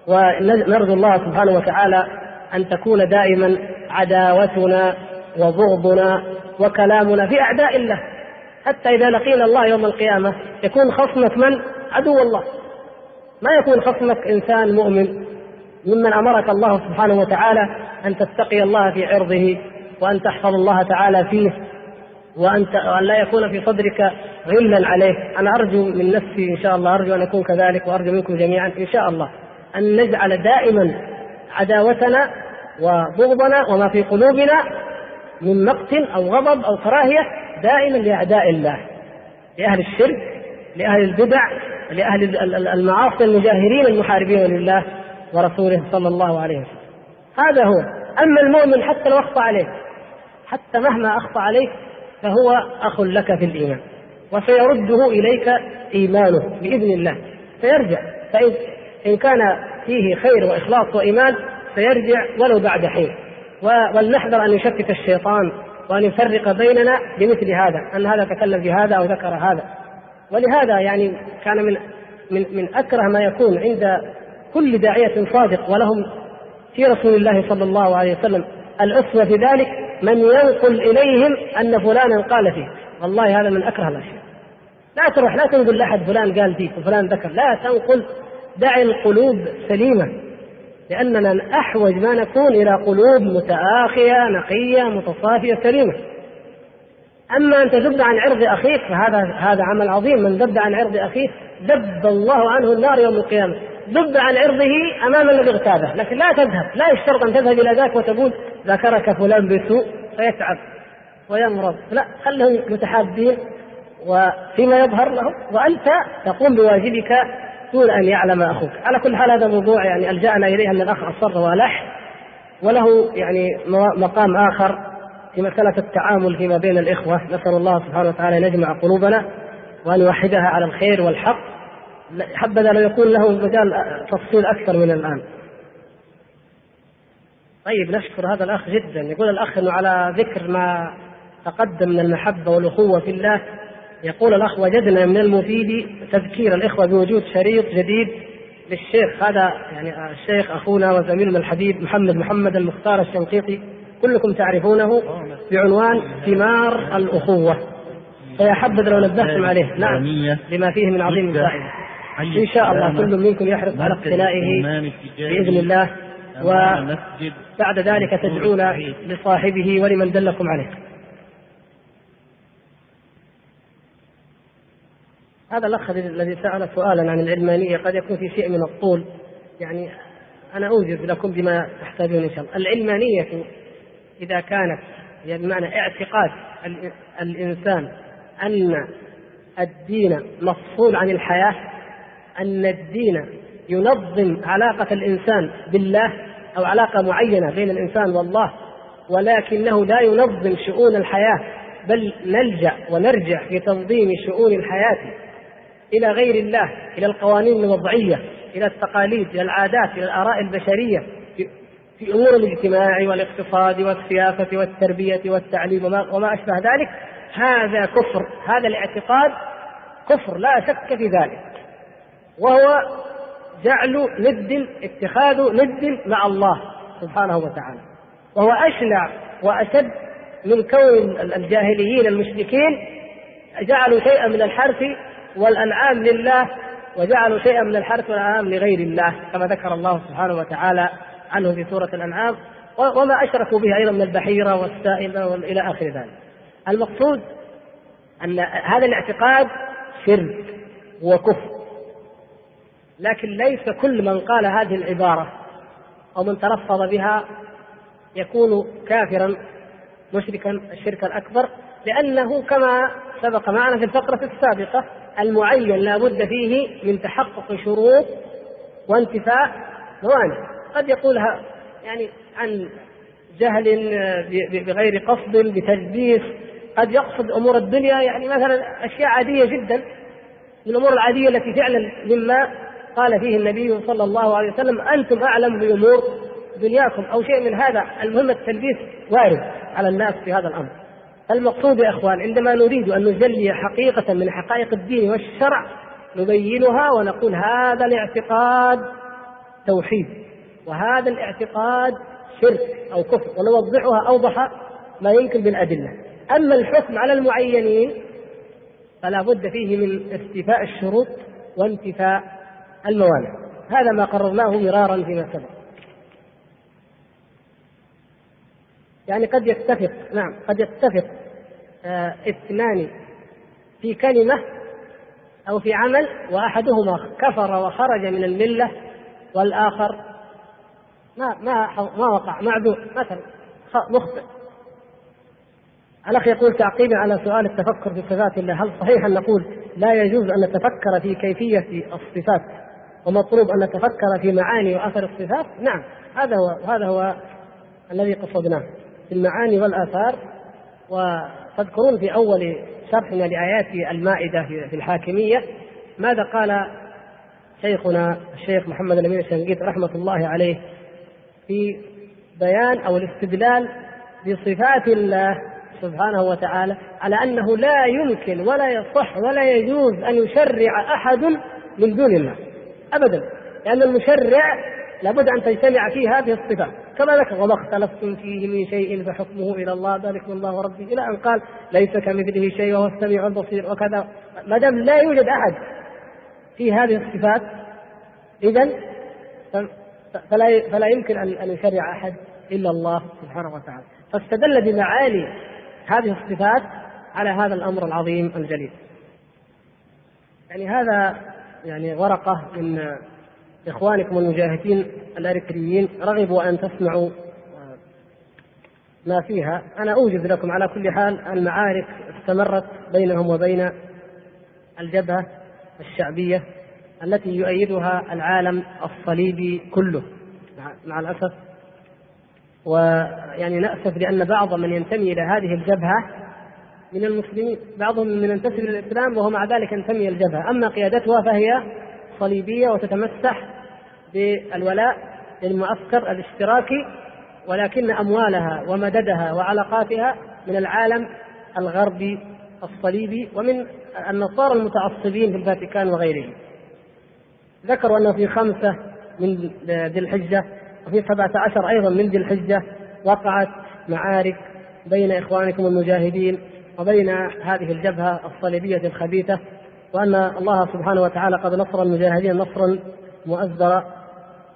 ونرجو الله سبحانه وتعالى أن تكون دائما عداوتنا وبغضنا وكلامنا في أعداء الله. حتى إذا لقينا الله يوم القيامة يكون خصمك من؟ عدو الله. ما يكون خصمك إنسان مؤمن ممن أمرك الله سبحانه وتعالى أن تتقي الله في عرضه وأن تحفظ الله تعالى فيه. وأن وأن لا يكون في صدرك غلا عليه. أنا أرجو من نفسي إن شاء الله أرجو أن أكون كذلك وأرجو منكم جميعا إن شاء الله أن نجعل دائما عداوتنا وبغضنا وما في قلوبنا من مقت أو غضب أو كراهية دائما لأعداء الله لأهل الشرك لأهل البدع لأهل المعاصي المجاهرين المحاربين لله ورسوله صلى الله عليه وسلم. هذا هو. أما المؤمن حتى لو أخطأ عليه حتى مهما أخطأ عليك فهو أخ لك في الإيمان. وسيرده إليك إيمانه بإذن الله. فيرجع. فان إن كان فيه خير وإخلاص وإيمان سيرجع ولو بعد حين. ولنحذر أن يشتت الشيطان وأن يفرق بيننا بمثل هذا أن هذا تكلم بهذا أو ذكر هذا. ولهذا يعني كان من من من أكره ما يكون عند كل داعية صادق ولهم في رسول الله صلى الله عليه وسلم الاسوه في ذلك من ينقل إليهم أن فلانا قال فيه والله هذا من أكره الأشياء. لا تروح لا تنقل لأحد فلان قال فيك وفلان ذكر لا تنقل. دع القلوب سليمه لأننا احوج ما نكون إلى قلوب متآخية نقية متصافية سليمة. أما أن تذب عن عرض أخيك فهذا هذا عمل عظيم. من ذب عن عرض أخيه ذب الله عنه النار يوم القيامة. ذب عن عرضه أمام الذي اغتابه لكن لا تذهب لا يشترط أن تذهب إلى ذاك وتقول ذكرك فلان بسوء فيتعب ويمرض. لا خلهم متحابين وفيما يظهر لهم وأنت تقوم بواجبك دون أن يعلم أخوك. على كل حال هذا موضوع يعني ألجأنا إليه أن الأخ أصر وألح وله يعني مقام آخر في مسألة التعامل فيما بين الإخوة. نسأل الله سبحانه وتعالى أن يجمع قلوبنا وأن يوحدها على الخير والحق. حبذا لو يكون له مجال تفصيل أكثر من الآن. طيب نشكر هذا الأخ جدا. يقول الأخ إنه على ذكر ما تقدم من المحبة والأخوة في الله يقول الأخ وجدنا من المفيد تذكير الإخوة بوجود شريط جديد للشيخ. هذا يعني الشيخ أخونا وزميلنا الحبيب محمد محمد المختار الشنقيطي كلكم تعرفونه بعنوان ثمار الأخوة. فيا حبذا لو نبهتم عليه. نعم لما فيه من عظيم الفائدة. إن شاء الله كل منكم يحرص على اقتنائه بإذن الله وبعد ذلك تدعون لصاحبه ولمن دلكم عليه. هذا الأخ الذي سأل سؤالا عن العلمانية قد يكون في شيء من الطول. يعني أنا اوجز لكم بما تحتاجون إن شاء الله. العلمانية إذا كانت يعني بمعنى اعتقاد الإنسان أن الدين مفصول عن الحياة أن الدين ينظم علاقة الإنسان بالله أو علاقة معينة بين الإنسان والله ولكنه لا ينظم شؤون الحياة بل نلجأ ونرجع في تنظيم شؤون الحياة إلى غير الله إلى القوانين الوضعية إلى التقاليد إلى العادات إلى الآراء البشرية. في, أمور الاجتماع والاقتصاد والسياسة والتربية والتعليم وما, وما أشبه ذلك هذا كفر هذا الاعتقاد كفر لا شك في ذلك. وهو جعل ند اتخاذ ند مع الله سبحانه وتعالى. وهو أشنع وأشد من كون الجاهليين المشركين جعلوا شيئا من الحرث والأنعام لله وجعلوا شيئا من الحرث والأنعام لغير الله كما ذكر الله سبحانه وتعالى عنه في سورة الأنعام. وما أشركوا به أيضا من البحيرة والسائمة إلى آخر ذلك. المقصود أن هذا الاعتقاد شرك وكفر. لكن ليس كل من قال هذه العبارة أو من تلفظ بها يكون كافرا مشركا الشرك الأكبر لأنه كما سبق معنا في الفقرة السابقة المعين لا بد فيه من تحقق شروط وانتفاء موانع. قد يقولها يعني عن جهل بغير قصد بتلبيس قد يقصد أمور الدنيا يعني مثلا أشياء عادية جدا من الأمور العادية التي فعلا مما قال فيه النبي صلى الله عليه وسلم أنتم أعلم بأمور دنياكم أو شيء من هذا. المهم التلبيس وارد على الناس في هذا الأمر. المقصود يا إخوان عندما نريد أن نجلي حقيقة من حقائق الدين والشرع نبينها ونقول هذا الاعتقاد توحيد وهذا الاعتقاد شرك أو كفر ونوضحها أوضح ما يمكن بالأدلة. أما الحكم على المعينين فلا بد فيه من استيفاء الشروط وانتفاء الموانع. هذا ما قررناه مرارا فيما سبق. يعني قد يتفق نعم قد يتفق آه اثنان في كلمة أو في عمل وأحدهما كفر وخرج من الملة والآخر ما ما ما وقع معذور مثلا مخطئ. الأخ يقول تعقيبا على سؤال التفكر في صفات الله هل صحيح أن نقول لا يجوز أن نتفكر في كيفية الصفات؟ ومطلوب أن نتفكر في معاني وأثر الصفات؟ نعم هذا هو هذا هو الذي قصدناه. في المعاني والآثار وتذكرون في أول شرحنا لآيات المائدة في الحاكمية ماذا قال شيخنا الشيخ محمد الأمين الشنقيط رحمة الله عليه في بيان أو الاستدلال بصفات الله سبحانه وتعالى على أنه لا يمكن ولا يصح ولا يجوز أن يشرع أحد من دون الله. أبدا. لأن المشرع لابد أن تجتمع فيه هذه الصفات. كما ذكر وما اختلفتم فيه من شيء فحكمه إلى الله. ذلك الله ربي. إلى أن قال ليس كمثله شيء وهو السميع البصير. وكذا. ما دام لا يوجد أحد في هذه الصفات إذا فلا فلا يمكن أن يشرع أحد إلا الله سبحانه وتعالى. فاستدل بمعاني هذه الصفات على هذا الأمر العظيم الجليل. يعني هذا يعني ورقة من إخوانكم المجاهدين الأريتريين رغبوا أن تسمعوا ما فيها. أنا أوجز لكم على كل حال المعارك استمرت بينهم وبين الجبهة الشعبية التي يؤيدها العالم الصليبي كله. مع الأسف ويعني نأسف لأن بعض من ينتمي إلى هذه الجبهة من المسلمين بعضهم من ينتسب إلى الإسلام وهو مع ذلك ينتمي إلى الجبهة. أما قيادتها فهي صليبية وتتمسح بالولاء للمعسكر الاشتراكي ولكن أموالها ومددها وعلاقاتها من العالم الغربي الصليبي ومن النصارى المتعصبين في الفاتيكان وغيره ذكروا أنه في خمسة من ذي الحجة وفي سبعة عشر أيضا من ذي الحجة وقعت معارك بين إخوانكم المجاهدين وبين هذه الجبهة الصليبية الخبيثة وأن الله سبحانه وتعالى قد نصر المجاهدين نصرا مؤزرا.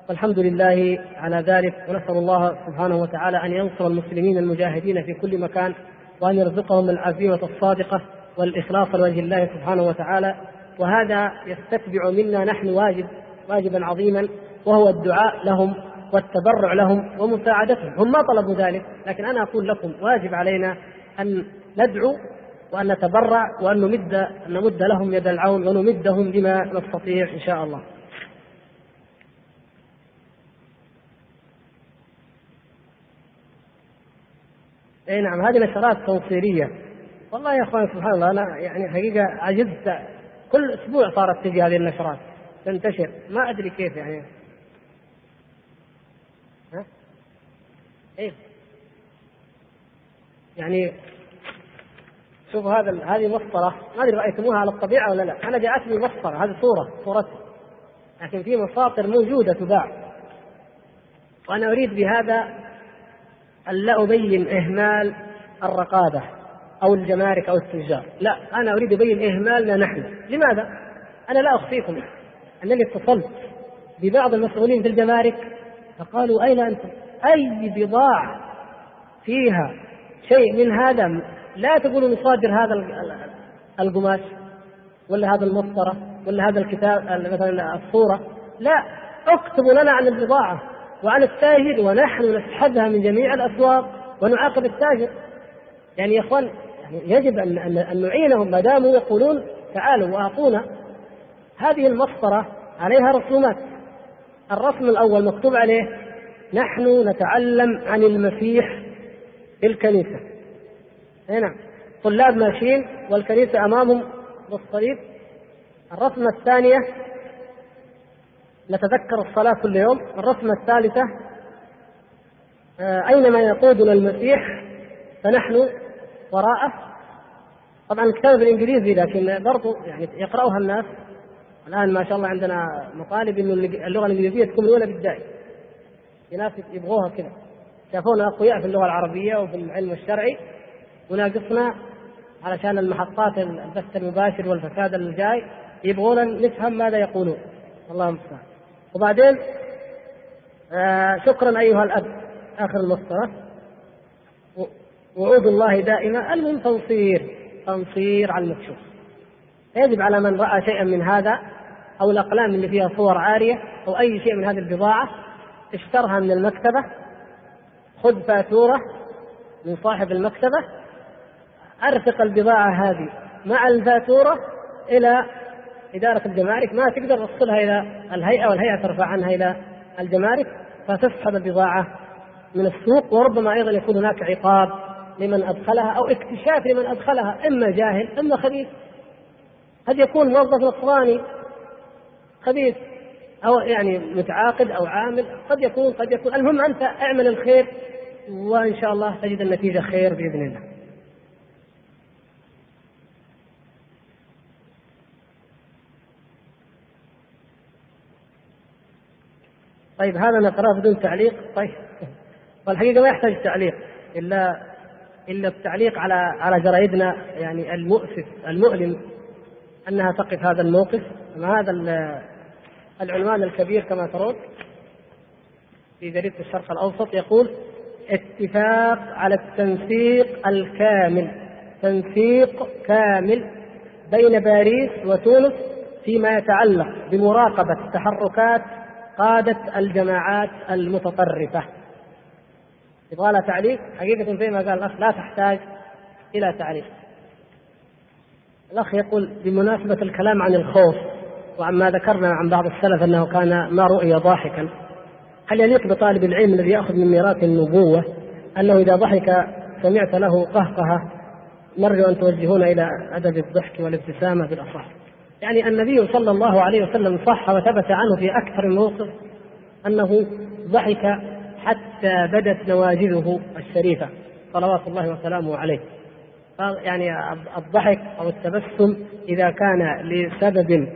والحمد لله على ذلك ونسأل الله سبحانه وتعالى أن ينصر المسلمين المجاهدين في كل مكان وأن يرزقهم العزيمة الصادقة والإخلاص لوجه الله سبحانه وتعالى. وهذا يستتبع منا نحن واجب واجبا عظيما وهو الدعاء لهم والتبرع لهم ومساعدتهم. هم ما طلبوا ذلك لكن أنا أقول لكم واجب علينا أن ندعو وأن نتبرع وأن نمد أن نمد لهم يد العون ونمدهم بما نستطيع إن شاء الله. اي نعم هذه نشرات تنصيريه والله يا إخوان سبحان الله أنا يعني حقيقة عجزت. كل أسبوع صارت تجي هذه النشرات تنتشر. ما أدري كيف يعني. ها؟ إيه. يعني شوفوا هذا هذه مسطرة. ما أدري رأيتموها على الطبيعة ولا لا. أنا جاءتني مسطرة هذه صورة صورتي لكن في مساطر موجودة تباع. وأنا أريد بهذا ألا أبين إهمال الرقابة أو الجمارك أو التجار. لا أنا أريد أبين إهمالنا نحن. لماذا؟ أنا لا أخفيكم. أنني اتصلت ببعض المسؤولين في الجمارك فقالوا أين أنتم؟ أي بضاعة فيها شيء من هذا لا تقولوا نصادر هذا القماش ولا هذا المسطرة ولا هذا الكتاب مثلا الصورة. لا اكتبوا لنا عن البضاعة وعلى التاجر ونحن نسحبها من جميع الأسواق ونعاقب التاجر. يعني يا إخوان يعني يجب ان أن نعينهم ما داموا يقولون تعالوا وأعطونا. هذه المسطرة عليها رسومات. الرسم الأول مكتوب عليه نحن نتعلم عن المسيح في الكنيسة. هنا طلاب ماشيين والكنيسة أمامهم بالصليب الرسمة الثانية نتذكر الصلاة كل يوم. الرسمة الثالثة آه، أينما يقودنا المسيح فنحن وراءه. طبعا الكتاب بالإنجليزي لكن برضو يعني يقرأها الناس. الآن ما شاء الله عندنا مطالب إنه اللغة الإنجليزية تكون الأولى بالدائم في ناس يبغوها كذا. شافونا أقوياء في اللغة العربية وفي العلم الشرعي. وناقصنا علشان المحطات البث المباشر والفساد الجاي يبغون نفهم ماذا يقولون. الله المستعان. وبعدين آه شكرا أيها الأب آخر المسطرة. وعود الله دائما. المهم تنصير تنصير على المكشوف. يجب على من رأى شيئا من هذا أو الأقلام اللي فيها صور عارية أو أي شيء من هذه البضاعة اشترها من المكتبة خذ فاتورة من صاحب المكتبة أرفق البضاعة هذه مع الفاتورة إلى إدارة الجمارك. ما تقدر توصلها إلى الهيئة والهيئة ترفع عنها إلى الجمارك فتسحب البضاعة من السوق وربما أيضا يكون هناك عقاب لمن أدخلها أو اكتشاف لمن أدخلها إما جاهل إما خبيث. قد يكون موظف نصراني خبيث أو يعني متعاقد أو عامل قد يكون قد يكون. المهم أنت اعمل الخير وإن شاء الله تجد النتيجة خير بإذن الله. طيب هذا نقراه بدون تعليق؟ طيب. [laughs] والحقيقة ما يحتاج تعليق إلا إلا التعليق على على جرايدنا يعني المؤسف المؤلم أنها تقف هذا الموقف. هذا العنوان الكبير كما ترون في جريدة الشرق الأوسط يقول اتفاق على التنسيق الكامل تنسيق كامل بين باريس وتونس فيما يتعلق بمراقبة تحركات قادة الجماعات المتطرفة. يبغى تعليق. حقيقة زي ما قال الأخ لا تحتاج إلى تعليق. الأخ يقول بمناسبة الكلام عن الخوف وعما ذكرنا عن بعض السلف أنه كان ما رؤي ضاحكا هل يليق بطالب العلم الذي يأخذ من ميراث النبوة أنه إذا ضحك سمعت له قهقهة؟ نرجو أن توجهون إلى أدب الضحك والابتسامة بالأصح. يعني النبي صلى الله عليه وسلم صح وثبت عنه في أكثر من موقف أنه ضحك حتى بدت نواجذه الشريفة صلوات الله وسلامه عليه. يعني الضحك أو التبسم إذا كان لسبب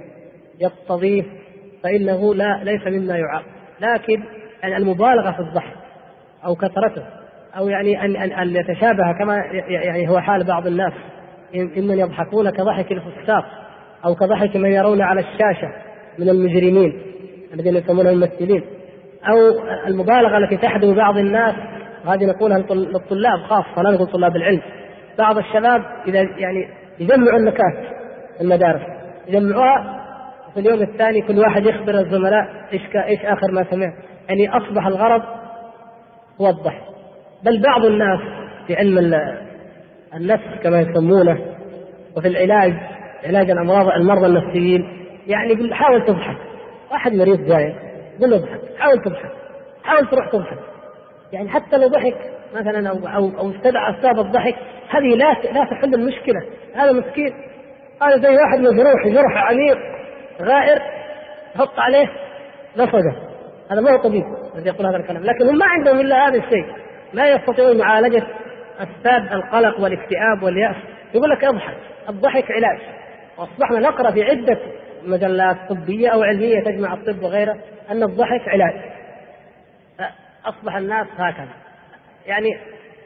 يقتضيه فإنه لا ليس مما يعاق لكن المبالغة في الضحك أو كثرته أو يعني أن, أن يتشابه كما يعني هو حال بعض الناس ممن يضحكون كضحك الفساق أو كضحك من يرون على الشاشة من المجرمين الذين يسمونهم الممثلين. أو المبالغة التي تحدث بعض الناس وهذه نقولها للطلاب خاصة لا نقول طلاب العلم. بعض الشباب إذا يعني يجمعوا النكات المدارس يجمعوها في اليوم الثاني كل واحد يخبر الزملاء إيش إيش آخر ما سمع. يعني أصبح الغرض هو الضحك بل بعض الناس في علم النفس كما يسمونه وفي العلاج علاج الأمراض المرضى النفسيين. يعني يقول حاول تضحك. واحد مريض جاي قل له اضحك. حاول تضحك. حاول تروح تضحك. يعني حتى لو ضحك مثلا أو أو أو استدعى اسباب الضحك هذه لا لا تحل المشكلة. هذا مسكين. هذا زي واحد مجروح جرح عميق غائر حط عليه نفذه. هذا ما هو طبيب الذي يقول هذا الكلام. لكن هم ما عندهم إلا هذا الشيء. لا يستطيعون معالجة أسباب القلق والاكتئاب واليأس. يقول لك أضحك. الضحك علاج. واصبحنا نقرأ في عدة مجلات طبية أو علمية تجمع الطب وغيره أن الضحك علاج. أصبح الناس هكذا. يعني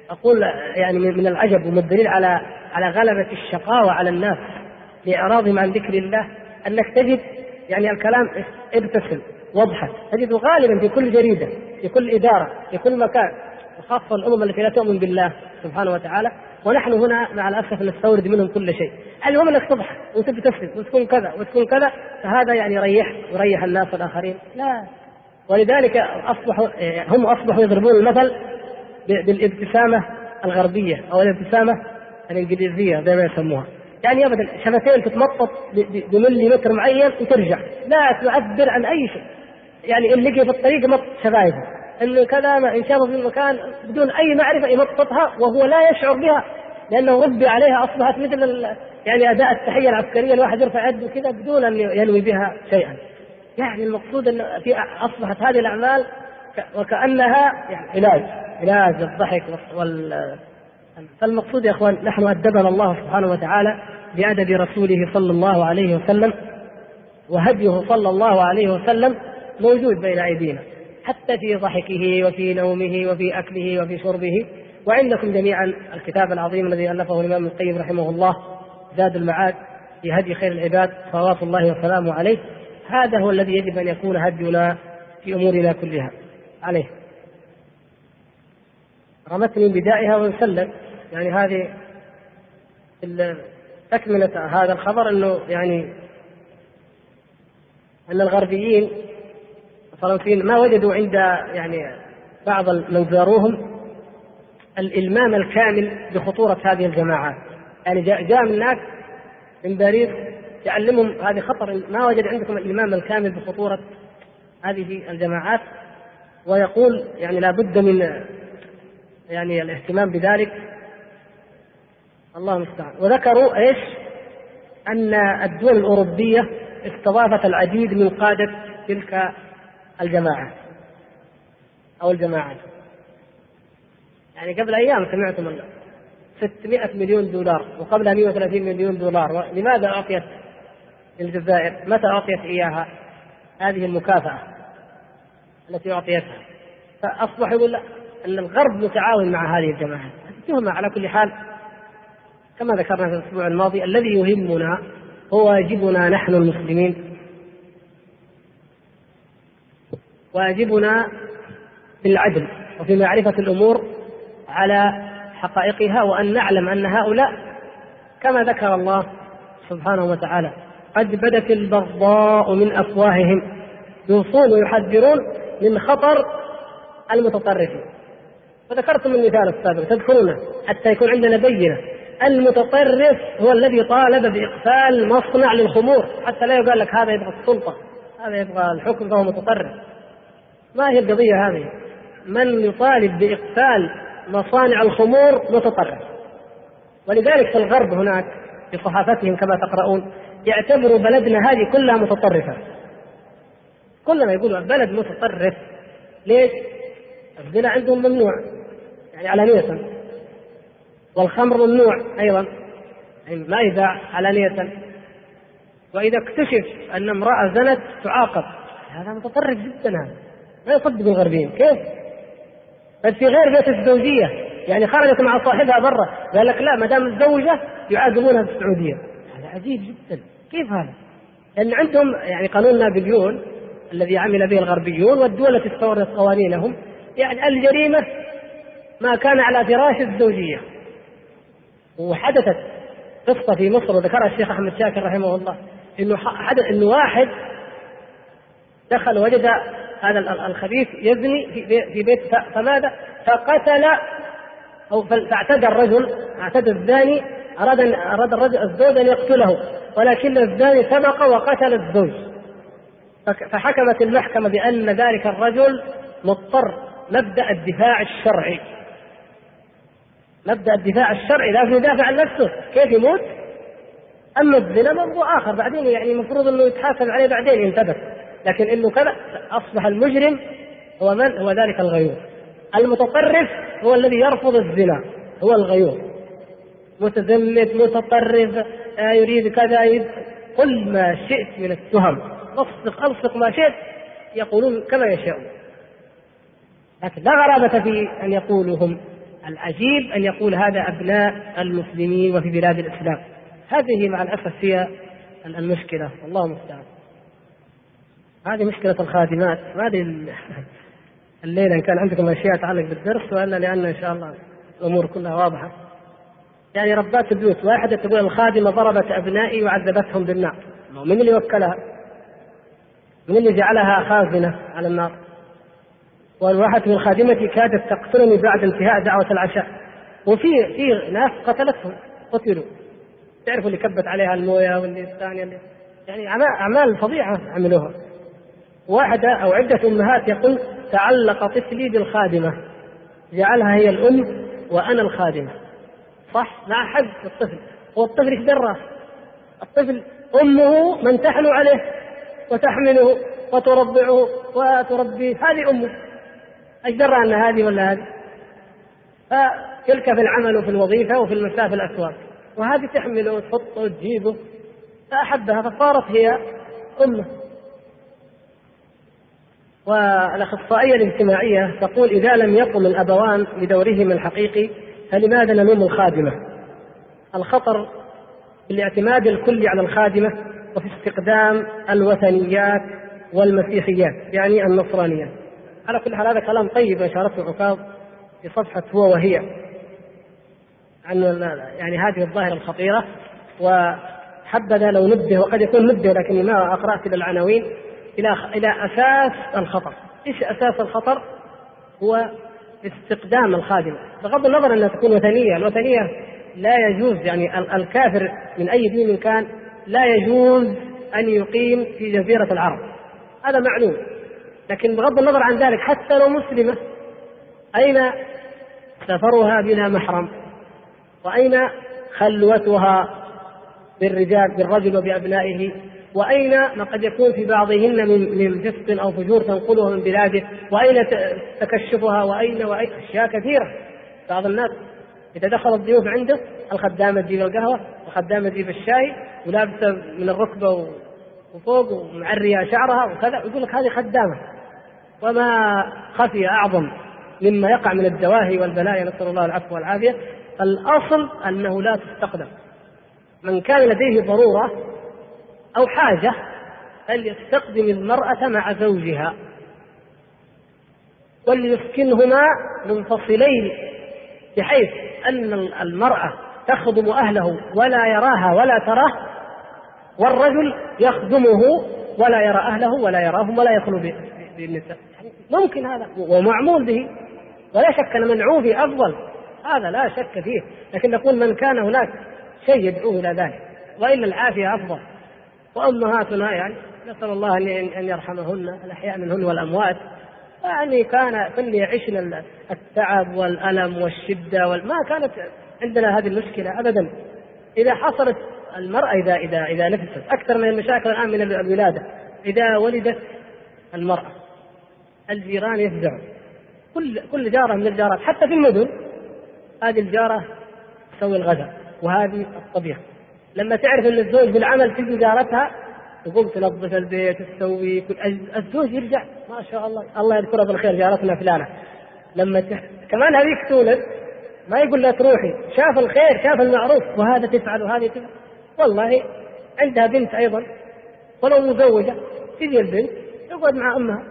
أقول يعني من العجب ومن الدليل على على غلبة الشقاوة على الناس لإعراضهم عن ذكر الله أنك تجد يعني الكلام ابتسم واضحك. تجد غالبا في كل جريدة في كل إدارة في كل مكان وخاصة الأمم التي لا تؤمن بالله سبحانه وتعالى ونحن هنا مع الأسف نستورد منهم كل شيء. المهم انك تضحك وتبتسم وتكون كذا وتكون كذا فهذا يعني يريح يريح الناس والاخرين لا. ولذلك اصبحوا هم أصبحوا يضربون المثل بالابتسامة الغربية أو الابتسامة الإنجليزية زي ما يسموها. يعني ابدا شفتين تتمطط بملي متر معين وترجع. لا تعبر عن أي شيء. يعني اللي في الطريق مط شفايفه انه كذا إن شافه في المكان بدون أي معرفة يمططها وهو لا يشعر بها لأنه ربي عليها أصبحت مثل يعني أداء التحية العسكرية الواحد يرفع يده كذا بدون أن ينوي بها شيئا. يعني المقصود إن في أصبحت هذه الأعمال وكأنها يعني علاج علاج الضحك وال فالمقصود يا إخوان نحن أدبنا الله سبحانه وتعالى بأدب رسوله صلى الله عليه وسلم وهديه صلى الله عليه وسلم موجود بين أيدينا حتى في ضحكه وفي نومه وفي أكله وفي شربه. وعندكم جميعا الكتاب العظيم الذي ألفه الإمام القيم رحمه الله زاد المعاد في هدي خير العباد صلوات الله وسلامه عليه. هذا هو الذي يجب أن يكون هدينا في أمورنا كلها. عليه. رمتني بدائها ويسلم يعني هذه تكملة هذا الخبر إنه يعني أن الغربيين الفرنسيين ما وجدوا عند يعني بعض من زاروهم الإلمام الكامل بخطورة هذه الجماعات يعني جاء من ناس من باريس يعلمهم هذه خطر ما وجد عندكم الإلمام الكامل بخطورة هذه الجماعات. ويقول يعني لابد من يعني الاهتمام بذلك. الله المستعان. وذكروا إيش؟ أن الدول الأوروبية استضافت العديد من قادة تلك الجماعات أو الجماعات يعني قبل أيام سمعتم 600 مليون دولار وقبلها 130 مليون دولار. لماذا أعطيت الجزائر؟ متى أعطيت إياها؟ هذه المكافأة التي أعطيتها. فأصبح يقول لا أن الغرب متعاون مع هذه الجماعات تهمه على كل حال كما ذكرنا في الأسبوع الماضي الذي يهمنا هو واجبنا نحن المسلمين. واجبنا في العدل وفي معرفة الأمور على حقائقها وأن نعلم أن هؤلاء كما ذكر الله سبحانه وتعالى قد بدت البغضاء من أفواههم يوصون ويحذرون من خطر المتطرفين. وذكرتم المثال السابق تذكرونه؟ حتى يكون عندنا بينة. المتطرف هو الذي طالب بإقفال مصنع للخمور. حتى لا يقال لك هذا يبغى السلطة هذا يبغى الحكم فهو متطرف. ما هي القضية هذه؟ من يطالب باقفال مصانع الخمور متطرف ولذلك في الغرب هناك في صحافتهم كما تقرؤون يعتبروا بلدنا هذه كلها متطرفة. كلما يقولوا بلد متطرف ليش؟ الزنا عندهم ممنوع يعني علانية. والخمر ممنوع أيضا يعني ما يباع علانية. وإذا اكتشف أن امرأة زنت تعاقب. هذا متطرف جدا هذا. ما يصدق الغربيين كيف؟ بل في غير بيت الزوجية. يعني خرجت مع صاحبها برا قال لك لا ما دام متزوجة يعاقبونها في السعودية. هذا عجيب جدا. كيف هذا؟ لأن عندهم يعني قانون نابليون الذي عمل به الغربيون والدول التي استوردت قوانينهم. يعني الجريمة ما كان على فراش الزوجية. وحدثت قصة في مصر وذكرها الشيخ أحمد شاكر رحمه الله إنه حدث إنه واحد دخل وجد هذا الخبيث يزني في بيت فماذا؟ فقتل أو فاعتدى الرجل اعتدى الزاني أراد أن أراد الرجل الزوج أن يقتله ولكن الزاني سبق وقتل الزوج فحكمت المحكمة بأن ذلك الرجل مضطر مبدأ الدفاع الشرعي مبدأ الدفاع الشرعي لازم يدافع عن نفسه كيف يموت؟ أما الزنا موضوع آخر بعدين يعني المفروض إنه يتحاسب عليه بعدين ينتبه لكن إنه كذا أصبح المجرم هو من؟ هو ذلك الغيور. المتطرف هو الذي يرفض الزنا هو الغيور. متزمت متطرف آه يريد كذا يريد كل ما شئت من التهم. أصدق ألصق ما شئت يقولون كما يشاءون. لكن لا غرابة في أن يقولوا هم العجيب أن يقول هذا أبناء المسلمين وفي بلاد الإسلام. هذه مع الأسف هي المشكلة. والله المستعان. هذه مشكلة الخادمات. ما الليلة إن كان عندكم أشياء تتعلق بالدرس وإلا لأن إن شاء الله الأمور كلها واضحة. يعني ربات البيوت واحدة تقول الخادمة ضربت أبنائي وعذبتهم بالنار. من اللي وكلها؟ من اللي جعلها خازنة على النار؟ والواحد من خادمتي كادت تقتلني بعد انتهاء دعوة العشاء. وفي في ناس قتلتهم. قتلوا. تعرفوا اللي كبت عليها الموية واللي الثانية اللي يعني أعمال فظيعة عملوها. واحدة أو عدة أمهات يقول تعلق طفلي بالخادمة. جعلها هي الأم وأنا الخادمة. صح؟ لا حد الطفل. هو الطفل إيش درى؟ الطفل أمه من تحلو عليه وتحمله وترضعه وتربيه. هذه أمه. إيش درى أن هذه ولا هذه؟ فتلك في العمل وفي الوظيفة وفي المساء في الأسواق. وهذه تحمله وتحطه وتجيبه فأحبها فصارت هي أمة. والأخصائية الاجتماعية تقول إذا لم يقم الأبوان بدورهما الحقيقي فلماذا نلوم الخادمة؟ الخطر بالاعتماد الكلي على الخادمة وفي استقدام الوثنيات والمسيحيات يعني النصرانيات على كل حال هذا كلام طيب أشارته عكاظ في صفحة هو وهي. عن يعني هذه الظاهرة الخطيرة وحبذا لو نبه وقد يكون نبه لكني ما أقرأت إلى العناوين. إلى إلى أساس الخطر. إيش أساس الخطر؟ هو استقدام الخادمة. بغض النظر أنها تكون وثنية. الوثنية لا يجوز يعني الكافر من أي دين كان لا يجوز أن يقيم في جزيرة العرب. هذا معلوم. لكن بغض النظر عن ذلك حتى لو مسلمة أين سفرها بلا محرم؟ وأين خلوتها بالرجال بالرجل وبأبنائه؟ وأين ما قد يكون في بعضهن من من فسق أو فجور تنقله من بلاده؟ وأين تكشفها؟ وأين وأين؟ أشياء كثيرة. بعض الناس إذا دخل الضيوف عنده الخدامة تجيب القهوة الخدامة تجيب الشاي ولابسة من الركبة وفوق ومعرية شعرها وكذا يقول لك هذه خدامة. وما خفي أعظم مما يقع من الدواهي والبلايا نسأل الله العفو والعافية. الأصل أنه لا تستقدم. من كان لديه ضرورة أو حاجة فليستقدم المرأة مع زوجها. وليسكنهما منفصلين بحيث أن المرأة تخدم أهله ولا يراها ولا تراه والرجل يخدمه ولا يرى أهله ولا يراهم ولا يخلو بالنساء. ممكن هذا ومعمول به ولا شك أن منعوه أفضل. هذا لا شك فيه لكن نقول من كان هناك شيء يدعوه إلى ذلك وإلا العافية أفضل. وأمهاتنا يعني. نسأل الله أن يرحمهن. الأحياء منهن والأموات. يعني كان كن يعشن التعب والألم والشدة ما كانت عندنا هذه المشكلة أبدا. إذا حصلت المرأة إذا إذا إذا نفست. أكثر من المشاكل الآن من الولادة. إذا ولدت المرأة الجيران يفزعوا كل كل جارة من الجارات حتى في المدن هذه الجارة تسوي الغداء وهذه الطبيخ. لما تعرف إن الزوج بالعمل تجي جارتها تقوم تنظف البيت تسوي كل الزوج يرجع. ما شاء الله. الله يذكرها بالخير جارتنا فلانة. لما ت... كمان هذيك تولد ما يقول لها تروحي. شاف الخير شاف المعروف. وهذا تفعل وهذه تفعل. والله عندها بنت أيضا ولو مزوجة تجي البنت تقعد مع أمها.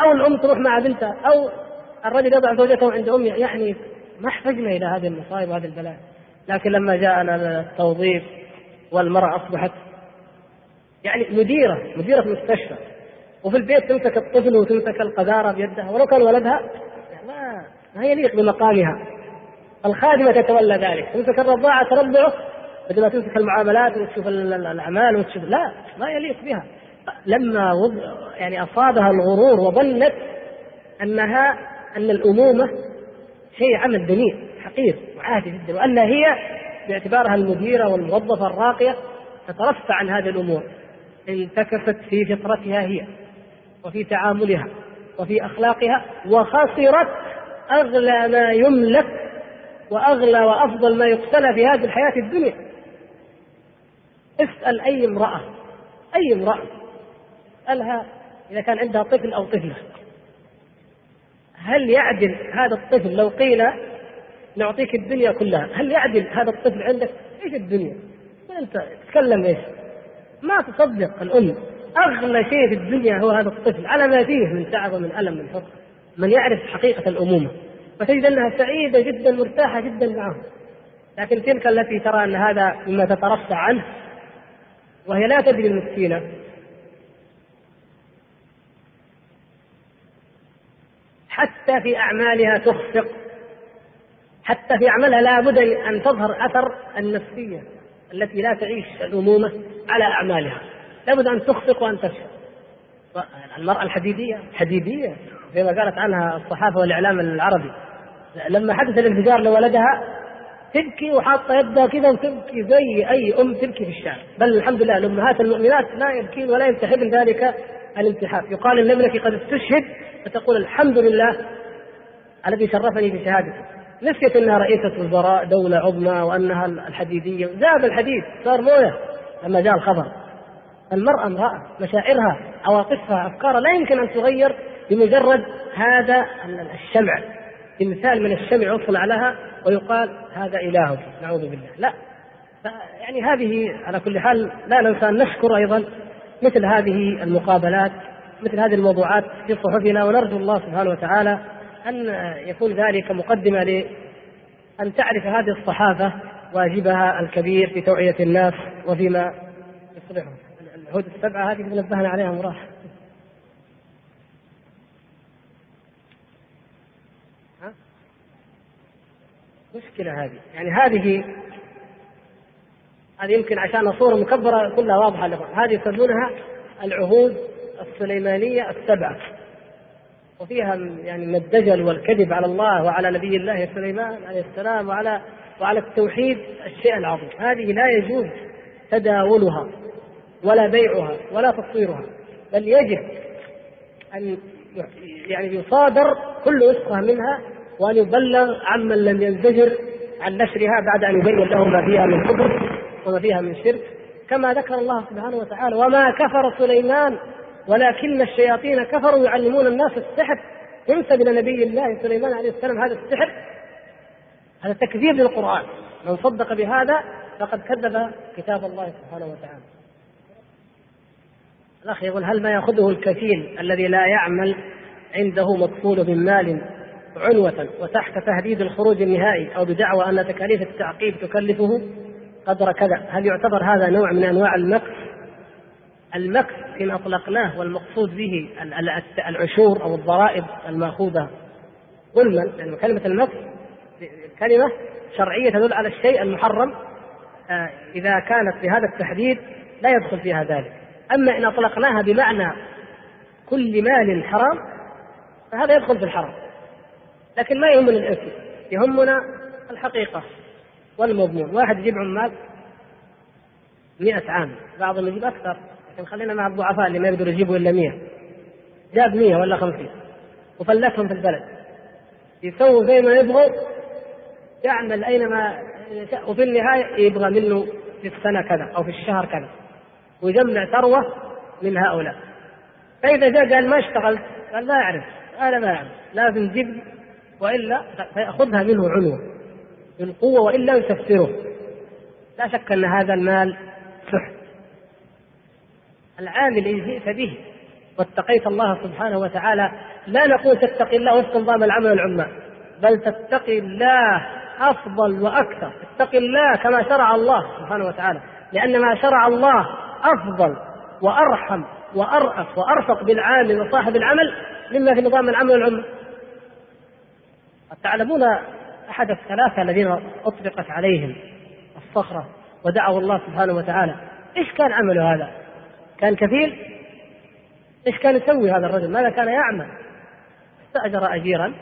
أو الأم تروح مع بنتها. أو الرجل يضع زوجته عند أمه. يعني ما احتجنا إلى هذه المصائب وهذه البلاء. لكن لما جاءنا التوظيف والمرأة أصبحت يعني مديرة مديرة مستشفى وفي البيت تمسك الطفل وتمسك القذارة بيدها. ولو كان ولدها ما ما يليق بمقامها. الخادمة تتولى ذلك. تمسك الرضاعة ترضعه بدل ما تمسك المعاملات وتشوف الأعمال وتشوف لا ما يليق بها. لما يعني أصابها الغرور وظنت أنها أن الأمومة شيء عمل دنيء حقير وعادي جدا. وأن هي باعتبارها المديرة والموظفة الراقية تترفع عن هذه الأمور انتكست في فطرتها هي وفي تعاملها وفي أخلاقها وخسرت أغلى ما يملك وأغلى وأفضل ما يقتنى في هذه الحياة الدنيا. اسأل أي امرأة أي امرأة اسالها إذا كان عندها طفل أو طفلة هل يعدل هذا الطفل لو قيل نعطيك الدنيا كلها. هل يعدل هذا الطفل عندك؟ إيش الدنيا؟ أنت تتكلم إيش؟ ما تصدق الأم. أغلى شيء في الدنيا هو هذا الطفل. على ما فيه من تعب ومن ألم من حب. من يعرف حقيقة الأمومة. فتجد أنها سعيدة جدا مرتاحة جدا معه. لكن تلك التي ترى أن هذا مما تترفع عنه وهي لا تدري المسكينة. حتى في أعمالها تخفق. حتى في عملها لابد أن تظهر أثر النفسية التي لا تعيش الامومه على أعمالها. لابد أن تخفق وأن تفشل المرأة الحديدية حديدية زي ما قالت عنها الصحافة والإعلام العربي. لما حدث الانفجار لولدها تبكي وحاطة يدها كذا وتبكي زي أي أم تبكي في الشارع. بل الحمد لله الأمهات المؤمنات لا يبكين ولا ينتحبن ذلك الانتحاب يقال ابنك قد استشهد فتقول الحمد لله الذي شرفني بشهادته نسيت إنها رئيسة وزراء دولة عظمى وأنها الحديدية. ذاب الحديد صار موية لما جاء الخبر. المرأة امرأة مشاعرها عواطفها أفكارها لا يمكن أن تغير بمجرد هذا الشمع. تمثال من الشمع يصنع لها ويقال هذا إلهك. نعوذ بالله. لا. يعني هذه على كل حال لا ننسى أن نشكر أيضا مثل هذه المقابلات مثل هذه الموضوعات في صحفنا ونرجو الله سبحانه وتعالى أن يكون ذلك مقدمة لأن تعرف هذه الصحافة واجبها الكبير في توعية الناس وفيما يصلحهم. العهود السبعة هذه نبهنا عليها مراح. مشكلة هذه. يعني هذه هذه يمكن عشان صورة مكبرة كلها واضحة لكم. هذه يسمونها العهود السليمانية السبعة. وفيها يعني من الدجل والكذب على الله وعلى نبي الله سليمان عليه السلام وعلى وعلى التوحيد الشيء العظيم. هذه لا يجوز تداولها ولا بيعها ولا تصويرها بل يجب أن يعني يصادر كل نسخة منها وأن يبلغ عمن لم ينزجر عن نشرها بعد أن يبين له ما فيها من كفر وما فيها من شرك. كما ذكر الله سبحانه وتعالى وما كفر سليمان ولكن الشياطين كفروا يعلمون الناس السحر. ينسب إلى نبي الله سليمان عليه السلام هذا السحر؟ هذا تكذيب للقرآن. من صدق بهذا فقد كذب كتاب الله سبحانه وتعالى. الأخ يقول هل ما يأخذه الكفيل الذي لا يعمل عنده مدخول من مال عنوة وتحت تهديد الخروج النهائي أو بدعوى أن تكاليف التعقيب تكلفه قدر كذا؟ هل يعتبر هذا نوع من أنواع المكس؟ المكس إن أطلقناه والمقصود به العشور أو الضرائب المأخوذة. ظلما يعني كلمة المكس كلمة شرعية تدل على الشيء المحرم آه، إذا كانت بهذا التحديد لا يدخل فيها ذلك. أما إن أطلقناها بمعنى كل مال حرام فهذا يدخل في الحرام. لكن ما يهمنا الاسم يهمنا الحقيقة والمضمون. واحد يجيب عمال مئة عام بعضهم يجيب أكثر. لكن خلينا مع الضعفاء اللي ما يقدروا يجيبوا إلا مئة جاب مئة ولا خمسين. وفلتهم في البلد. يسووا زي ما يبغوا. يعمل يشاء. وفي النهاية يبغى منه في السنة كذا أو في الشهر كذا. ويجمع ثروة من هؤلاء. فإذا جاء قال ما اشتغلت؟ قال لا أعرف. أنا ما أعرف. لازم جيب وإلا فيأخذها منه عنوة. بالقوه وإلا يسفره لا شك أن هذا المال سحت العامل ان جئت به واتقيت الله سبحانه وتعالى. لا نقول تتقي الله وفق نظام العمل العمال بل تتقي الله أفضل وأكثر. اتقي الله كما شرع الله سبحانه وتعالى لأن ما شرع الله أفضل وأرحم وأرأف وأرفق بالعامل وصاحب العمل مما في نظام العمل العمال تعلمون أحد الثلاثة الذين أطلقت عليهم الصخرة ودعوا الله سبحانه وتعالى؟ إيش كان عمله هذا؟ كان كفيل؟ إيش كان يسوي هذا الرجل؟ ماذا كان يعمل؟ استأجر أجيرا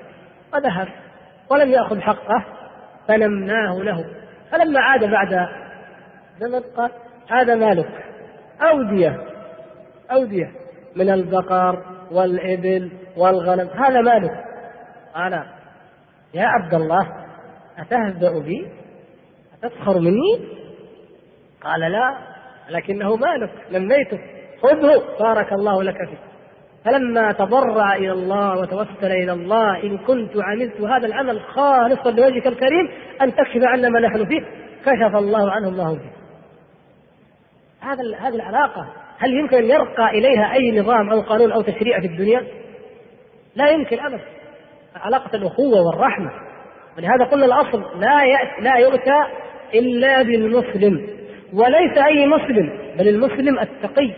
وذهب ولم يأخذ حقه فنمناه له فلما عاد بعد زمن قال هذا مالك أودية أودية من البقر والإبل والغنم هذا مالك قال يا عبد الله أتهزأ بي؟ أتسخر مني؟ قال لا لكنه مالك لميته خذه بارك الله لك فيه. فلما تضرع إلى الله وتوسل إلى الله إن كنت عملت هذا العمل خالصا لوجهك الكريم أن تكشف عنا ما نحن فيه. كشف الله عنه الله فيه. هذا هذه العلاقة هل يمكن أن يرقى إليها أي نظام أو قانون أو تشريع في الدنيا؟ لا يمكن ابدا. علاقة الأخوة والرحمة. ولهذا قلنا الأصل لا يأتي لا يؤتى إلا بالمسلم. وليس أي مسلم بل المسلم التقي.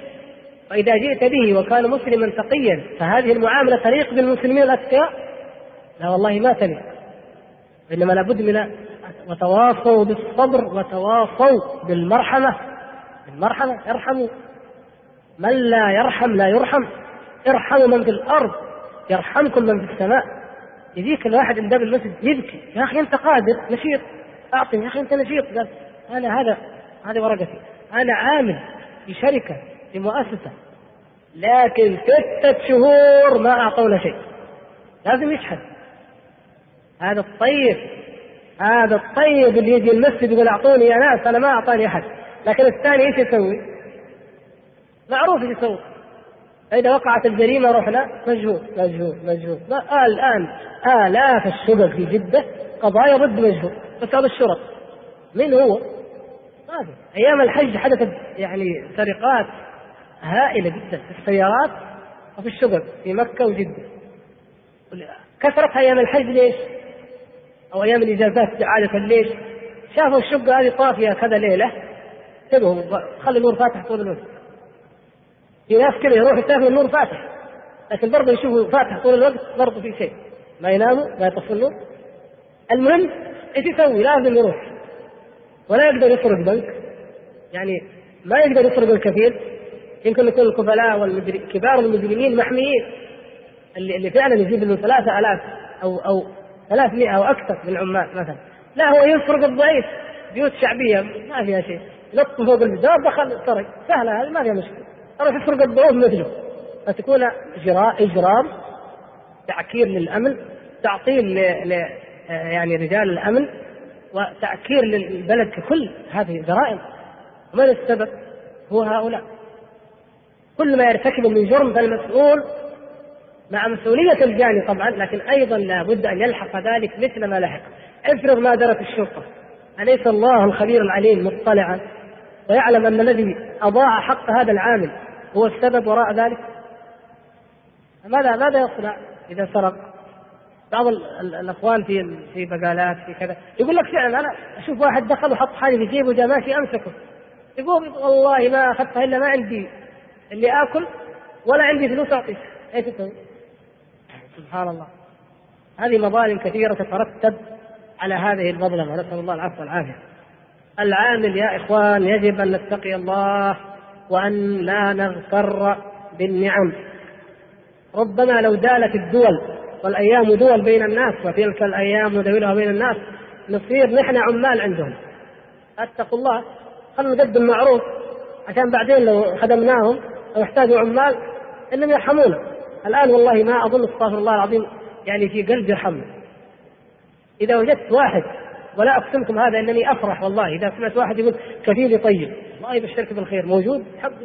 فإذا جئت به وكان مسلما تقيا فهذه المعاملة تليق بالمسلمين الأتقياء؟ لا والله ما تليق. إنما لابد من وتواصوا بالصبر وتواصوا بالمرحمة. بالمرحمة ارحموا. من لا يرحم لا يرحم. ارحموا من في الأرض يرحمكم من في السماء. يجيك الواحد من باب المسجد يبكي. يا أخي أنت قادر نشيط. أعطني يا أخي أنت نشيط. قال أنا هذا هذه ورقتي أنا عامل في شركة في مؤسسة لكن ستة شهور ما اعطونا شيء. لازم يشحن. هذا الطيب هذا الطيب اللي يجي المسجد يقول أعطوني يا ناس أنا ما أعطاني أحد. لكن الثاني إيش يسوي؟ معروف إيش يسوي؟ فإذا وقعت الجريمة رحنا مجهول مجهول مجهول. آه الآن آلاف الشبب في جدة قضايا ضد مجهول. بسبب الشرط من هو؟ أيام الحج حدثت يعني سرقات هائلة جدا في السيارات وفي الشبب في مكة وجدة كثرت أيام الحج ليش؟ أو أيام الإجازات عادة ليش؟ شافوا الشقة هذه طافية كذا ليلة انتبهوا خلي النور فاتح طول الوقت في ناس كذا يروح يسافر النور فاتح لكن برضه يشوفوا فاتح طول الوقت برضه في شيء ما يناموا ما يطفوا النور المهم إيش يسوي؟ لازم يروح ولا يقدر يسرق بنك. يعني ما يقدر يسرق الكثير. يمكن يكون الكفلاء والمجرمين كبار المجرمين محميين. اللي, اللي فعلا يجيب له ثلاثة آلاف أو أو 300 أو أكثر من العمال مثلا. لا هو يسرق الضعيف. بيوت شعبية ما فيها شيء. نط فوق الجدار دخل سرق. سهلة هذه ما فيها مشكلة. يروح يسرق الضعوف مثله. فتكون إجرام تعكير للأمن تعطيل ل... يعني رجال الأمن. وتعكير للبلد ككل هذه جرائم ومن السبب؟ هو هؤلاء. كل ما يرتكب من جرم فالمسؤول مع مسؤولية الجاني طبعا لكن أيضا لابد أن يلحق ذلك مثل ما لحق. افرض ما درت الشرطة. أليس الله الخبير العليم مطلعا ويعلم أن الذي أضاع حق هذا العامل هو السبب وراء ذلك؟ ماذا ماذا يصنع إذا سرق؟ بعض الاخوان في في بقالات في كذا. يقول لك فعلا أنا أشوف واحد دخل وحط حاجة في جيبه وجاء ماشي أمسكه. يقول والله ما أخذتها إلا ما عندي اللي آكل ولا عندي فلوس أعطيك. إيش تسوي؟ سبحان الله. هذه مظالم كثيرة تترتب على هذه المظلمة. نسأل الله العفو والعافية. العامل يا إخوان يجب أن نتقي الله وأن لا نغتر بالنعم. ربما لو دالت الدول والأيام دول بين الناس وتلك الأيام ندولها بين الناس نصير نحن عمال عندهم. اتقوا الله خلنا نقدم معروف عشان بعدين لو خدمناهم أو احتاجوا عمال إنهم يرحمونا. الآن والله ما أظن استغفر الله العظيم يعني في قلبي يرحمنا. إذا وجدت واحد ولا أقسمكم هذا إنني أفرح والله إذا سمعت واحد يقول كفيلي طيب. الله يبشرك بالخير. موجود؟ الحمد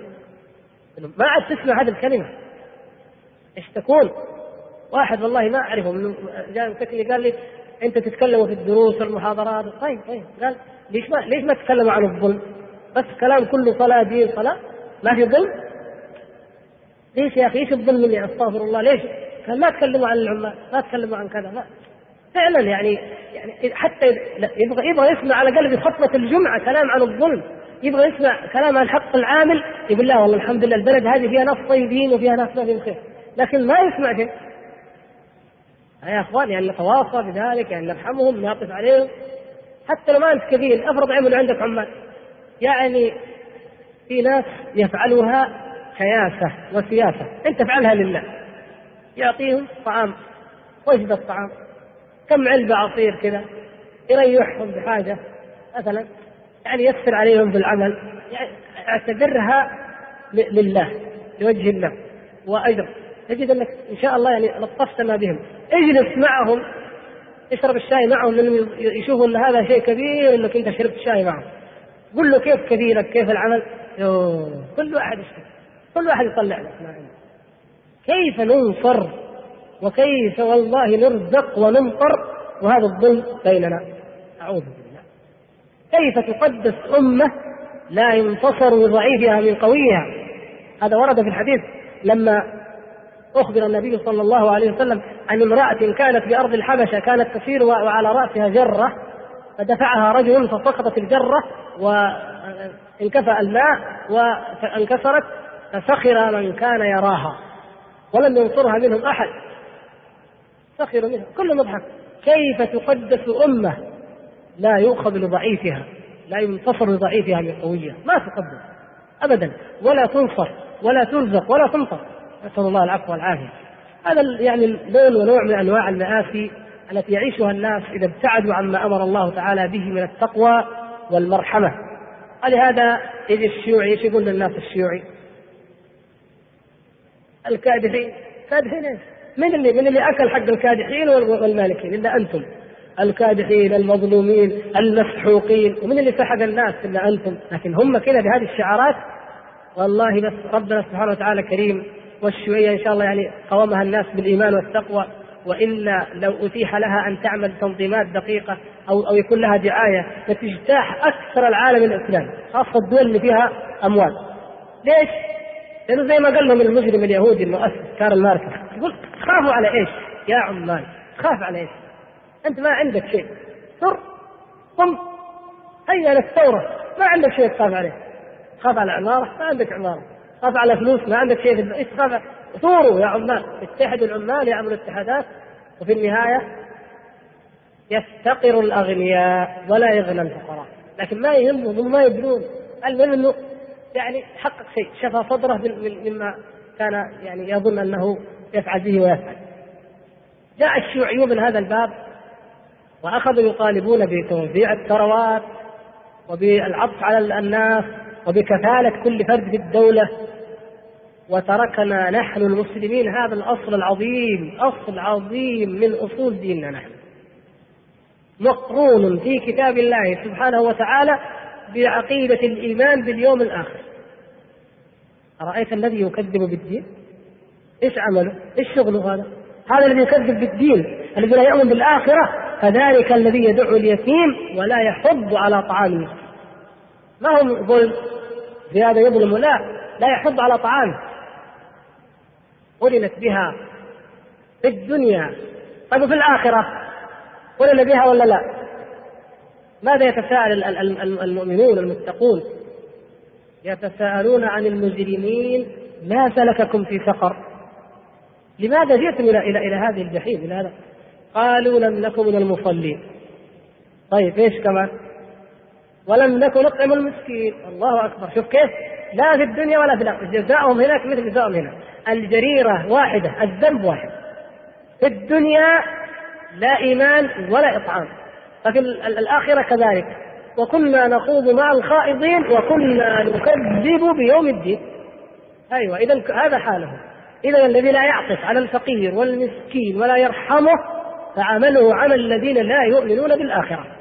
لله. ما عاد تسمع هذه الكلمة. إيش تكون؟ واحد والله ما أعرفه من جاء مسكني قال لي أنت تتكلم في الدروس والمحاضرات؟ طيب طيب. قال ليش ما ليش ما تتكلموا عن الظلم؟ بس كلام كله صلاة دين صلاة؟ ما في ظلم؟ ليش يا أخي؟ إيش الظلم اللي أستغفر الله. ليش؟ قال ما تكلموا عن العمال ما تكلموا عن كذا. ما فعلا يعني يعني حتى يبغى يبغى يسمع على في خطبة الجمعة كلام عن الظلم. يبغى يسمع كلام عن حق العامل يقول لا والله الحمد لله البلد هذه فيها ناس طيبين وفيها ناس ما فيهم خير. لكن ما يسمع شيء. يا اخوان يعني نتواصى بذلك يعني نرحمهم نعطف عليهم. حتى لو ما أنت كبير أفرض عمل عندك عمال. يعني في ناس يفعلها كياسة وسياسة. أنت افعلها لله. يعطيهم طعام. وجبه طعام كم علبة عصير كذا. يريحهم بحاجة مثلا. يعني يسر عليهم بالعمل يعني أعتبرها لله لوجه الله. وأجر. تجد أنك إن شاء الله يعني لطفت ما بهم. اجلس معهم اشرب الشاي معهم لأنهم يشوفوا إن هذا شيء كبير إنك أنت شربت شاي معهم. قل له كيف كبيرك؟ كيف العمل؟ يوه. كل واحد يشتغل كل واحد يطلع لك. كيف ننصر؟ وكيف والله نرزق ونمطر؟ وهذا الظلم بيننا. أعوذ بالله. كيف تقدس أمة لا ينتصر بضعيفها من قويها؟ هذا ورد في الحديث لما أخبر النبي صلى الله عليه وسلم عن امرأة كانت بأرض الحبشة كانت تسير وعلى رأسها جرة فدفعها رجل فسقطت الجرة وانكفأ الماء وانكسرت فسخر من كان يراها ولم ينصرها منهم أحد. سخر منها كل مضحك. كيف تقدس أمة؟ لا يؤخذ لضعيفها لا ينتصر لضعيفها من قوية. ما تقدس أبدا. ولا تنصر ولا ترزق ولا تنصر. نسأل الله العفو والعافية. هذا يعني لون ونوع من أنواع المآسي التي يعيشها الناس إذا ابتعدوا عما أمر الله تعالى به من التقوى والمرحمة. ولهذا يجي الشيوعي إيش يقول للناس الشيوعي؟ الكادحين كادحين إيش؟ من اللي من اللي أكل حق الكادحين والمالكين؟ إلا أنتم. الكادحين المظلومين المسحوقين ومن اللي سحق الناس إلا أنتم؟ لكن هم كذا بهذه الشعارات والله بس ربنا سبحانه وتعالى كريم والشوية إن شاء الله يعني قومها الناس بالإيمان والتقوى وإلا لو أتيح لها أن تعمل تنظيمات دقيقة أو أو يكون لها دعاية لتجتاح أكثر العالم الإسلامي خاصة الدول اللي فيها أموال. ليش؟ لأنه زي ما قال لهم المجرم اليهودي المؤسس كارل ماركس يقول خافوا على إيش؟ يا عمال خاف على إيش؟ أنت ما عندك شيء. سر قم هيا للثورة. ما عندك شيء تخاف عليه. خاف على عمارة؟ ما عندك عمارة. خاف على فلوس ما عندك شيء في إيش تخاف ثوروا يا عمال اتحدوا العمال يعملوا اتحادات. وفي النهاية يفتقر الأغنياء ولا يغنى الفقراء. لكن ما يهمهم هم ما يدرون. المهم إنه يعني حقق شيء شفى صدره مما كان يعني يظن أنه يفعل به ويفعل. جاء الشيوعيون من هذا الباب وأخذوا يطالبون بتوزيع الثروات وبالعطف على الناس. وبكفالة كل فرد في الدولة. وتركنا نحن المسلمين هذا الأصل العظيم أصل عظيم من أصول ديننا نحن. مقرون في كتاب الله سبحانه وتعالى بعقيدة الإيمان باليوم الآخر. أرأيت الذي يكذب بالدين؟ إيش عمله؟ إيش شغله هذا؟ هذا الذي يكذب بالدين الذي لا يؤمن بالآخرة فذلك الذي يدعو اليتيم ولا يحض على طعام ما هو ظلم؟ زيادة يظلم لا لا يحض على طعامه قرنت بها في الدنيا طيب وفي الآخرة قرن بها ولا لا؟ ماذا يتساءل المؤمنون المتقون؟ يتساءلون عن المجرمين ما سلككم في سقر؟ لماذا جئتم إلى إلى إلى هذه الجحيم إلى هذا؟ قالوا لم نكن من المصلين. طيب إيش كمان؟ ولم نكن نطعم المسكين، الله أكبر، شوف كيف؟ لا في الدنيا ولا في الآخرة، جزاؤهم هناك مثل جزاؤهم هنا. الجريرة واحدة، الذنب واحد. في الدنيا لا إيمان ولا إطعام. ففي الآخرة كذلك. وكنا نخوض مع الخائضين وكنا نكذب بيوم الدين. أيوه إذا هذا حاله. إذا الذي لا يعطف على الفقير والمسكين ولا يرحمه فعمله عمل الذين لا يؤمنون بالآخرة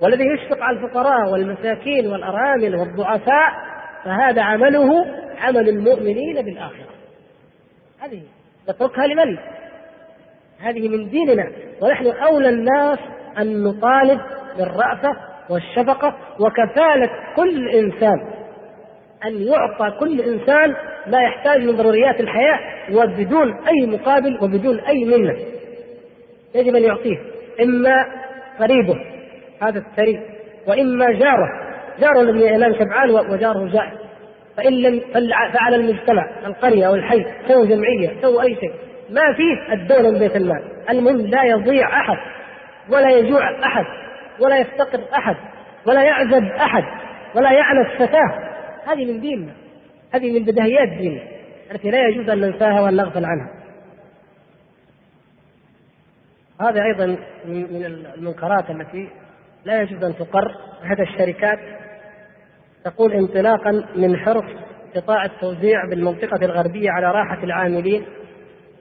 والذي يشفق على الفقراء والمساكين والأرامل والضعفاء فهذا عمله عمل المؤمنين بالآخرة. هذه نتركها لمن؟ هذه من ديننا. ونحن أولى الناس أن نطالب بالرأفة والشفقة وكفالة كل إنسان. أن يعطى كل إنسان ما يحتاج من ضروريات الحياة وبدون أي مقابل وبدون أي منة يجب أن يعطيه إما قريبه. هذا الثري وإما جاره. جاره الذي ينام شبعان وجاره جائع فإن لم فعلى المجتمع القرية أو الحي سووا جمعية سووا أي شيء. ما فيه الدولة من بيت المال. المهم لا يضيع أحد ولا يجوع أحد ولا يفتقر أحد ولا يعزب أحد ولا يعنف فتاة. هذه من ديننا. هذه من بدهيات ديننا. التي لا يجوز أن ننساها وأن نغفل عنها. هذا أيضا من المنكرات التي لا يجوز أن تقر أحد الشركات. تقول انطلاقا من حرص قطاع التوزيع بالمنطقة الغربية على راحة العاملين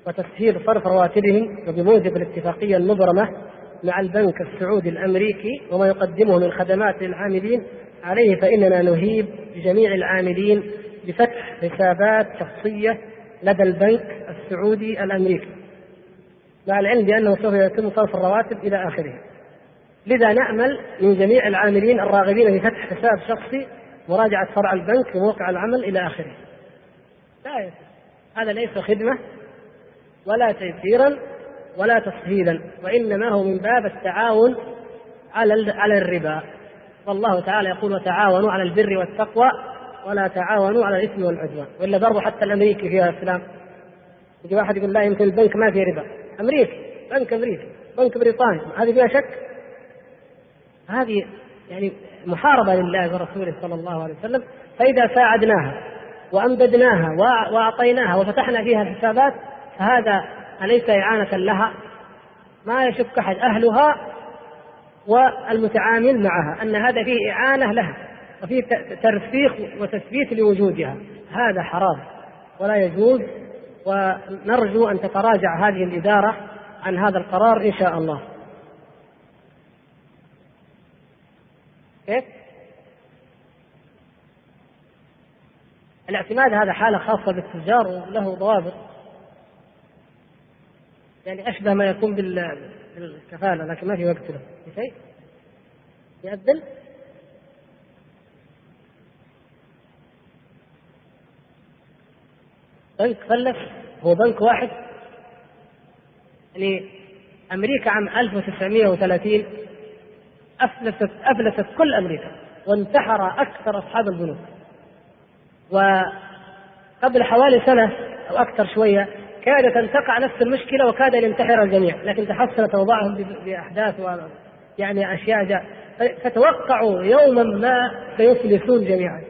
وتسهيل صرف رواتبهم وبموجب الاتفاقية المبرمة مع البنك السعودي الأمريكي وما يقدمه من خدمات للعاملين. عليه فإننا نهيب جميع العاملين بفتح حسابات شخصية لدى البنك السعودي الأمريكي مع العلم بأنه سوف يتم صرف الرواتب إلى آخره. لذا نأمل من جميع العاملين الراغبين في فتح حساب شخصي مراجعة فرع البنك وموقع العمل إلى آخره. لا هذا ليس خدمة ولا تيسيرا ولا تسهيلا وإنما هو من باب التعاون على على الربا. والله تعالى يقول وتعاونوا على البر والتقوى ولا تعاونوا على الإثم والعدوان. وإلا ضربوا حتى الأمريكي فيها الاسلام يجي واحد يقول لا يمكن البنك ما فيه ربا. أمريكي بنك أمريكي بنك بريطاني هذه فيها شك؟ هذه يعني محاربة لله ورسوله صلى الله عليه وسلم فإذا ساعدناها وامددناها وأعطيناها وفتحنا فيها الحسابات فهذا أليس إعانة لها؟ ما يشك أحد أهلها والمتعامل معها أن هذا فيه إعانة لها وفيه ترسيخ وتثبيت لوجودها. هذا حرام ولا يجوز ونرجو أن تتراجع هذه الإدارة عن هذا القرار إن شاء الله. كيف؟ الاعتماد هذا حالة خاصة بالتجار وله ضوابط. يعني أشبه ما يكون بالكفالة لكن ما في وقت له. شيء؟ يأذن بنك فلس هو بنك واحد. يعني أمريكا عام 1930 أفلست أفلست كل أمريكا وانتحر أكثر أصحاب البنوك وقبل حوالي سنة أو أكثر شوية كادت أن تقع نفس المشكلة وكاد أن ينتحر الجميع لكن تحسنت أوضاعهم بأحداث و يعني أشياء جاء فتوقعوا يوما ما سيفلسون جميعا.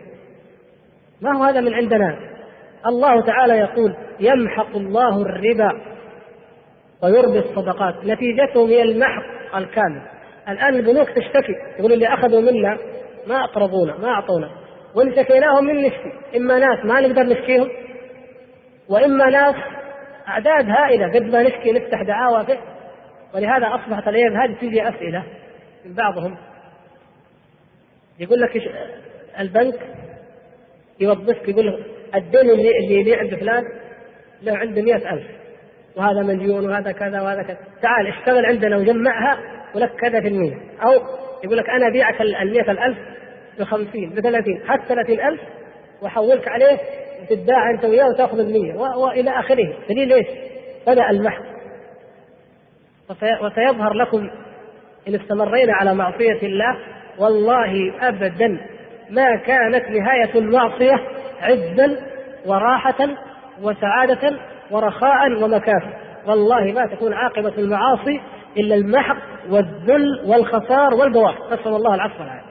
ما هو هذا من عندنا؟ الله تعالى يقول يمحق الله الربا ويربي الصدقات. نتيجته هي المحق الكامل. الآن البنوك تشتكي. يقول اللي أخذوا منا ما أقرضونا ما أعطونا. وإن شكيناهم من نشكي. إما ناس ما نقدر نشكيهم وإما ناس أعداد هائلة قد ما نشكي نفتح دعاوى فيه. ولهذا أصبحت الأيام هذه تجي أسئلة من بعضهم. يقول لك البنك يوظفك يقول الدين اللي اللي يبيع عند فلان له عنده مئة ألف. وهذا مليون وهذا كذا وهذا كذا. تعال اشتغل عندنا وجمعها ولك كذا في المية. أو يقول لك أنا أبيعك المئة الألف بخمسين بثلاثين حتى ثلاثين ألف وأحولك عليه وتدعى أنت وياه وتأخذ المية. وإلى آخره. دليل إيش؟ بدأ المحك وسيظهر لكم إن استمرينا على معصية الله والله أبدا ما كانت نهاية المعصية عزا وراحة وسعادة ورخاء ومكافأة والله ما تكون عاقبة المعاصي إلا المحق والذل والخسار والبوار نسأل الله العفو والعافية.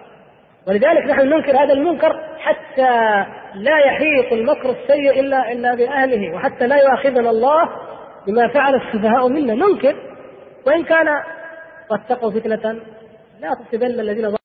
ولذلك نحن ننكر هذا المنكر حتى لا يحيط المكر السيء إلا إلا بأهله وحتى لا يؤاخذنا الله بما فعل السفهاء منا. ننكر وإن كان واتقوا فتنة لا تصيبن الذين